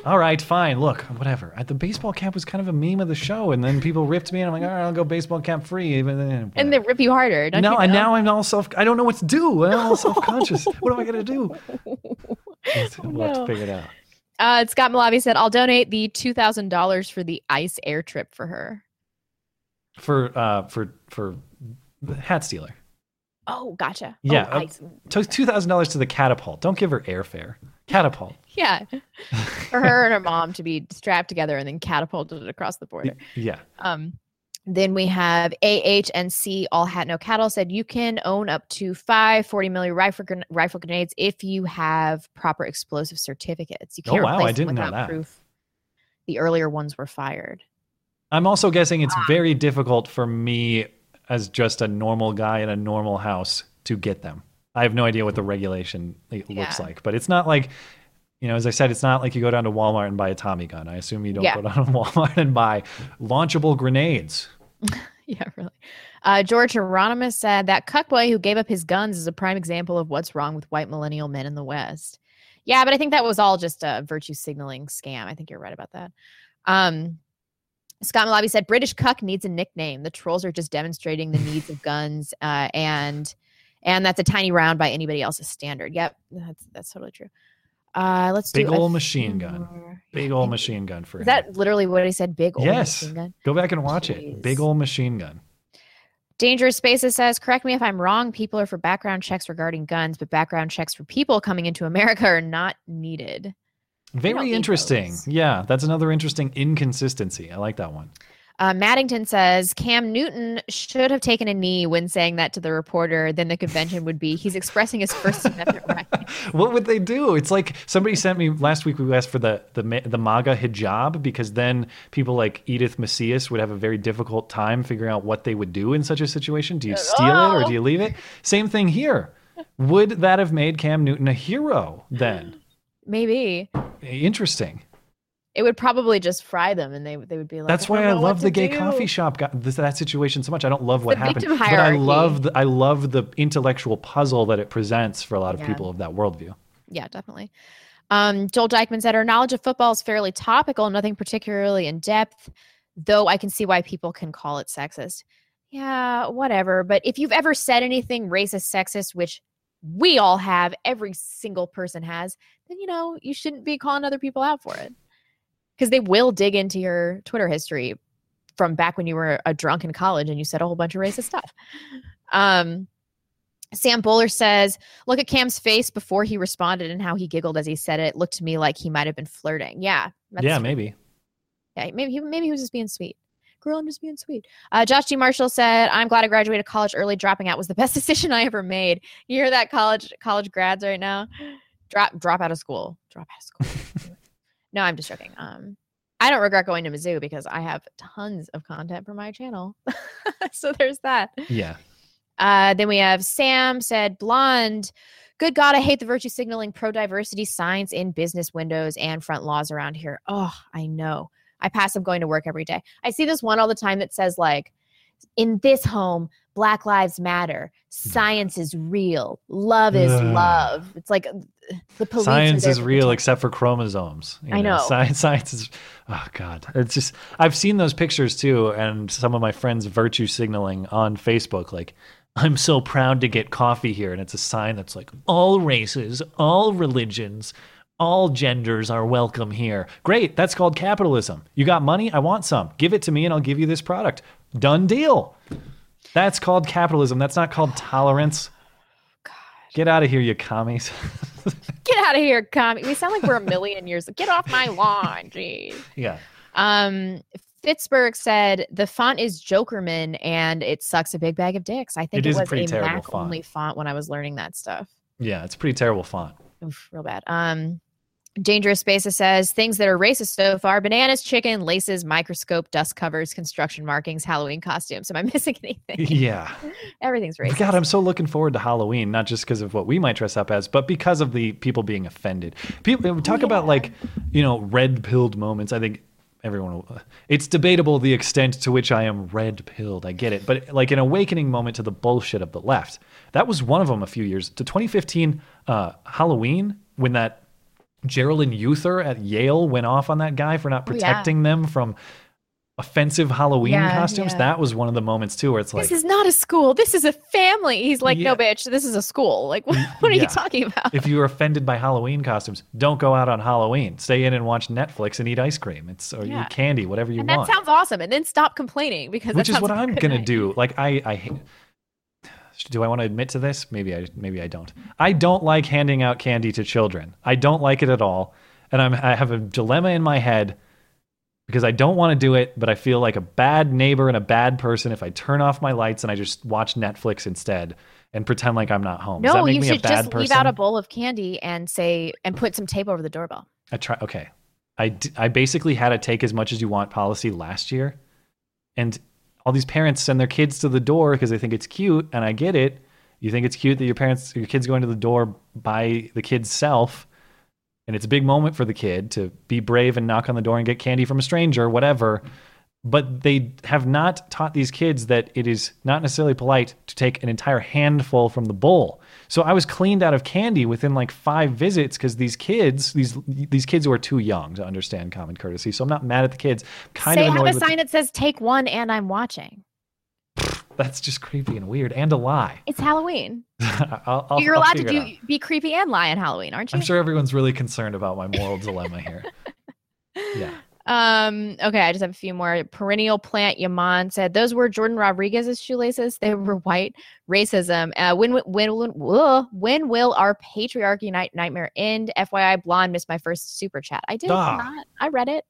S8: All right, fine. Look, whatever. At the baseball camp was kind of a meme of the show, and then people ripped me, and I'm like, all right, I'll go baseball camp free. Even then,
S9: And they rip you harder. Don't
S8: no,
S9: you
S8: and
S9: know?
S8: now I'm all self. I don't know what to do. I'm all self conscious. what am I gonna do? we'll have to figure it out.
S9: Uh, Scott Malavi said, I'll donate the $2,000 for the ice air trip for her.
S8: For uh, for for the hat stealer.
S9: Oh, gotcha.
S8: Yeah,
S9: Oh,
S8: uh,
S9: ice.
S8: took two thousand dollars to the catapult. Don't give her airfare. Catapult.
S9: Yeah. for her and her mom to be strapped together and then catapulted across the border.
S8: Yeah.
S9: Um, then we have AH and C, All Hat No Cattle said you can own up to five 40 millimeter rifle, rifle grenades if you have proper explosive certificates. You
S8: Oh,
S9: can't
S8: wow, I
S9: replace them
S8: didn't know
S9: without
S8: that.
S9: proof. The earlier ones were fired.
S8: I'm also guessing it's very difficult for me as just a normal guy in a normal house to get them. I have no idea what the regulation looks
S9: Yeah.
S8: like, but it's not like, you know, as I said, it's not like you go down to Walmart and buy a Tommy gun. I assume you don't
S9: Yeah.
S8: go down to Walmart and buy launchable grenades.
S9: yeah, really. Uh, George Hieronymus said that cuckboy who gave up his guns is a prime example of what's wrong with white millennial men in the West. Yeah, but I think that was all just a virtue signaling scam. I think you're right about that. Um, Scott Malabi said British cuck needs a nickname. The trolls are just demonstrating the needs of guns, uh, and and that's a tiny round by anybody else's standard. Yep, that's that's totally true. Uh, let's
S8: Big
S9: do
S8: old machine gun. Big old machine gun for
S9: Is
S8: him.
S9: that literally what he said? Big old
S8: yes.
S9: machine gun.
S8: Go back and watch it. Big old machine gun.
S9: Dangerous Spaces says, correct me if I'm wrong. People are for background checks regarding guns, but background checks for people coming into America are not needed.
S8: Very interesting. Yeah, that's another interesting inconsistency. I like that one.
S9: Uh, Maddington says Cam Newton should have taken a knee when saying that to the reporter. Then the convention would be he's expressing his First Amendment right.
S8: What would they do? It's like somebody sent me last week. We asked for the the the MAGA hijab because then people like Edith Macias would have a very difficult time figuring out what they would do in such a situation. Do you steal it or do you leave it? Same thing here. Would that have made Cam Newton a hero then?
S9: Maybe
S8: Interesting.
S9: It would probably just fry them, and they they would be like,
S8: That's why I
S9: what
S8: love the gay
S9: do."
S8: coffee shop guy, this, that situation so much. I don't love what happened, but I love the, I love the intellectual puzzle that it presents for a lot of
S9: Yeah.
S8: people of that worldview.
S9: Yeah, definitely. Um, Joel Dykeman said, Our knowledge of football is fairly topical, nothing particularly in depth, though I can see why people can call it sexist. Yeah, whatever. But if you've ever said anything racist, sexist, which we all have, every single person has, then, you know, you shouldn't be calling other people out for it. Because they will dig into your Twitter history from back when you were a drunk in college and you said a whole bunch of racist stuff. Um, Sam Bowler says, Look at Cam's face before he responded and how he giggled as he said it. Looked to me like he might have been flirting. Yeah.
S8: yeah,
S9: true.
S8: maybe.
S9: Yeah, maybe he, maybe he was just being sweet. Girl, I'm just being sweet. Uh, Josh G. Marshall said, "I'm glad I graduated college early. Dropping out was the best decision I ever made." You hear that, college college grads right now? Drop drop out of school. Drop out of school. no, I'm just joking. Um, I don't regret going to Mizzou because I have tons of content for my channel. so there's that.
S8: Yeah.
S9: Uh, then we have Sam said, blonde. Good God, I hate the virtue signaling pro diversity signs in business windows and front laws around here. Oh, I know. I pass them going to work every day. I see this one all the time that says, like, in this home, Black Lives Matter. Science is real. Love is
S8: Ugh.
S9: love. It's like uh, the police.
S8: Science is real except for chromosomes. you
S9: I know.
S8: Science, science is. Oh God, it's just. I've seen those pictures too, and some of my friends virtue signaling on Facebook, like, "I'm so proud to get coffee here," and it's a sign that's like, "All races, all religions." All genders are welcome here. Great. That's called capitalism. You got money? I want some. Give it to me and I'll give you this product. Done deal. That's called capitalism. That's not called tolerance. God. Get out of here, you commies.
S9: Get out of here, commie. We sound like we're a million years. Get off my lawn, jeez.
S8: yeah.
S9: Um, Fitzberg said the font is Jokerman and it sucks a big bag of dicks. I think
S8: It
S9: it,
S8: is
S9: was
S8: pretty
S9: a
S8: terrible
S9: Mac
S8: font.
S9: only font when I was learning that stuff.
S8: Yeah, it's a pretty terrible font.
S9: Oof, real bad. Um, Dangerous Spaces says things that are racist so far: bananas, chicken, laces, microscope, dust covers, construction markings, Halloween costumes. Am I missing anything?
S8: Yeah.
S9: Everything's racist.
S8: God, I'm so looking forward to Halloween, not just because of what we might dress up as, but because of the people being offended. People talk about like, you know, red pilled moments. I think everyone will, it's debatable the extent to which I am red pilled. I get it. But like an awakening moment to the bullshit of the left. That was one of them a few years to 2015 uh, Halloween when that Jerelyn Luther at Yale went off on that guy for not
S9: Oh, yeah.
S8: protecting them from offensive Halloween
S9: Yeah,
S8: costumes.
S9: yeah.
S8: That was one of the moments too where it's like
S9: this is not a school. This is a family. He's like,
S8: Yeah.
S9: no, bitch. This is a school. Like, what, what are you talking about?
S8: if you're offended by Halloween costumes, don't go out on Halloween. Stay in and watch Netflix and eat ice cream. It's or eat candy, whatever you
S9: and that
S8: want.
S9: sounds awesome. And then stop complaining because
S8: Which is what I'm gonna
S9: night.
S8: do. Like I, I hate- do I want to admit to this? Maybe I, maybe I don't. I don't like handing out candy to children. I don't like it at all, and I'm I have a dilemma in my head because I don't want to do it, but I feel like a bad neighbor and a bad person if I turn off my lights and I just watch Netflix instead and pretend like I'm not home. Does that
S9: No,
S8: make
S9: you
S8: me a
S9: should
S8: bad
S9: just
S8: person?
S9: leave out a bowl of candy and say and put some tape over the doorbell.
S8: I try. Okay, I d- I basically had a take as much as you want policy last year, and all these parents send their kids to the door because they think it's cute, and I get it. You think it's cute that your parents, your kids going to the door by the kid's self, and it's a big moment for the kid to be brave and knock on the door and get candy from a stranger, whatever. but they have not taught these kids that it is not necessarily polite to take an entire handful from the bowl. So I was cleaned out of candy within like five visits because these kids, these these kids who are too young to understand common courtesy. So I'm not mad at the kids. Kind
S9: Say
S8: of
S9: have a sign that says "Take one" and I'm watching.
S8: that's just creepy and weird and a lie.
S9: It's Halloween.
S8: I'll, I'll,
S9: You're
S8: I'll
S9: allowed to do be creepy and lie on Halloween, aren't you?
S8: I'm sure everyone's really concerned about my moral dilemma here. Yeah.
S9: Um, okay, I just have a few more. Perennial plant Yaman said those were Jourdan Rodriguez's shoelaces. They were white. Racism. Uh, when when when when, when will our patriarchy night nightmare end? FYI, blonde missed my first super chat. I did
S8: Ah.
S9: not. I read it.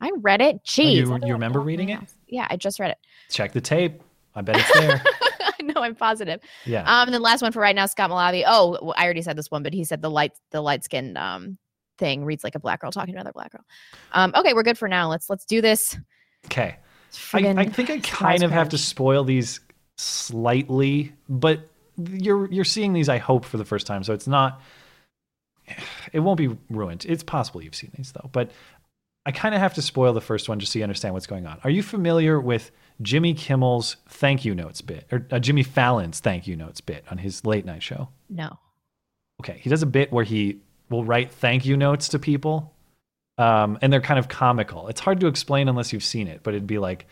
S9: I read it.
S8: Oh,
S9: Jeez.
S8: you, you remember reading it?
S9: Yeah, I just read it.
S8: Check the tape. I bet it's there.
S9: I know. I'm positive.
S8: Yeah.
S9: Um, and the last one for right now, Scott Malavi. Oh, well, I already said this one, but he said the light the light skinned um thing reads like a black girl talking to another black girl. Um, okay, we're good for now. Let's let's do this.
S8: Okay. I, I think I kind of have to spoil these slightly, but you're you're seeing these I hope for the first time, so it's not it won't be ruined. It's possible you've seen these though, but I kind of have to spoil the first one just so you understand what's going on. Are you familiar with Jimmy Kimmel's thank you notes bit or uh, Jimmy Fallon's thank you notes bit on his late night show?
S9: No.
S8: Okay, he does a bit where he will write thank you notes to people, um, and they're kind of comical. It's hard to explain unless you've seen it, but it'd be like,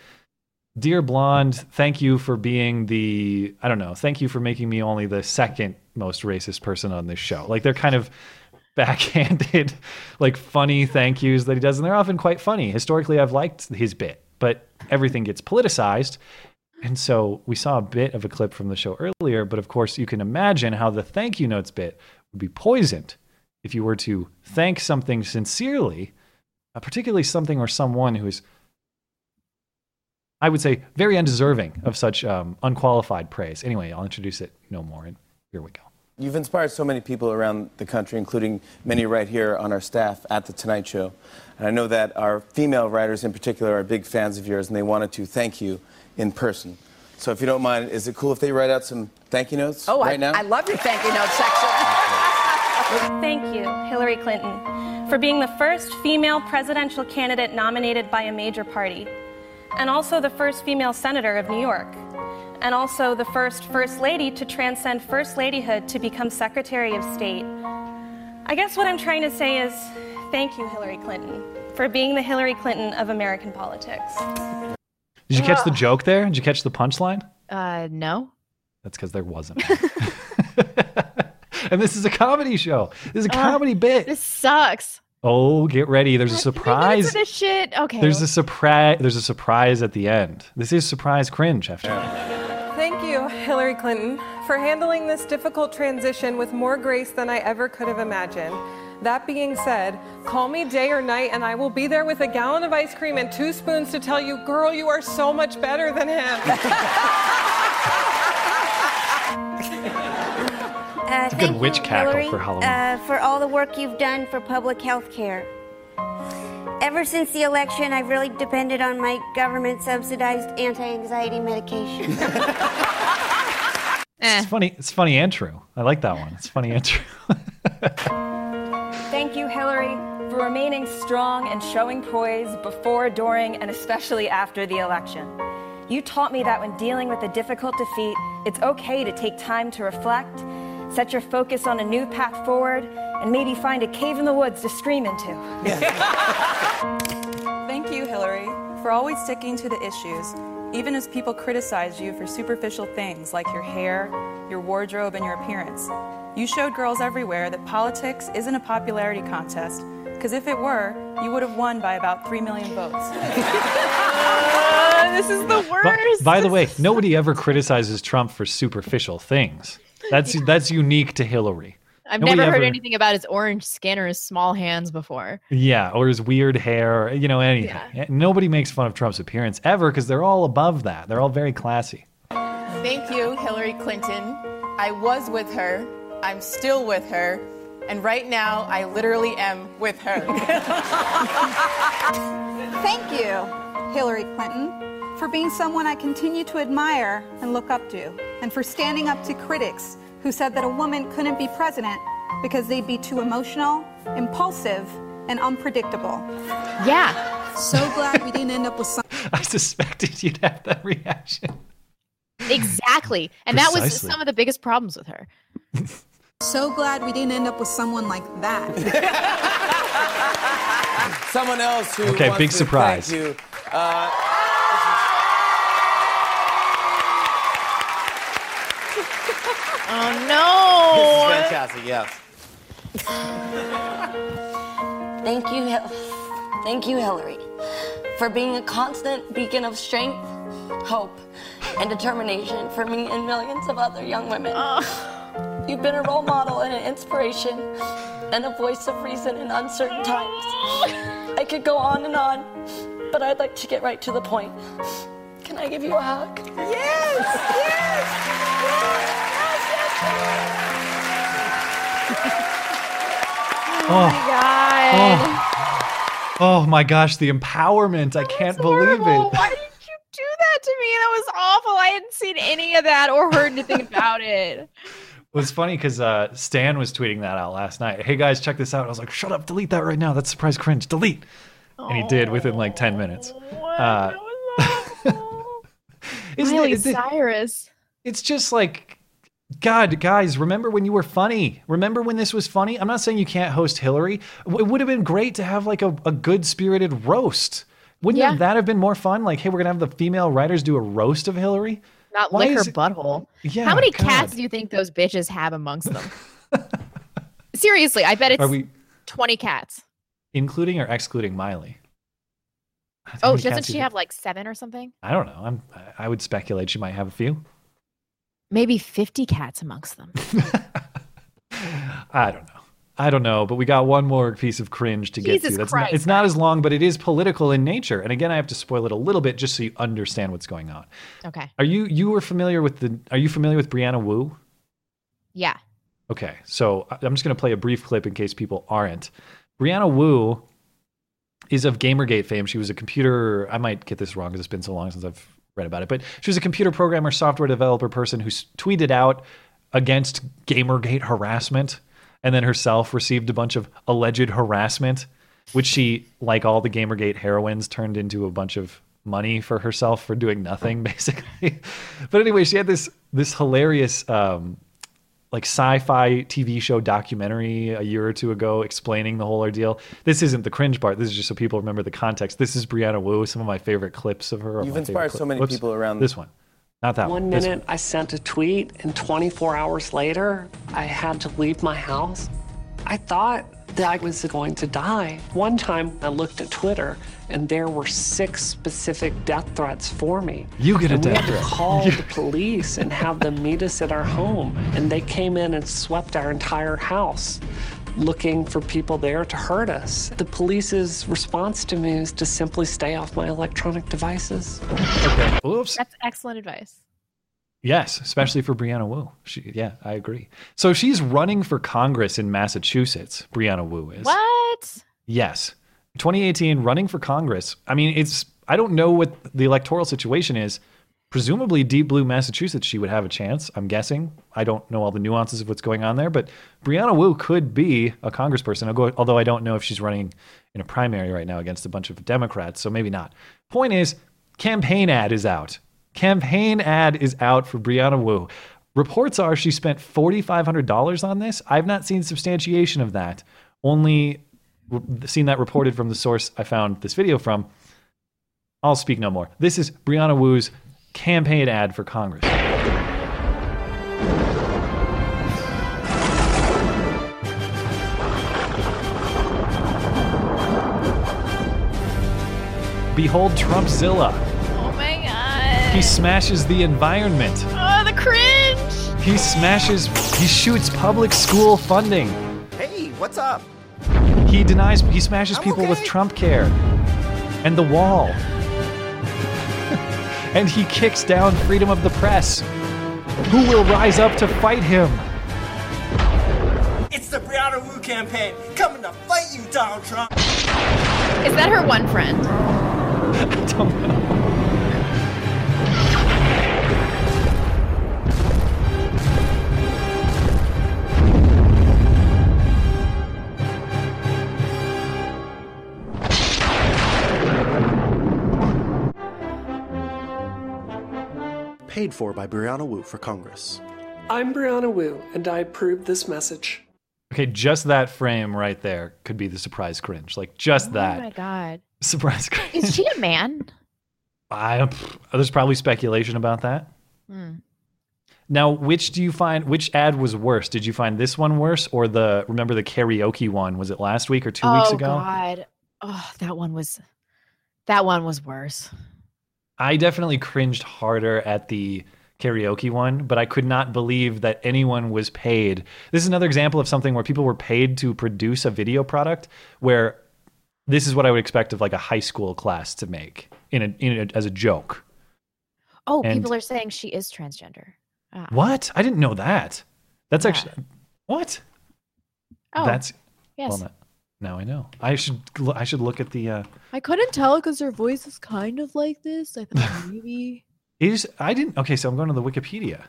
S8: "Dear Blonde, thank you for being the I don't know, thank you for making me only the second most racist person on this show." Like they're kind of backhanded, like funny thank yous that he does, and they're often quite funny. Historically, I've liked his bit, but everything gets politicized. And so we saw a bit of a clip from the show earlier, but of course, you can imagine how the thank you notes bit would be poisoned if you were to thank something sincerely, uh, particularly something or someone who is, I would say, very undeserving of such um, unqualified praise. Anyway, I'll introduce it no more, and here we go.
S24: You've inspired so many people around the country, including many right here on our staff at The Tonight Show. And I know that our female writers in particular are big fans of yours, and they wanted to thank you in person. So if you don't mind, is it cool if they write out some thank you notes
S25: Oh,
S24: right
S25: I,
S24: now?
S25: I love your thank you note section.
S26: Thank you, Hillary Clinton, for being the first female presidential candidate nominated by a major party, and also the first female senator of New York, and also the first First Lady to transcend First Ladyhood to become Secretary of State. I guess what I'm trying to say is thank you, Hillary Clinton, for being the Hillary Clinton of American politics.
S8: Did you catch the joke there? Did you catch the punchline?
S9: Uh, no.
S8: That's because there wasn't. and this is a comedy show. This is a
S9: Ugh,
S8: comedy bit.
S9: This sucks.
S8: Oh, get ready. There's a
S9: Minutes
S8: surprise.
S9: of this shit. Okay.
S8: There's a surprise. There's a surprise at the end. This is surprise cringe after.
S27: Thank you, Hillary Clinton, for handling this difficult transition with more grace than I ever could have imagined. That being said, call me day or night and I will be there with a gallon of ice cream and two spoons to tell you, girl, you are so much better than him.
S28: Uh,
S8: It's a good witch
S28: you,
S8: cackle
S28: Hillary,
S8: for Halloween.
S28: Uh, for all the work you've done for public health care. Ever since the election, I've really depended on my government subsidized anti anxiety medication.
S8: It's funny. It's funny and true. I like that one. It's funny and true.
S26: Thank you, Hillary, for remaining strong and showing poise before, during, and especially after the election. You taught me that when dealing with a difficult defeat, it's okay to take time to reflect, set your focus on a new path forward, and maybe find a cave in the woods to scream into.
S29: Thank you, Hillary, for always sticking to the issues, even as people criticize you for superficial things like your hair, your wardrobe, and your appearance. You showed girls everywhere that politics isn't a popularity contest, because if it were, you would have won by about 3 million votes.
S9: this is the
S8: By, by the way, nobody ever criticizes Trump for superficial things. That's that's unique to Hillary.
S9: I've
S8: Nobody
S9: never heard
S8: ever-
S9: anything about his orange skin or his small hands before.
S8: Yeah, or his weird hair, you know, anything. Eh, nobody makes fun of Trump's appearance ever because they're all above that. They're all very classy.
S29: Thank you, Hillary Clinton. I was with her, I'm still with her, and right now I literally am with her.
S30: Thank you, Hillary Clinton, for being someone I continue to admire and look up to, and for standing up to critics who said that a woman couldn't be president because they'd be too emotional, impulsive, and unpredictable.
S9: Yeah.
S30: So glad we didn't end up with some.
S8: I suspected you'd have that reaction.
S9: Exactly. And that was some of the biggest problems with her.
S30: So glad we didn't end up with someone like that.
S24: Someone else who
S8: Okay,
S24: wants
S8: big
S24: to
S8: surprise.
S24: Thank you. Uh,
S9: Oh no!
S24: this is fantastic. Yes.
S31: Thank you, Hil- thank you, Hillary, for being a constant beacon of strength, hope, and determination for me and millions of other young women. Oh. You've been a role model and an inspiration, and a voice of reason in uncertain times. I could go on and on, but I'd like to get right to the point. Can I give you a hug? Yes! Yes!
S8: Oh
S9: my god.
S8: Oh my gosh, the empowerment. I can't believe it.
S9: Why did you do that to me? That was awful. I hadn't seen any of that or heard anything about it.
S8: It was funny because uh, Stan was tweeting that out last night. Hey guys, check this out. I was like, shut up, delete that right now. That's surprise cringe. Delete. And he did within like 10 minutes. Uh, Isn't
S9: Miley
S8: it-
S9: Cyrus.
S8: It's just like God, guys, remember when you were funny? Remember when this was funny? I'm not saying you can't host Hillary. It would have been great to have like a, a good spirited roast. Wouldn't
S9: Yeah.
S8: that have been more fun? Like, hey, we're gonna have the female writers do a roast of Hillary.
S9: Not
S8: Why
S9: lick her
S8: it-
S9: butthole.
S8: Yeah,
S9: How many
S8: God.
S9: cats do you think those bitches have amongst them? Seriously, I bet it's
S8: Are we
S9: 20 cats.
S8: including or excluding Miley? How
S9: Oh, doesn't she have like seven or something?
S8: I don't know. I'm. I would speculate she might have a few.
S9: Maybe 50 cats amongst them.
S8: I don't know. I don't know, but we got one more piece of cringe to get
S9: Jesus
S8: to. That's not,
S9: Christ.
S8: it's not as long, but it is political in nature. And again, I have to spoil it a little bit just so you understand what's going on.
S9: Okay.
S8: Are you you were familiar with the? Are you familiar with Brianna Wu?
S9: Yeah.
S8: Okay, so I'm just going to play a brief clip in case people aren't. Brianna Wu is of Gamergate fame. She was a computer. I might get this wrong because it's been so long since I've read about it, but she was a computer programmer, software developer person who tweeted out against Gamergate harassment, and then herself received a bunch of alleged harassment, which she, like all the Gamergate heroines, turned into a bunch of money for herself for doing nothing, basically. but anyway, she had this this hilarious. Um, like sci-fi TV show documentary a year or two ago explaining the whole ordeal. This isn't the cringe part. This is just so people remember the context. This is Brianna Wu. Some of my favorite clips of her.
S24: You've inspired so many
S8: clips.
S24: people around-
S8: this one. Not that one.
S32: One
S8: This
S32: minute I sent a tweet, and 24 hours later, I had to leave my house. I thought that I was going to die. One time I looked at Twitter, and there were six specific death threats for me.
S8: You get a
S32: and we
S8: death
S32: had to call the police and have them meet us at our home, and they came in and swept our entire house. Looking for people there to hurt us. The police's response to me is to simply stay off my electronic devices.
S8: Okay. Oops.
S9: That's excellent advice.
S8: Yes, especially for Brianna Wu. She, yeah, I agree. So she's running for Congress in Massachusetts. Brianna Wu is.
S9: What?
S8: Yes. 2018, running for Congress. I mean, it's, I don't know what the electoral situation is. Presumably, Deep Blue, Massachusetts, she would have a chance, I'm guessing. I don't know all the nuances of what's going on there, but Brianna Wu could be a congressperson, although- although I don't know if she's running in a primary right now against a bunch of Democrats, so maybe not. Point is, campaign ad is out. Campaign ad is out for Brianna Wu. Reports are she spent $4,500 on this. I've not seen substantiation of that. Only seen that reported from the source I found this video from. I'll speak no more. This is Brianna Wu's campaign ad for Congress. Behold Trumpzilla.
S9: My god.
S8: He smashes the environment.
S9: Oh, the cringe.
S8: He smashes, he shoots public school funding.
S25: Hey, what's up?
S8: He denies, he smashes people with Trump care and the wall. and he kicks down freedom of the press. Who will rise up to fight him?
S25: It's the Brianna Wu campaign coming to fight you, Donald Trump.
S9: Is that her one friend?
S33: Paid for by Brianna Wu for Congress.
S32: I'm Brianna Wu, and I approve this message.
S8: Okay, just that frame right there could be the surprise cringe. Like just
S9: Oh
S8: that Oh
S9: my god.
S8: surprise cringe.
S9: Is she a man?
S8: I, there's probably speculation about that.
S9: Hmm.
S8: Now, which do you find? Which ad was worse? Did you find this one worse, or the remember the karaoke one? Was it last week or two weeks ago?
S9: oh god. Oh, that one was that one was worse.
S8: I definitely cringed harder at the karaoke one, but I could not believe that anyone was paid. This is another example of something where people were paid to produce a video product where this is what I would expect of like a high school class to make in a, in a as a joke.
S9: Oh,
S8: And-
S9: people are saying she is transgender. Ah.
S8: What? I didn't know that. That's
S9: Yeah.
S8: actually what?
S9: Oh,
S8: That's
S9: yes.
S8: well, now- I know. I should I should look at the uh
S9: I couldn't tell because her voice is kind of like this. I thought maybe
S8: it is I didn't okay, so I'm going to the Wikipedia.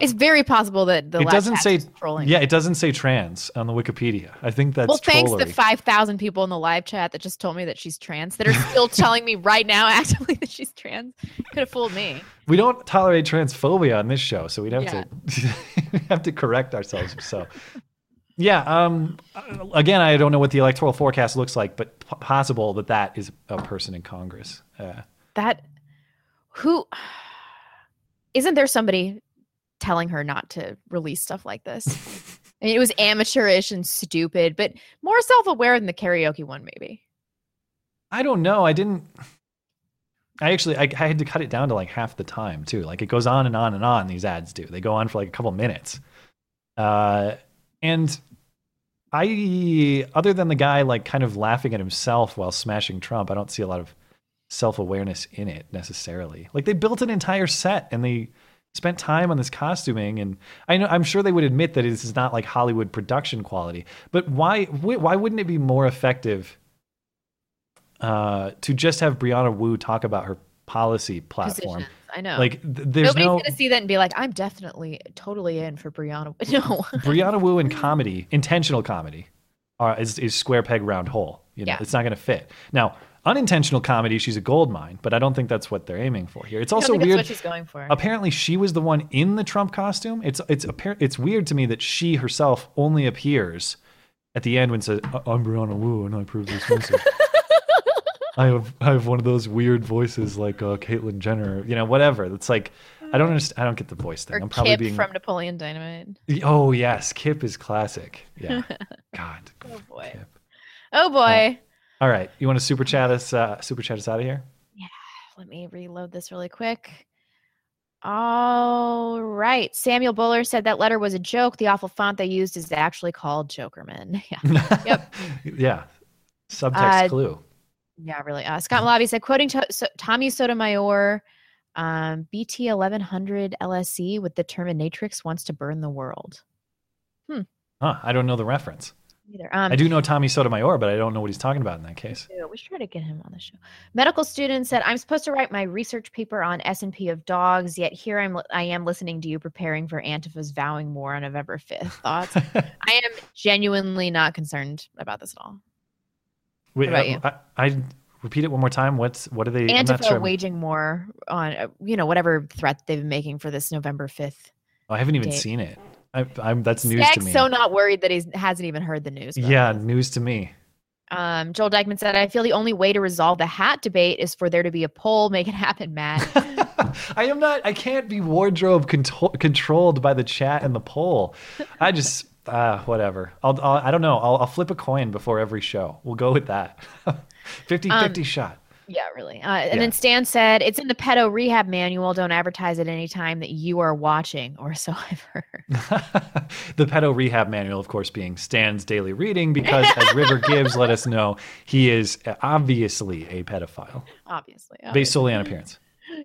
S9: it's very possible that the
S8: it
S9: live
S8: doesn't say
S9: trolling.
S8: Yeah, it doesn't say trans on the Wikipedia. I think that's
S9: well, thanks
S8: trollery.
S9: to five thousand people in the live chat that just told me that she's trans, that are still telling me right now actively that she's trans. Could have fooled me.
S8: we don't tolerate transphobia on this show, so we'd have
S9: Yeah.
S8: to we have to correct ourselves. So, yeah. Um. Again, I don't know what the electoral forecast looks like, but p- possible that that is a person in Congress. Uh,
S9: That who isn't there somebody telling her not to release stuff like this? I mean, it was amateurish and stupid, but more self-aware than the karaoke one, maybe.
S8: I don't know. I didn't. I actually I, I had to cut it down to like half the time too. Like it goes on and on and on. These ads do. They go on for like a couple minutes. Uh, and I, other than the guy like kind of laughing at himself while smashing Trump, I don't see a lot of self awareness in it necessarily. Like they built an entire set and they spent time on this costuming, and I know I'm sure they would admit that this is not like Hollywood production quality. But why why wouldn't it be more effective? uh, to just have Brianna Wu talk about her policy platform.
S9: Positions. I know.
S8: Like, th- there's
S9: Nobody's
S8: no
S9: gonna see that and be like, "I'm definitely totally in for Brianna." No,
S8: Brianna Wu in comedy, intentional comedy, uh, is, is square peg round hole. You know,
S9: Yeah.
S8: it's not going to fit. Now, unintentional comedy, she's a gold mine, but I don't think that's what they're aiming for here. It's also weird.
S9: what she's going for.
S8: Apparently, she was the one in the Trump costume. It's it's it's weird to me that she herself only appears at the end when says, "I- "I'm Brianna Wu and I approve this message." I have I have one of those weird voices like uh, Caitlyn Jenner, you know, whatever. It's like I don't understand. I don't get the voice thing.
S9: or
S8: I'm probably
S9: Kip
S8: being.
S9: from Napoleon Dynamite.
S8: Oh yes, Kip is classic. Yeah. God.
S9: oh boy. Oh boy.
S8: All right. You want to super chat us? Uh, super chat us out of here? Yeah.
S9: Let me reload this really quick. All right. Samuel Buller said that letter was a joke. The awful font they used is actually called Jokerman. Yeah. yep.
S8: Yeah. Subtext
S9: Uh,
S8: clue.
S9: Yeah, really. Uh, Scott Malavi said, quoting to- so- Tommy Sotomayor, um, BT 1100 LSE with the Terminatrix wants to burn the world.
S8: Huh. I don't know the reference.
S9: Either. Um,
S8: I do know Tommy Sotomayor, but I don't know what he's talking about in that case.
S9: We should try to get him on the show. Medical student said, "I'm supposed to write my research paper on S and P of dogs, yet here I'm I am listening to you preparing for Antifa's vowing war on November 5th. Thoughts? I am genuinely not concerned about this at all.
S8: Wait, uh. I, I repeat it one more time. What's what are they? I'm not
S9: Antifa
S8: sure.
S9: waging war on you know whatever threat they've been making for this November 5th.
S8: Oh, I haven't even
S9: date.
S8: seen it. I, I'm that's news to me.
S9: so not worried that he hasn't even heard the news.
S8: yeah, news to me.
S9: Um, Joel Dykeman said, I feel the only way to resolve the hat debate is for there to be a poll. Make it happen, Matt.
S8: I am not. I can't be wardrobe control, controlled by the chat and the poll. I just uh, whatever. I'll, I'll I don't know. I'll, I'll flip a coin before every show. We'll go with that. 50
S9: Um,
S8: 50 shot.
S9: yeah, really. Uh, and
S8: Yeah.
S9: then Stan said, it's in the pedo rehab manual. Don't advertise at any time that you are watching, or so I've heard.
S8: The pedo rehab manual, of course, being Stan's daily reading because, as River Gibbs let us know, he is obviously a pedophile
S9: Obviously.
S8: based solely on appearance.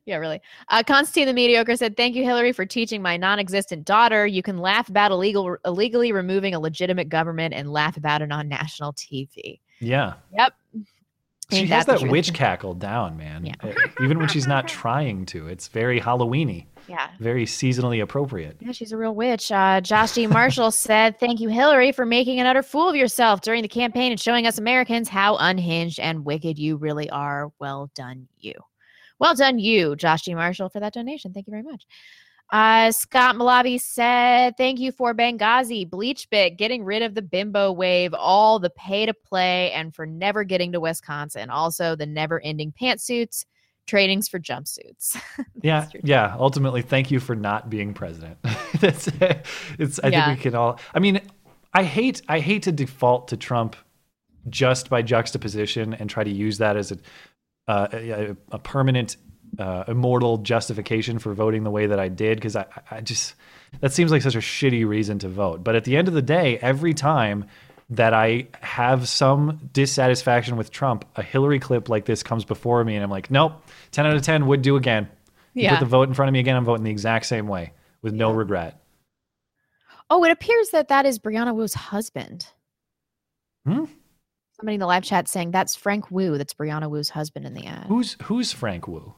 S9: Yeah, really. Uh, Constantine the Mediocre said, Thank you, Hillary, for teaching my non existent daughter. You can laugh about illegal, illegally removing a legitimate government and laugh about it on national TV.
S8: Yeah.
S9: Yep.
S8: She has
S9: that
S8: witch cackle down, man. Uh, Even when she's not trying to, it's very Halloweeny.
S9: Yeah.
S8: Very seasonally appropriate.
S9: Yeah, she's a real witch. Uh, Josh D. Marshall said, Thank you, Hillary, for making an utter fool of yourself during the campaign and showing us Americans how unhinged and wicked you really are. Well done, you. Well done, you, Josh G. Marshall, for that donation. Thank you very much. Uh, Scott Malavi said, Thank you for Benghazi, BleachBit, getting rid of the bimbo wave, all the pay to play, and for never getting to Wisconsin. Also, the never ending pantsuits, trainings for jumpsuits.
S8: Yeah, yeah. Ultimately, thank you for not being president. That's it's. I
S9: Yeah.
S8: think we can all. I mean, I hate. I hate to default to Trump just by juxtaposition and try to use that as a uh, a, a permanent, uh, immortal justification for voting the way that I did because I, I just that seems like such a shitty reason to vote. But at the end of the day, every time that I have some dissatisfaction with Trump, a Hillary clip like this comes before me, and I'm like, nope, ten out of ten would do again. You
S9: Yeah.
S8: put the vote in front of me again, I'm voting the exact same way with no regret.
S9: Oh, it appears that that is Brianna Wu's husband.
S8: Hmm?
S9: Somebody in the live chat saying that's Frank Wu. That's Brianna Wu's husband in the ad.
S8: Who's who's Frank Wu?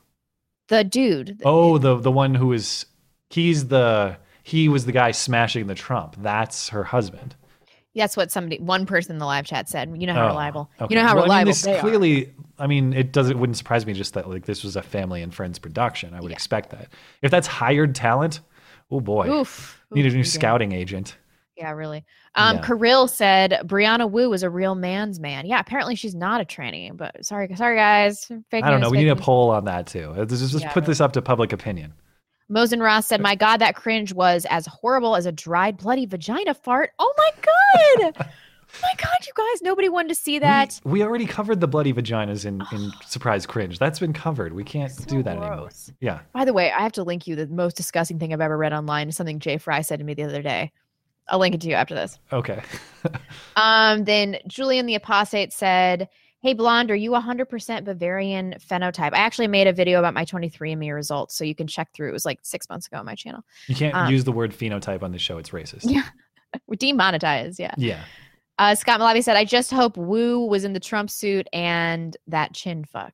S9: The dude.
S8: Oh, the the one who is he's the he was the guy smashing the Trump. That's her husband.
S9: That's what somebody, one person in the live chat said. You know how
S8: Oh,
S9: reliable.
S8: okay.
S9: You know how
S8: Well, I mean,
S9: reliable
S8: this
S9: they are.
S8: clearly. I mean, it doesn't. Wouldn't surprise me just that like this was a family and friends production. I would expect that. If that's hired talent, oh boy,
S9: Oof.
S8: need a new
S9: yeah.
S8: scouting agent.
S9: Yeah, really. Um,
S8: Yeah.
S9: Kirill said Brianna Wu is a real man's man. Yeah, apparently she's not a tranny, but sorry, sorry guys. Fake
S8: I don't
S9: news,
S8: know. We need a poll on that too. Let's Just, just
S9: Yeah,
S8: put this up to public opinion.
S9: Mosen Ross said, "My God, that cringe was as horrible as a dried bloody vagina fart." Oh my God! oh my God, you guys! Nobody wanted to see that.
S8: We already covered the bloody vaginas in, in surprise cringe. That's been covered. We can't do that anymore. Yeah.
S9: By the way, I have to link you the most disgusting thing I've ever read online. is Something Jay Fry said to me the other day. I'll link it to you after this.
S8: Okay.
S9: Um, then Julian the Apostate said, Hey, blonde, are you 100% Bavarian phenotype? I actually made a video about my 23andMe results, so you can check through. It was like six months ago on my channel.
S8: You can't
S9: Um,
S8: use the word phenotype on the show. It's racist.
S9: Yeah. We're demonetized. Yeah.
S8: Yeah.
S9: Uh, Scott Malavi said, I just hope Wu was in the Trump suit and that chin fuck.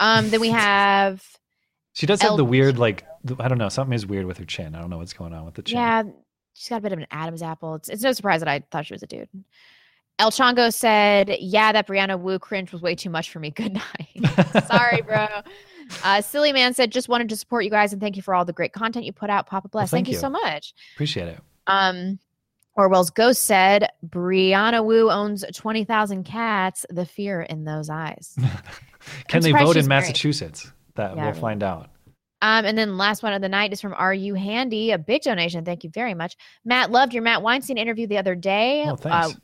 S9: Um, then we have,
S8: She does have the weird, like, I don't know, something is weird with her chin. I don't know what's going on with the chin.
S9: yeah, she's got a bit of an Adam's apple. It's, it's no surprise that I thought she was a dude. El Chongo said, Yeah, that Brianna Wu cringe was way too much for me. Good night. Sorry, bro. Uh, Silly Man said, Just wanted to support you guys and thank you for all the great content you put out. Papa bless.
S8: thank
S9: thank you
S8: you.
S9: so much.
S8: Appreciate it.
S9: Um, Orwell's Ghost said, Brianna Wu owns 20,000 cats. The fear in those eyes.
S8: Can they vote in
S9: married.
S8: Massachusetts? That
S9: Yeah,
S8: we'll
S9: really.
S8: find out.
S9: Um, and then last one of the night is from Are You Handy? A big donation. Thank you very much. Matt loved your Matt Weinstein interview the other day.
S8: Oh, thanks.
S9: Uh,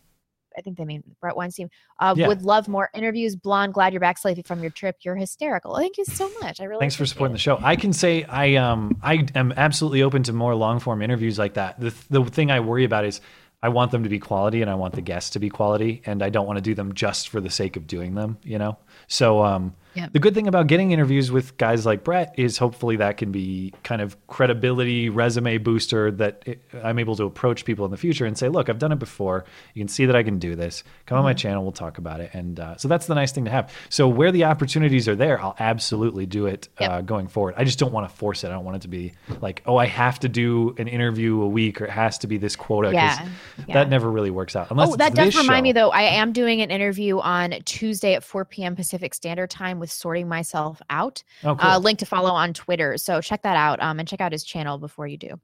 S9: I think they mean Bret Weinstein. Uh,
S8: Yeah.
S9: Would love more interviews. Blonde, glad you're back safely from your trip. You're hysterical. Thank you so much. I really
S8: Thanks for supporting the show. I can say I um I am absolutely open to more long form interviews like that. The the thing I worry about is I want them to be quality and I want the guests to be quality and I don't want to do them just for the sake of doing them, you know? So um
S9: Yep.
S8: the good thing about getting interviews with guys like Bret is hopefully that can be kind of credibility resume booster that it, I'm able to approach people in the future and say, look, I've done it before. You can see that I can do this. Come on my
S9: Mhm.
S8: channel, we'll talk about it. And uh, so that's the nice thing to have. So where the opportunities are there, I'll absolutely do it uh, going forward. I just don't want to force it. I don't want it to be like, oh, I have to do an interview a week or it has to be this quota.
S9: Yeah, yeah.
S8: That never really works out. Unless
S9: oh, that does remind
S8: show.
S9: me though. I am doing an interview on Tuesday at 4 p.m. Pacific Standard Time with Sorting Myself Out.
S8: Oh,
S9: uh, link to follow on Twitter. So check that out. Um, and check out his channel before you do.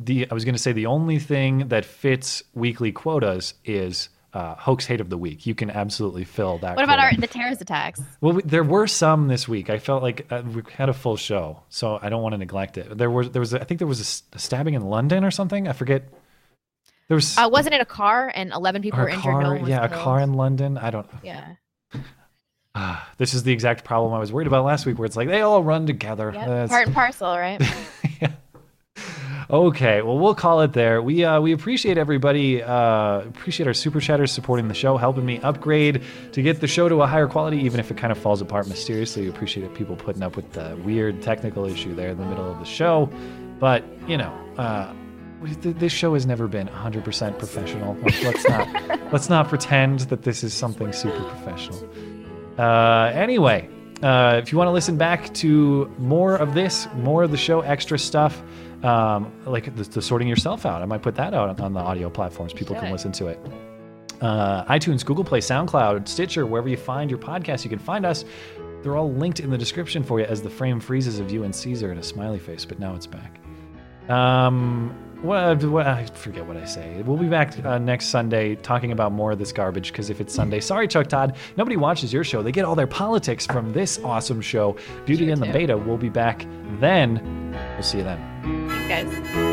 S8: the I was going to say the only thing that fits weekly quotas is uh, hoax hate of the week. You can absolutely fill that.
S9: What about our the terrorist attacks?
S8: Well, we, there were some this week. I felt like uh, we had a full show, so I don't want to neglect it. There was there was a, I think there was a stabbing in London or something. I forget. There was
S9: Uh, wasn't it a car and 11 people were
S8: a
S9: injured? no
S8: yeah, a
S9: killed?
S8: car in London. I don't.
S9: Yeah.
S8: Ah, this is the exact problem I was worried about last week, where it's like they all run together.
S9: Yep. Part and parcel, right?
S8: Okay, well, we'll call it there. We uh, we appreciate everybody. Uh, appreciate our super chatters supporting the show, helping me upgrade to get the show to a higher quality, even if it kind of falls apart mysteriously. We appreciate people putting up with the weird technical issue there in the middle of the show. But you know, uh, th- this show has never been 100% professional. Let's not let's not pretend that this is something super professional. Uh, anyway, uh, if you want to listen back to more of this, more of the show, extra stuff, um, like the, the sorting yourself out, I might put that out on, the audio platforms. People can listen to it. Uh, iTunes, Google Play, SoundCloud, Stitcher, wherever you find your podcast, you can find us. They're all linked in the description for you as the frame freezes of you and Caesar and a smiley face, but now it's back. Um, what, I forget what I say. We'll be back uh, next Sunday talking about more of this garbage because if it's Sunday, sorry, Chuck Todd, nobody watches your show. They get all their politics from this awesome show, Beauty and the Beta. We'll be back then. We'll see you then.
S9: Thanks, guys.